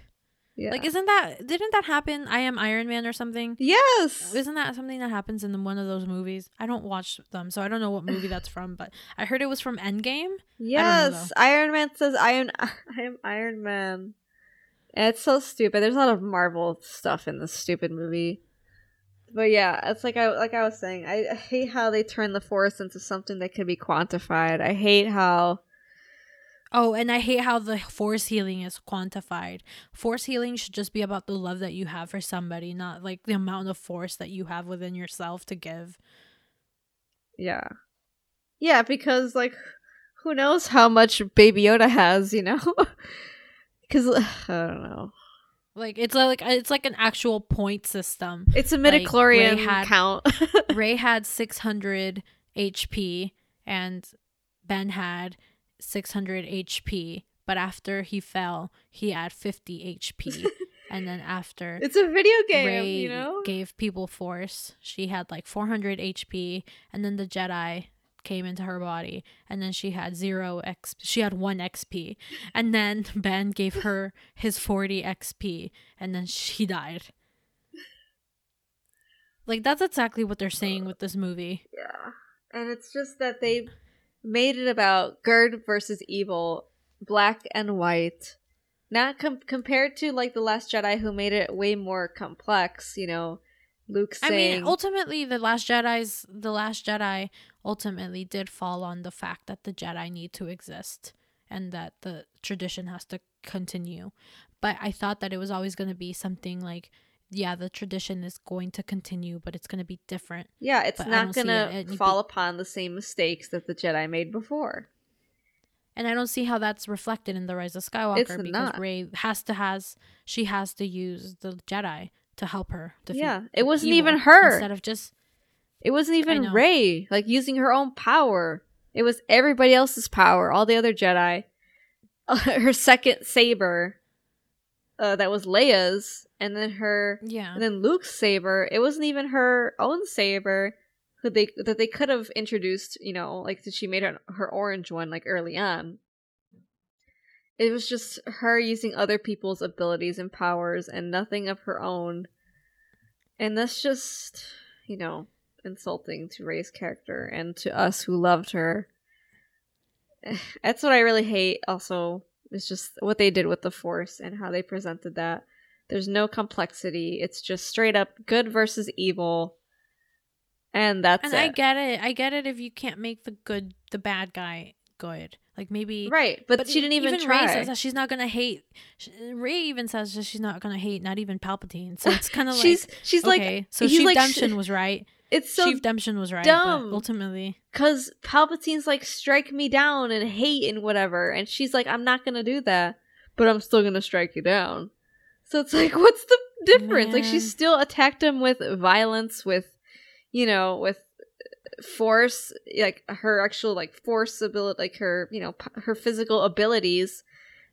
Yeah. Like, isn't that, didn't that happen? I am Iron Man or something? yes. Isn't that something that happens in one of those movies? I don't watch them, so I don't know what movie that's from, but I heard it was from Endgame. Yes, Iron Man says I am I am Iron Man. It's so stupid. There's a lot of Marvel stuff in this stupid movie. But yeah, it's like I like I was saying, I, I hate how they turn the force into something that can be quantified. I hate how Oh, and I hate how the force healing is quantified. Force healing should just be about the love that you have for somebody, not like the amount of force that you have within yourself to give. yeah. Yeah, because like who knows how much Baby Yoda has, you know? Cuz I don't know. Like it's uh, like uh, it's like an actual point system. It's a Like, midichlorian had- count. Rey had 600 HP and Ben had 600 HP, but after he fell, he had 50 HP. and then after it's a video game, Rey you know? gave people force, she had like 400 HP, and then the Jedi came into her body, and then she had zero X. She had one XP, and then Ben gave her his 40 XP, and then she died. Like that's exactly what they're saying with this movie. Yeah. And it's just that they made it about good versus evil, black and white. Not com- compared to like the Last Jedi, who made it way more complex. You know, Luke Saying, I mean, ultimately, the Last Jedi's the Last Jedi ultimately did fall on the fact that the Jedi need to exist and that the tradition has to continue. But I thought that it was always going to be something like, yeah, the tradition is going to continue, but it's going to be different. "Yeah, it's but not gonna it. It- fall upon the same mistakes that the Jedi made before." And I don't see how that's reflected in the Rise of Skywalker It's because not. Rey has to has she has to use the Jedi to help her defeat. Yeah, it wasn't evil even her. instead of just It wasn't even. Rey like using her own power. It was everybody else's power. All the other Jedi. her second saber, uh, that was Leia's, and then her yeah. And then Luke's saber, it wasn't even her own saber who they that they could have introduced, you know, like that she made her her orange one like early on. It was just her using other people's abilities and powers and nothing of her own. And that's just, you know, insulting to Rey's character and to us who loved her. That's what I really hate also It's just what they did with the Force and how they presented that. There's no complexity. It's just straight up good versus evil. And that's and it. I get it. I get it if you can't make the good, the bad guy good. Like maybe right, but, she didn't even, try. Rey says that she's not gonna hate. Rey even says that she's not gonna hate, not even Palpatine. So it's kind of like she's she's okay, like so Chief like, was right. It's so Chief Demption was right. dumb. But ultimately, Cause Palpatine's like strike me down and hate and whatever, and she's like, I'm not gonna do that, but I'm still gonna strike you down. So it's like, what's the difference? Like she still attacked him with violence, with you know, with force, like her actual like force ability, like her you know p- her physical abilities.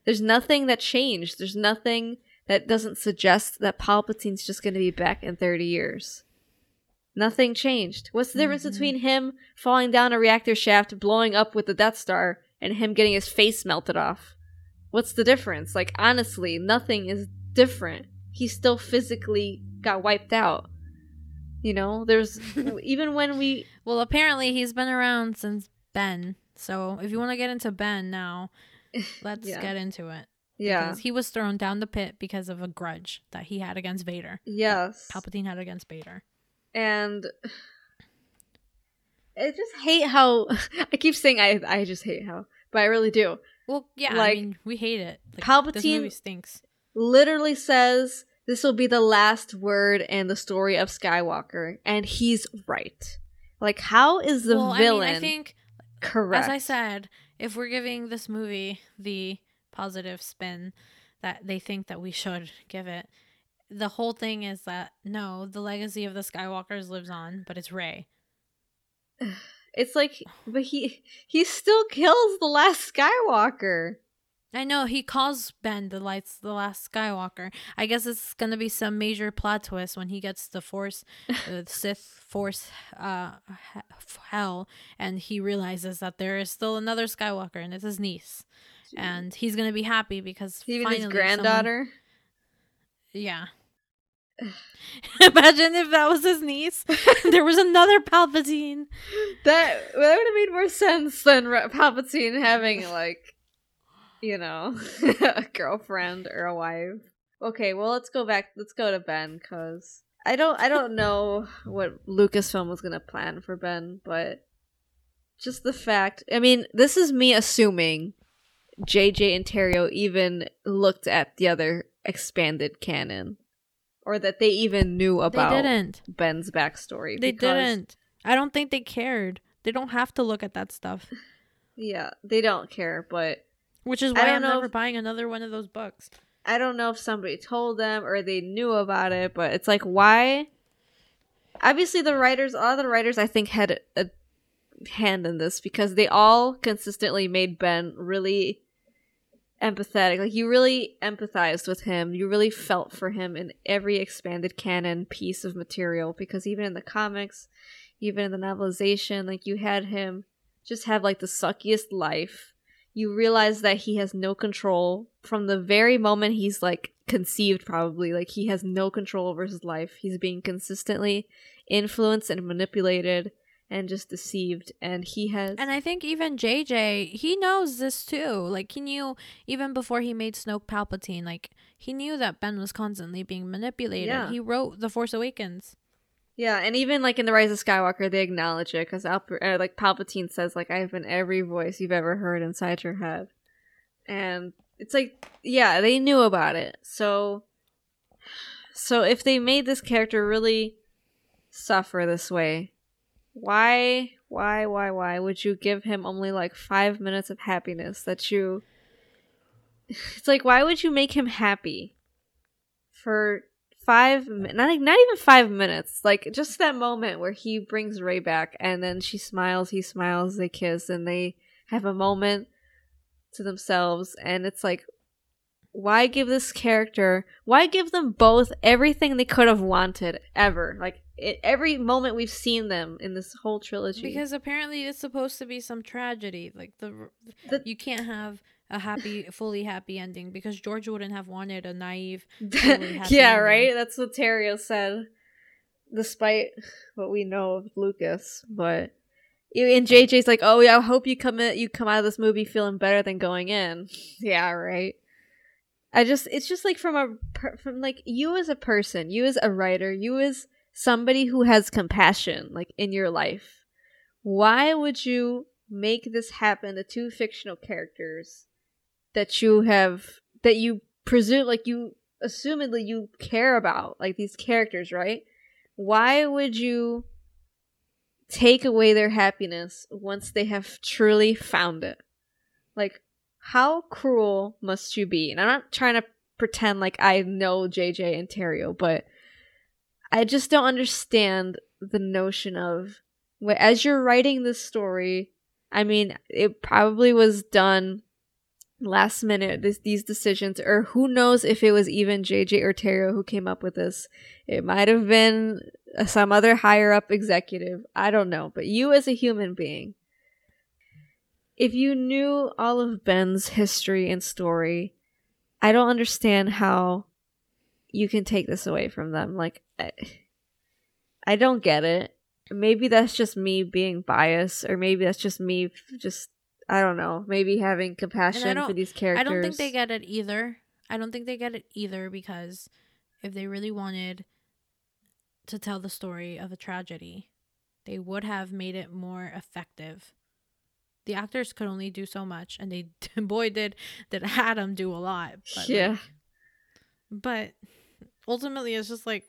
There's nothing that changed. There's nothing that doesn't suggest that Palpatine's just gonna be back in 30 years. Nothing changed. What's the difference Mhm. between him falling down a reactor shaft, blowing up with the Death Star, and him getting his face melted off? What's the difference? Like, honestly, nothing is different. He still physically got wiped out. You know, there's even when we. well, apparently he's been around since Ben. So if you want to get into Ben now, let's Yeah. get into it. Yeah. Because he was thrown down the pit because of a grudge that he had against Vader. Yes. Palpatine had against Vader. And I just hate how I keep saying I I just hate how, but I really do. Well, yeah, I Like, mean, we hate it. Like, Palpatine- movie stinks. Literally says this will be the last word in the story of Skywalker, and he's right. Like, how is the well, villain I mean, I think, correct? as I said, if we're giving this movie the positive spin that they think that we should give it, the whole thing is that no, the legacy of the Skywalkers lives on, but it's Rey. it's like, but he he still kills the last Skywalker. I know he calls Ben the lights the last Skywalker. I guess it's gonna be some major plot twist when he gets the Force, uh, Sith Force, uh, hell, and he realizes that there is still another Skywalker, and it's his niece, and he's gonna be happy because Even finally his someone- granddaughter. yeah. Imagine if that was his niece. there was another Palpatine. That that would have made more sense than Palpatine having like, you know, a girlfriend or a wife. Okay, well let's go back. Let's go to Ben because I don't I don't know what Lucasfilm was gonna plan for Ben, but just the fact. I mean, this is me assuming JJ and Terrio even looked at the other expanded canon, or that they even knew about They didn't. Ben's backstory. They didn't. I don't think they cared. They don't have to look at that stuff. Yeah, they don't care, but Which is why I'm never if- buying another one of those books. I don't know if somebody told them or they knew about it, but it's like why? Obviously, the writers, a lot of the writers, I think, had a hand in this because they all consistently made Ben really empathetic. Like you really empathized with him. You really felt for him in every expanded canon piece of material because even in the comics, even in the novelization, like you had him just have like the suckiest life. You realize that he has no control from the very moment he's like conceived, probably. Like he has no control over his life. He's being consistently influenced and manipulated and just deceived. And he has. And I think even JJ, he knows this too. Like he knew even before he made Snoke Palpatine, like he knew that Ben was constantly being manipulated. Yeah. He wrote The Force Awakens. Yeah, and even like in the Rise of Skywalker, they acknowledge it because uh, like Palpatine says, like I've been every voice you've ever heard inside your head, and it's like, yeah, they knew about it. So, so if they made this character really suffer this way, why, why, why, why would you give him only like five minutes of happiness that you? It's like, why would you make him happy for five not not even five minutes like just that moment where he brings rey back and then she smiles he smiles they kiss and they have a moment to themselves and it's like why give this character why give them both everything they could have wanted ever like it, every moment we've seen them in this whole trilogy Because apparently it's supposed to be some tragedy. Like the, The- you can't have a happy, fully happy ending because George wouldn't have wanted a naive. yeah ending. right that's what Terrio said despite what we know of lucas but And JJ's like, "Oh yeah, I hope you come in, you come out of this movie feeling better than going in." Yeah, right. I just it's just like from a from like you as a person, you as a writer, you as somebody who has compassion like in your life. Why would you make this happen to two fictional characters that you have that you presume like you assumedly you care about like these characters, right? Why would you take away their happiness once they have truly found it? Like how cruel must you be? And I'm not trying to pretend like I know JJ and but I just don't understand the notion of as you're writing this story. I mean, it probably was done last minute this, these decisions or who knows if it was even JJ or who came up with this. It might have been some other higher up executive. I don't know, but you as a human being if you knew all of Ben's history and story, I don't understand how you can take this away from them. Like, I, I don't get it. Maybe that's just me being biased, or maybe that's just me just, I don't know, maybe having compassion for these characters. I don't think they get it either. I don't think they get it either because if they really wanted to tell the story of a tragedy, they would have made it more effective the actors could only do so much, and they boy did did Adam do a lot. But yeah, like, but ultimately, it's just like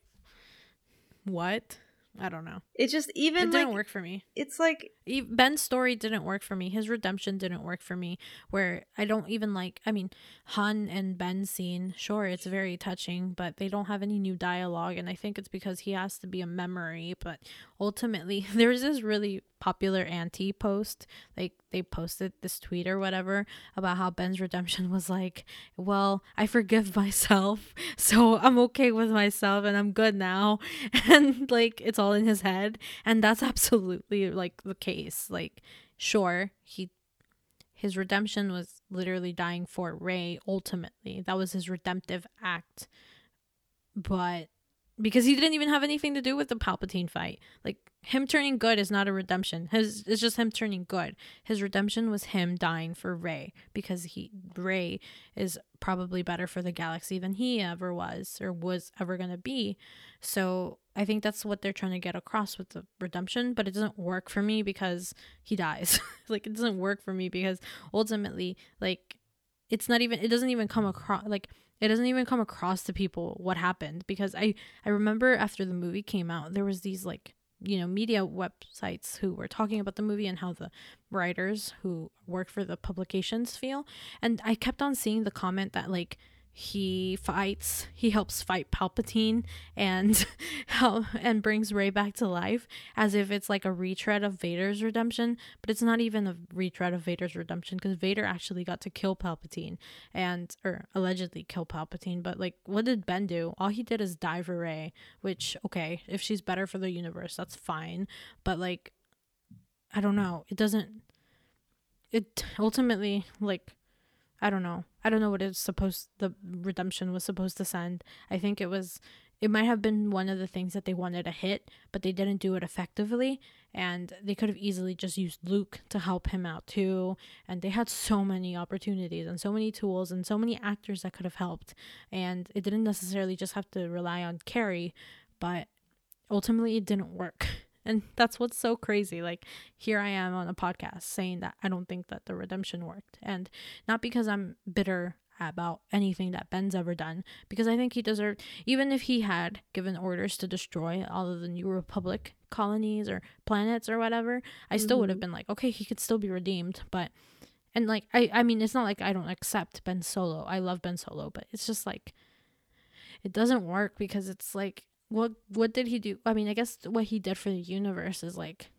what I don't know. It just even it didn't like, work for me. It's like Ben's story didn't work for me. His redemption didn't work for me. Where I don't even like. I mean, Han and Ben scene. Sure, it's very touching, but they don't have any new dialogue, and I think it's because he has to be a memory. But ultimately, there's this really popular anti post. Like they posted this tweet or whatever about how Ben's redemption was like, well, I forgive myself, so I'm okay with myself and I'm good now. And like it's all in his head. And that's absolutely like the case. Like, sure, he his redemption was literally dying for Rey ultimately. That was his redemptive act. But because he didn't even have anything to do with the Palpatine fight. Like him turning good is not a redemption. His it's just him turning good. His redemption was him dying for Rey because he Rey is probably better for the galaxy than he ever was or was ever going to be. So, I think that's what they're trying to get across with the redemption, but it doesn't work for me because he dies. like it doesn't work for me because ultimately like it's not even it doesn't even come across like it doesn't even come across to people what happened because i i remember after the movie came out there was these like you know media websites who were talking about the movie and how the writers who work for the publications feel. And i kept on seeing the comment that like he fights he helps fight palpatine and and brings rey back to life as if it's like a retread of vader's redemption but it's not even a retread of vader's redemption because vader actually got to kill palpatine and or allegedly kill palpatine but like what did ben do? All he did is die for rey which okay if she's better for the universe that's fine but like i don't know. It doesn't it ultimately like I don't know. I don't know what it's supposed the redemption was supposed to send. I think it was it might have been one of the things that they wanted to hit, but they didn't do it effectively and they could have easily just used Luke to help him out too and they had so many opportunities and so many tools and so many actors that could have helped and it didn't necessarily just have to rely on Carrie, but ultimately it didn't work. And that's what's so crazy. Like, here I am on a podcast saying that I don't think that the redemption worked. And not because I'm bitter about anything that Ben's ever done, because I think he deserved, even if he had given orders to destroy all of the New Republic colonies or planets or whatever, I still mm-hmm. would have been like, okay, he could still be redeemed. But, and like, I, I mean, it's not like I don't accept Ben Solo. I love Ben Solo, but it's just like, it doesn't work because it's like what what did he do? I mean, I guess what he did for the universe is like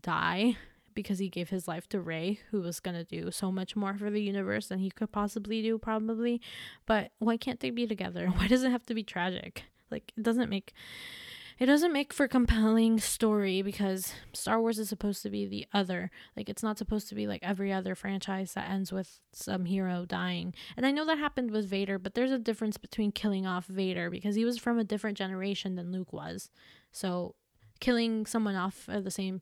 die because he gave his life to Rey, who was gonna do so much more for the universe than he could possibly do, probably. But why can't they be together? Why does it have to be tragic? Like it doesn't make it doesn't make for compelling story because Star Wars is supposed to be the other. Like it's not supposed to be like every other franchise that ends with some hero dying. And I know that happened with Vader, but there's a difference between killing off Vader because he was from a different generation than Luke was. So killing someone off of the same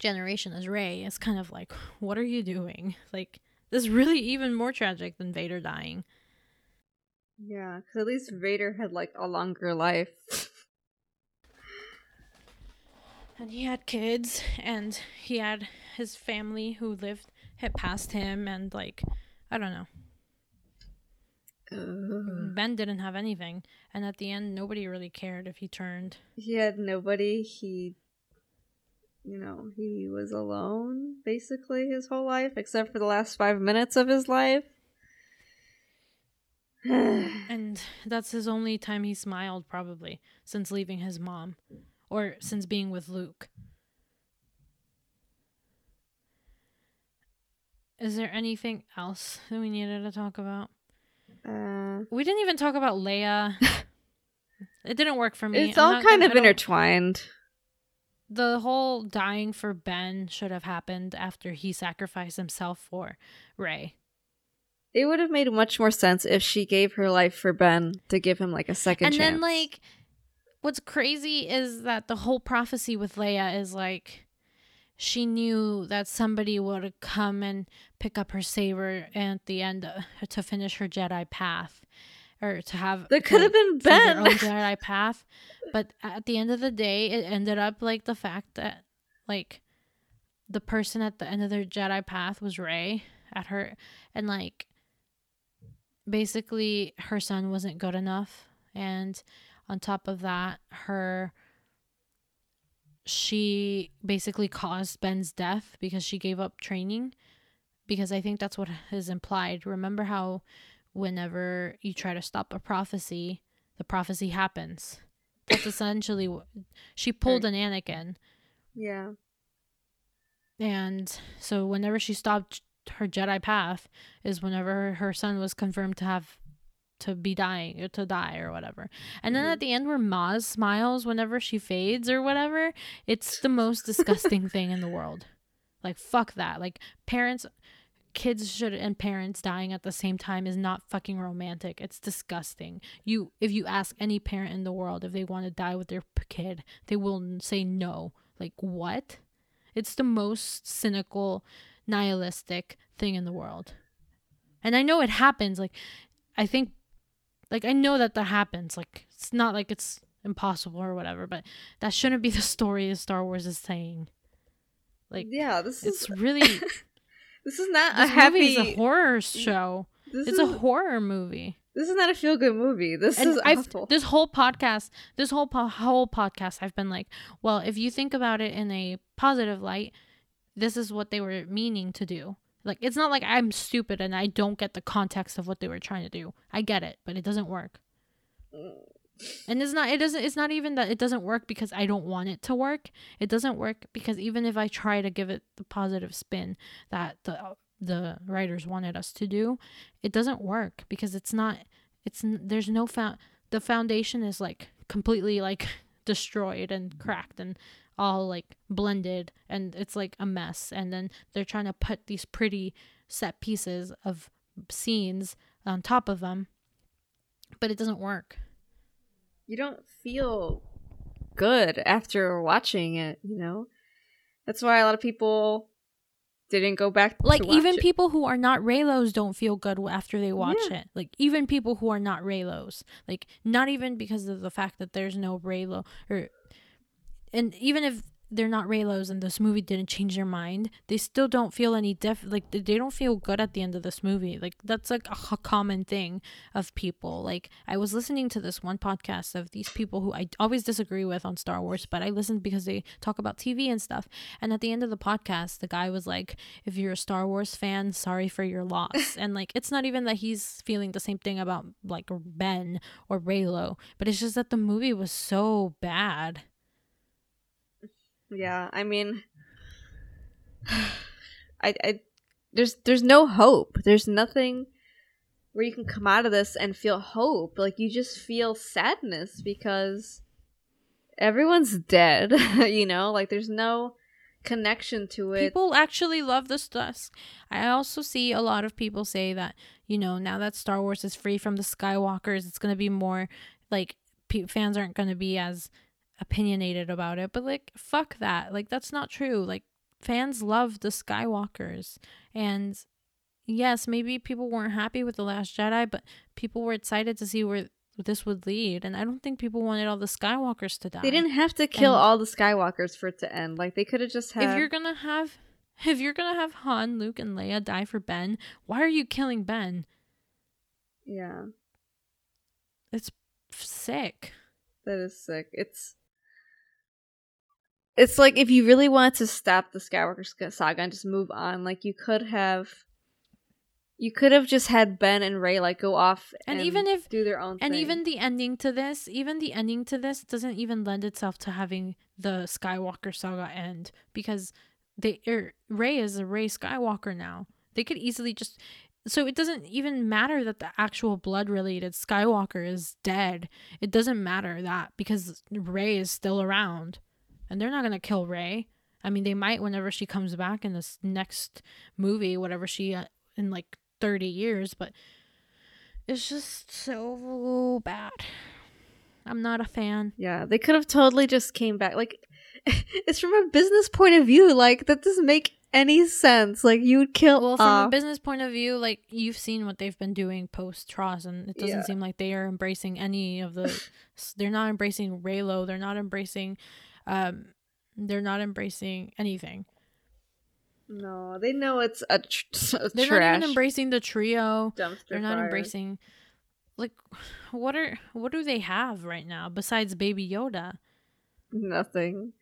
generation as Rey is kind of like, what are you doing? Like, this is really even more tragic than Vader dying. Yeah, because at least Vader had like a longer life. and he had kids, and he had his family who lived hit past him, and like, I don't know. Ugh. Ben didn't have anything, and at the end, nobody really cared if he turned. He had nobody. He, you know, he was alone basically his whole life, except for the last five minutes of his life. And that's his only time he smiled, probably, since leaving his mom. Or since being with Luke. Is there anything else that we needed to talk about? uh, We didn't even talk about Leia. it didn't work for me. it's I'm all not kind gonna- of intertwined. The whole dying for Ben should have happened after he sacrificed himself for Rey. It would have made much more sense if she gave her life for Ben to give him like a second and chance. then like what's crazy is that the whole prophecy with Leia is like she knew that somebody would come and pick up her saber at the end uh, to finish her Jedi path or to have that could have been Ben. own Jedi path but at the end of the day it ended up like the fact that like the person at the end of their Jedi path was Rey at her and like basically her son wasn't good enough and on top of that her she basically caused Ben's death because she gave up training because I think that's what is implied. Remember how whenever you try to stop a prophecy, the prophecy happens. That's essentially what she pulled an Anakin. yeah. And so whenever she stopped her Jedi path is whenever her son was confirmed to have to be dying or to die or whatever. And then Mhm. at the end where Maz smiles whenever she fades or whatever, it's the most disgusting thing in the world. Like fuck that. Like parents kids should and parents dying at the same time is not fucking romantic. It's disgusting. You if you ask any parent in the world if they want to die with their kid, they will say no. Like what? It's the most cynical, nihilistic thing in the world. And I know it happens. Like, I think, like, I know that that happens. Like, it's not like it's impossible or whatever, but that shouldn't be the story of Star Wars is saying. Like, yeah, this is it's really. this is not a this happy. movie is a horror show. this It's is a horror movie. this is not a feel good movie. This and is I've awful. this whole podcast, this whole po- whole podcast, I've been like, well, if you think about it in a positive light, this is what they were meaning to do. Like, it's not like I'm stupid and I don't get the context of what they were trying to do. I get it, but it doesn't work. Mm. And it's not. It doesn't. It's not even that it doesn't work because I don't want it to work. It doesn't work because even if I try to give it the positive spin that the the writers wanted us to do, it doesn't work because it's not. It's there's no found. The foundation is like completely like destroyed and mm. cracked and all like blended and it's like a mess. And then they're trying to put these pretty set pieces of scenes on top of them, but it doesn't work. you don't feel good after watching it, you know? That's why a lot of people didn't go back like watch even it. people who are not Reylos don't feel good after they watch Yeah. it. Like even people who are not Reylos, like not even because of the fact that there's no Reylo or, and even if they're not Reylos and this movie didn't change their mind, they still don't feel any def like they don't feel good at the end of this movie. Like that's like a common thing of people. Like I was listening to this one podcast of these people who I always disagree with on Star Wars, but I listened because they talk about TV and stuff. And at the end of the podcast, the guy was like, "If you're a Star Wars fan, sorry for your loss." and like it's not even that he's feeling the same thing about like Ben or Reylo, but it's just that the movie was so bad. Yeah, I mean I I there's there's no hope. There's nothing where you can come out of this and feel hope. Like you just feel sadness because everyone's dead, you know? Like there's no connection to it. People actually love the stuff. I also see a lot of people say that, you know, now that Star Wars is free from the Skywalkers, it's going to be more like fans aren't going to be as opinionated about it. But like, fuck that. Like, that's not true. Like, fans love the Skywalkers. And yes, maybe people weren't happy with The Last Jedi, but people were excited to see where this would lead. And I don't think people wanted all the Skywalkers to die. They didn't have to kill And- all the Skywalkers for it to end. Like they could have just had. If you're gonna have if you're gonna have Han, Luke, and Leia die for Ben, why are you killing Ben? yeah, It's sick. that is sick. It's. It's like if you really wanted to stop the Skywalker saga and just move on, like you could have. You could have just had Ben and Rey like go off And even if- do their own And thing. even the ending to this, even the ending to this doesn't even lend itself to having the Skywalker saga end because they er, Rey is a Rey Skywalker now. They could easily just so it doesn't even matter that the actual blood related Skywalker is dead. It doesn't matter that because Rey is still around. And they're not going to kill Rey. I mean, they might whenever she comes back in this next movie, whatever she uh, in like 30 years, but it's just so bad. I'm not a fan. Yeah, they could have totally just came back. Like, it's from a business point of view. Like, that doesn't make any sense. Like, you would kill. Well, from off- a business point of view, like you've seen what they've been doing post TROS, and it doesn't Yeah. seem like they are embracing any of the. they're not embracing Reylo. They're not embracing. Um, they're not embracing anything. No, they know it's a, tr- a They're trash not even embracing the trio. dumpster They're not fire. embracing. Like, what are what do they have right now besides Baby Yoda? nothing.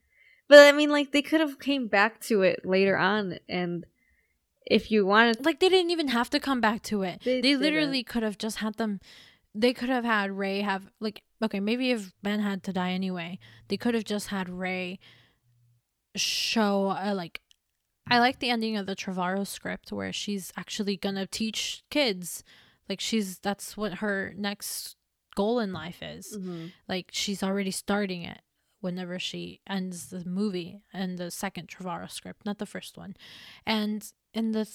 But I mean, like, they could have came back to it later on, and if you wanted, like they didn't even have to come back to it. They They, literally could have just had them. They could have had Rey have like okay maybe if Ben had to die anyway, they could have just had Rey show uh, like. I like the ending of the Trevorrow script where she's actually gonna teach kids, like she's that's what her next goal in life is. Mhm. Like she's already starting it whenever she ends the movie and the second Trevorrow script, not the first one. And in the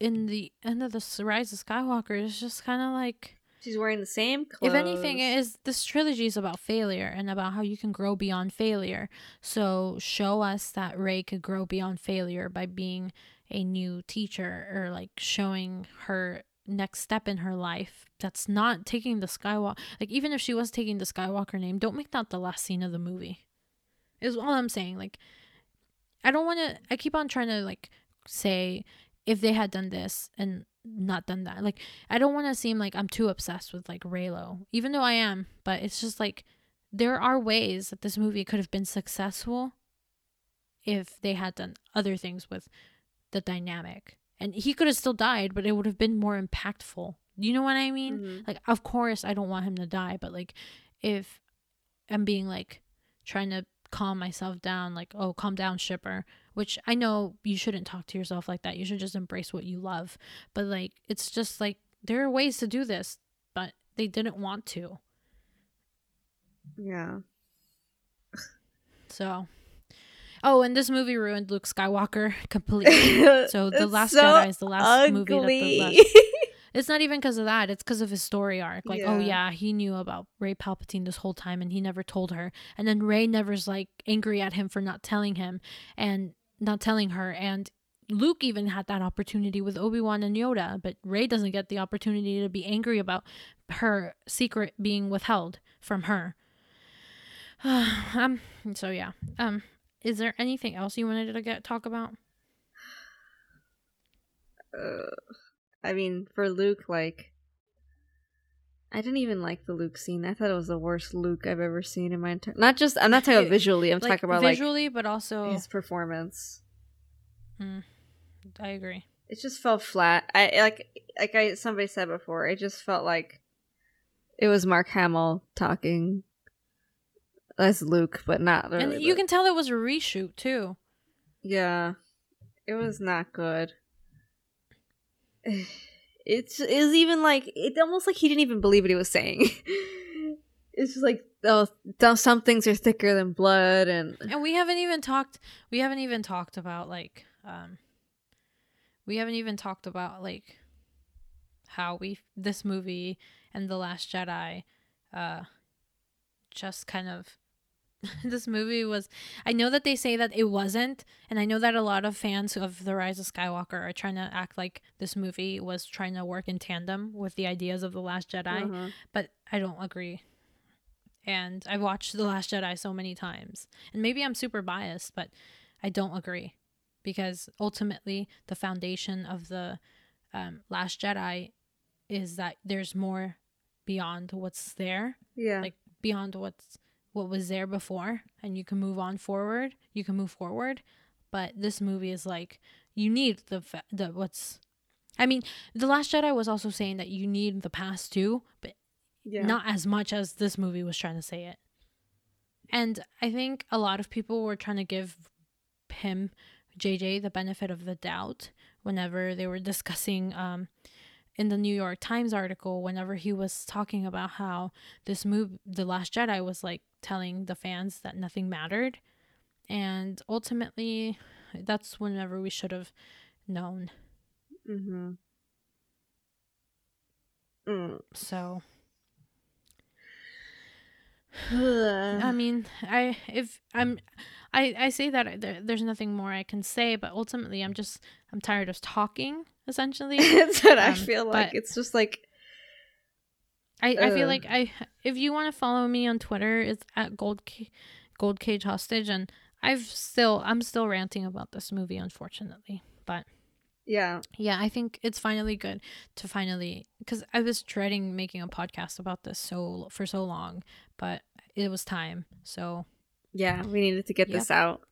in the end of the Rise of Skywalker, it's just kind of like she's wearing the same clothes. if anything, it is this trilogy is about failure and about how you can grow beyond failure. So show us that Rey could grow beyond failure by being a new teacher or like showing her next step in her life that's not taking the Skywalker like even if she was taking the Skywalker name, don't make that the last scene of the movie. Is all I'm saying. Like I don't want to I keep on trying to like say if they had done this and not done that. Like I don't want to seem like I'm too obsessed with like Reylo, even though I am, but it's just like there are ways that this movie could have been successful if they had done other things with the dynamic. And he could have still died, but it would have been more impactful. You know what I mean? Mhm. Like of course I don't want him to die, but like if I'm being like trying to calm myself down, like, oh, calm down, shipper, which I know you shouldn't talk to yourself like that. You should just embrace what you love. But like it's just like there are ways to do this, but they didn't want to. yeah. So Oh, and this movie ruined Luke Skywalker completely. So the Last so Jedi is the last movie that the last It's not even because of that. It's because of his story arc. Like, oh Yeah. yeah, he knew about Rey Palpatine this whole time, and he never told her. And then Rey never's like angry at him for not telling him and not telling her. And Luke even had that opportunity with Obi Wan and Yoda, but Rey doesn't get the opportunity to be angry about her secret being withheld from her. um. So yeah. Um. Is there anything else you wanted to get talk about? Uh, I mean, for Luke, like, I didn't even like the Luke scene. I thought it was the worst Luke I've ever seen in my entire. Not just. I'm not talking about visually. I'm Like talking about like visually, but also his performance. Hmm. I agree. It just felt flat. I like like I somebody said before. It just felt like it was Mark Hamill talking as Luke, but not. Really and you the- can tell it was a reshoot too. Yeah, it was not good. It's it was even like it almost like he didn't even believe what he was saying. it's just like oh, some things are thicker than blood, and And we haven't even talked. We haven't even talked about like um. We haven't even talked about like how we this movie and the Last Jedi, uh, just kind of this movie was I know that they say that it wasn't and I know that a lot of fans of The Rise of Skywalker are trying to act like this movie was trying to work in tandem with the ideas of The Last Jedi, Uh-huh. but I don't agree. And I've watched The Last Jedi so many times. And maybe I'm super biased, but I don't agree because ultimately the foundation of the um, Last Jedi is that there's more beyond what's there Yeah. like beyond what's what was there before and you can move on forward you can move forward but this movie is like you need the the what's i mean the last jedi was also saying that you need the past too but yeah. not as much as this movie was trying to say it and i think a lot of people were trying to give him jj the benefit of the doubt whenever they were discussing um in the New York Times article whenever he was talking about how this movie The Last Jedi was like telling the fans that nothing mattered and ultimately that's whenever we should have known mm-hmm. Mm. so I mean, I if I'm, I I say that there, there's nothing more I can say, but ultimately, I'm just I'm tired of talking. Essentially, That's what I Um, feel like. It's just like I, I feel like I if you want to follow me on Twitter, it's at gold Ca- gold cage hostage, and I've still I'm still ranting about this movie, unfortunately. But yeah. yeah, I think it's finally good to finally because I was dreading making a podcast about this so for so long, but it was time. So Yeah, we needed to get this out.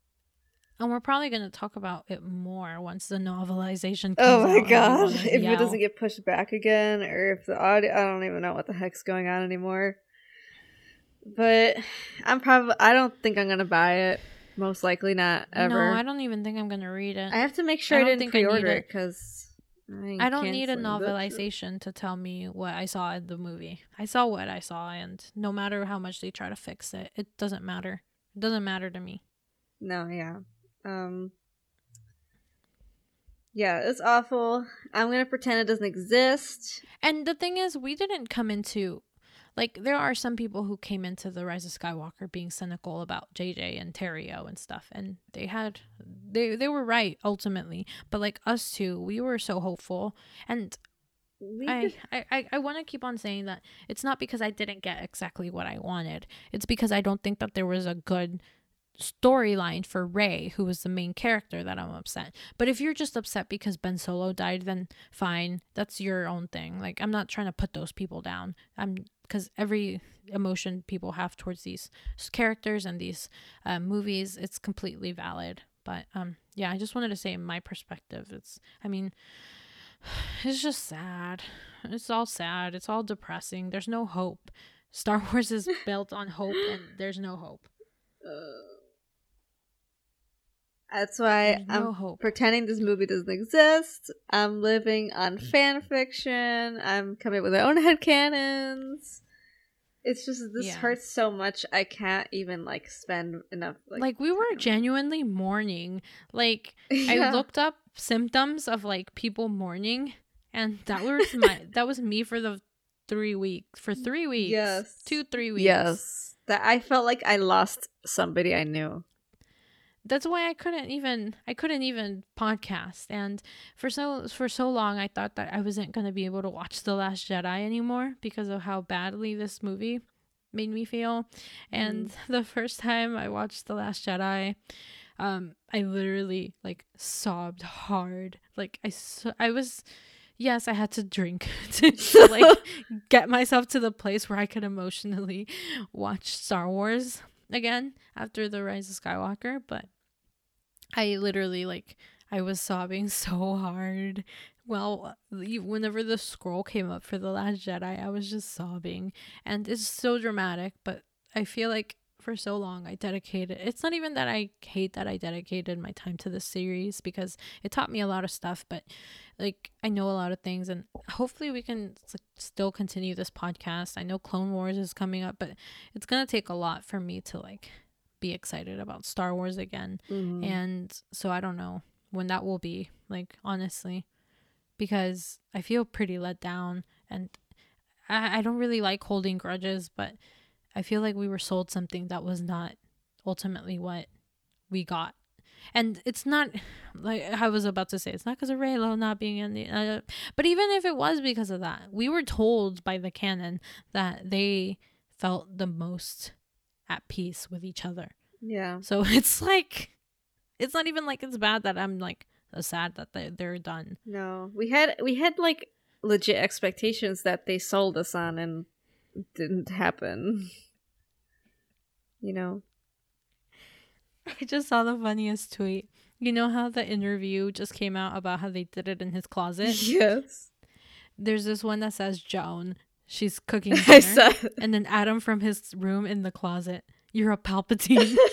And we're probably going to talk about it more once the novelization oh comes out. Oh my god. If yell. it doesn't get pushed back again or if the audio I don't even know what the heck's going on anymore. But I'm probably I don't think I'm gonna buy it. Most likely not ever. No, I don't even think I'm going to read it. I have to make sure I I, didn't think I pre-order it. it because I don't need a novelization to tell me what I saw in the movie. I saw what I saw, and no matter how much they try to fix it, it doesn't matter. It doesn't matter to me. No, yeah. Um Yeah, it's awful. I'm gonna pretend it doesn't exist. And the thing is, we didn't come into like there are some people who came into the Rise of Skywalker being cynical about JJ and Terrio and stuff, and they had they they were right ultimately. But like us two, we were so hopeful, and We I could- I I, I want to keep on saying that it's not because I didn't get exactly what I wanted. It's because I don't think that there was a good storyline for Rey, who was the main character, that I'm upset. But if you're just upset because Ben Solo died, then fine, that's your own thing. Like I'm not trying to put those people down. I'm because every emotion people have towards these characters and these uh, movies, it's completely valid. But um, yeah, I just wanted to say my perspective. It's, I mean, it's just sad. It's all sad. It's all depressing. There's no hope. Star Wars is built on hope, and there's no hope. Uh, That's why There's I'm hope. pretending this movie doesn't exist. I'm living on mm. fan fiction. I'm coming up with my own head headcanons. It's just this Yeah. hurts so much I can't even like spend enough like, Like, we were genuinely mourning. Like I looked up symptoms of like people mourning, and that was my that was me for the three weeks for three weeks. Yes. two three weeks. Yes. That I felt like I lost somebody I knew. That's why I couldn't even I couldn't even podcast. And for so for so long I thought that I wasn't going to be able to watch The Last Jedi anymore because of how badly this movie made me feel. And the first time I watched The Last Jedi um I literally like sobbed hard. Like I so- I was yes I had to drink to, to like get myself to the place where I could emotionally watch Star Wars again after the Rise of Skywalker, but I literally like I was sobbing so hard. Well, whenever the scroll came up for the Last Jedi, I was just sobbing, and it's so dramatic. But I feel like for so long I dedicated. It's not even that I hate that I dedicated my time to this series because it taught me a lot of stuff. But like I know a lot of things, and hopefully we can still continue this podcast. I know Clone Wars is coming up, but it's gonna take a lot for me to like be excited about Star Wars again. Mm-hmm. And so I don't know when that will be, like honestly, because I feel pretty let down and I, I don't really like holding grudges, but I feel like we were sold something that was not ultimately what we got. And it's not like I was about to say, it's not because of Reylo not being in the. Uh, but even if it was because of that, we were told by the canon that they felt the most at peace with each other. Yeah. So it's like, it's not even like it's bad that I'm like uh, sad that they, they're done. No, we had we had like legit expectations that they sold us on, and didn't happen. You know. I just saw the funniest tweet. You know how the interview just came out about how they did it in his closet? Yes. There's this one that says Joan. She's cooking I saw. and then Adam from his room in the closet. You're a Palpatine.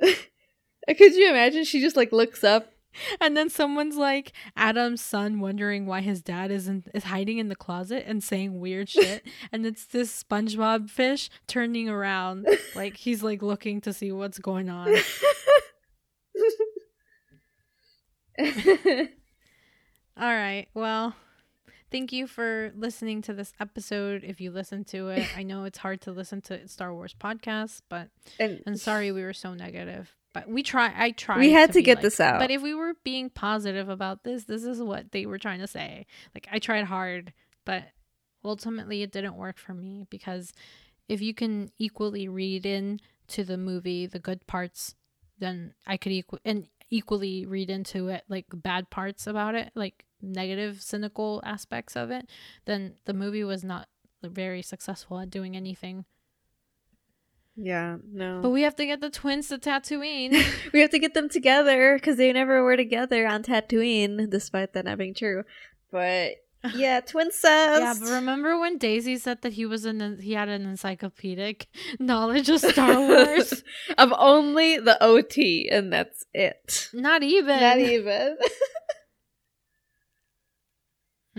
Could you imagine? She just like looks up. and then someone's like Adam's son wondering why his dad isn't is hiding in the closet and saying weird shit. and it's this SpongeBob fish turning around like he's like looking to see what's going on. All right. Well, thank you for listening to this episode. If you listen to it, I know it's hard to listen to Star Wars podcasts, but and and sorry we were so negative. But we try. I tried. We had to be get like- this out. But if we were being positive about this, this is what they were trying to say. Like I tried hard, but ultimately it didn't work for me because if you can equally read in to the movie the good parts, then I could equal and equally read into it like bad parts about it, like negative, cynical aspects of it. Then the movie was not very successful at doing anything. yeah, no. But we have to get the twins to Tatooine. we have to get them together because they never were together on Tatooine, despite that not being true. But yeah, twin subs. yeah, but remember when Daisy said that he was an he had an encyclopedic knowledge of Star Wars? of only the OT, and that's it. Not even. Not even.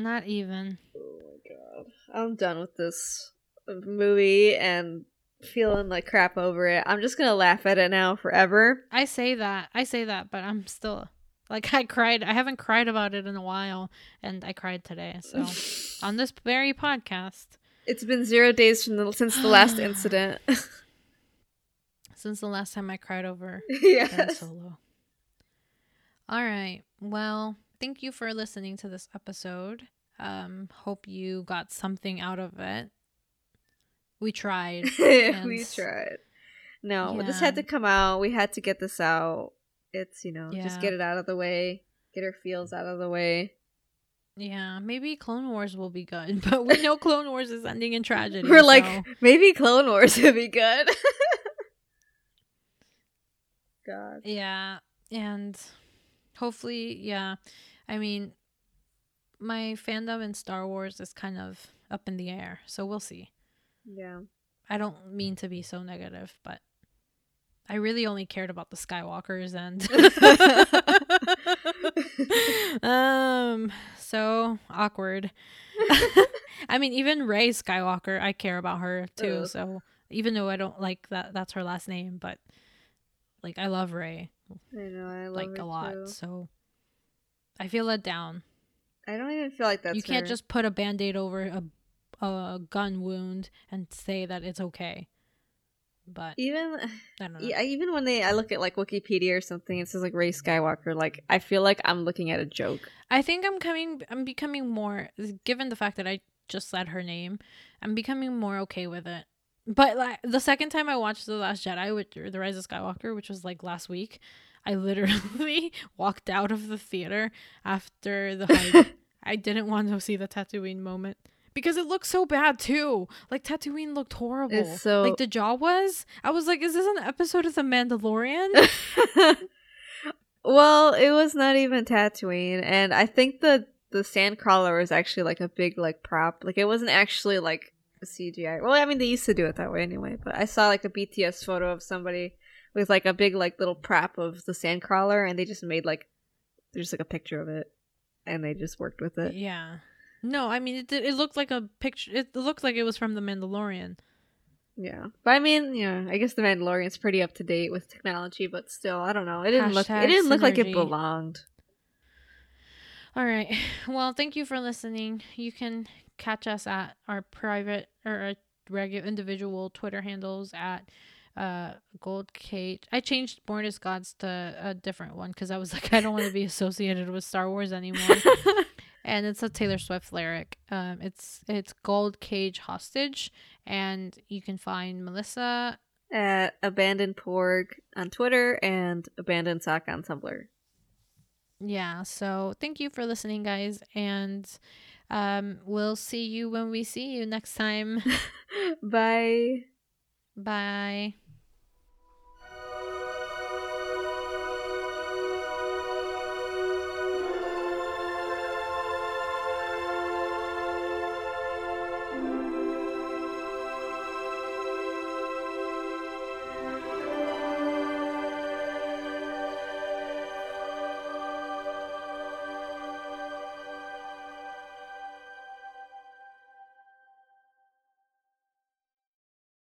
Not even. oh my god, I'm done with this movie and feeling like crap over it. I'm just gonna laugh at it now forever. I say that. I say that, but I'm still like I cried. I haven't cried about it in a while, and I cried today. So on this very podcast, It's been zero days from the, since the last incident. since the last time I cried over Ben. Solo. All right. Well, thank you for listening to this episode. Um, hope you got something out of it. We tried. we tried. No, this had to come out. We had to get this out. It's, you know, just get it out of the way. Get our feels out of the way. Yeah, maybe Clone Wars will be good, but we know Clone Wars is ending in tragedy. We're like, maybe Clone Wars would be good. God. yeah, and hopefully, yeah. I mean, my fandom in Star Wars is kind of up in the air, so we'll see. Yeah. I don't mean to be so negative, but I really only cared about the Skywalkers and um so awkward. I mean even Rey Skywalker, I care about her too, Ugh. so even though I don't like that that's her last name, but like I love Rey I know. I love like a lot. too. So I feel let down. I don't even feel like that's you can't her. just put a band-aid over a a gun wound and say that it's okay. But even I don't know. yeah, even when they I look at like Wikipedia or something, it says like Rey Skywalker. Like I feel like I'm looking at a joke. I think I'm coming. I'm becoming more. Given the fact that I just said her name, I'm becoming more okay with it. But like the second time I watched The Last Jedi, which The Rise of Skywalker, which was like last week, I literally walked out of the theater after the hype. I didn't want to see the Tatooine moment because it looked so bad too. Like Tatooine looked horrible. It's so- like the jaw was. I was like, is this an episode of The Mandalorian? well, it was not even Tatooine, and I think the the sandcrawler was actually like a big like prop. Like it wasn't actually like a CGI. Well, I mean they used to do it that way anyway. But I saw like a BTS photo of somebody with like a big like little prop of the sandcrawler, and they just made like there's like a picture of it, and they just worked with it. Yeah. No, I mean it. It looked like a picture. It looked like it was from The Mandalorian. Yeah, but I mean, yeah, I guess the Mandalorian's pretty up to date with technology, but still, I don't know. It didn't look. It didn't look like it belonged. All right. Well, thank you for listening. You can catch us at our private or our regular individual Twitter handles at uh gold cage i changed born as gods to a different one because i was like i don't want to be associated with star wars anymore and it's a taylor swift lyric um it's it's gold cage hostage and you can find melissa At Abandoned Porg on Twitter and Abandoned Sock on Tumblr. yeah so thank you for listening guys and um we'll see you when we see you next time Bye. Bye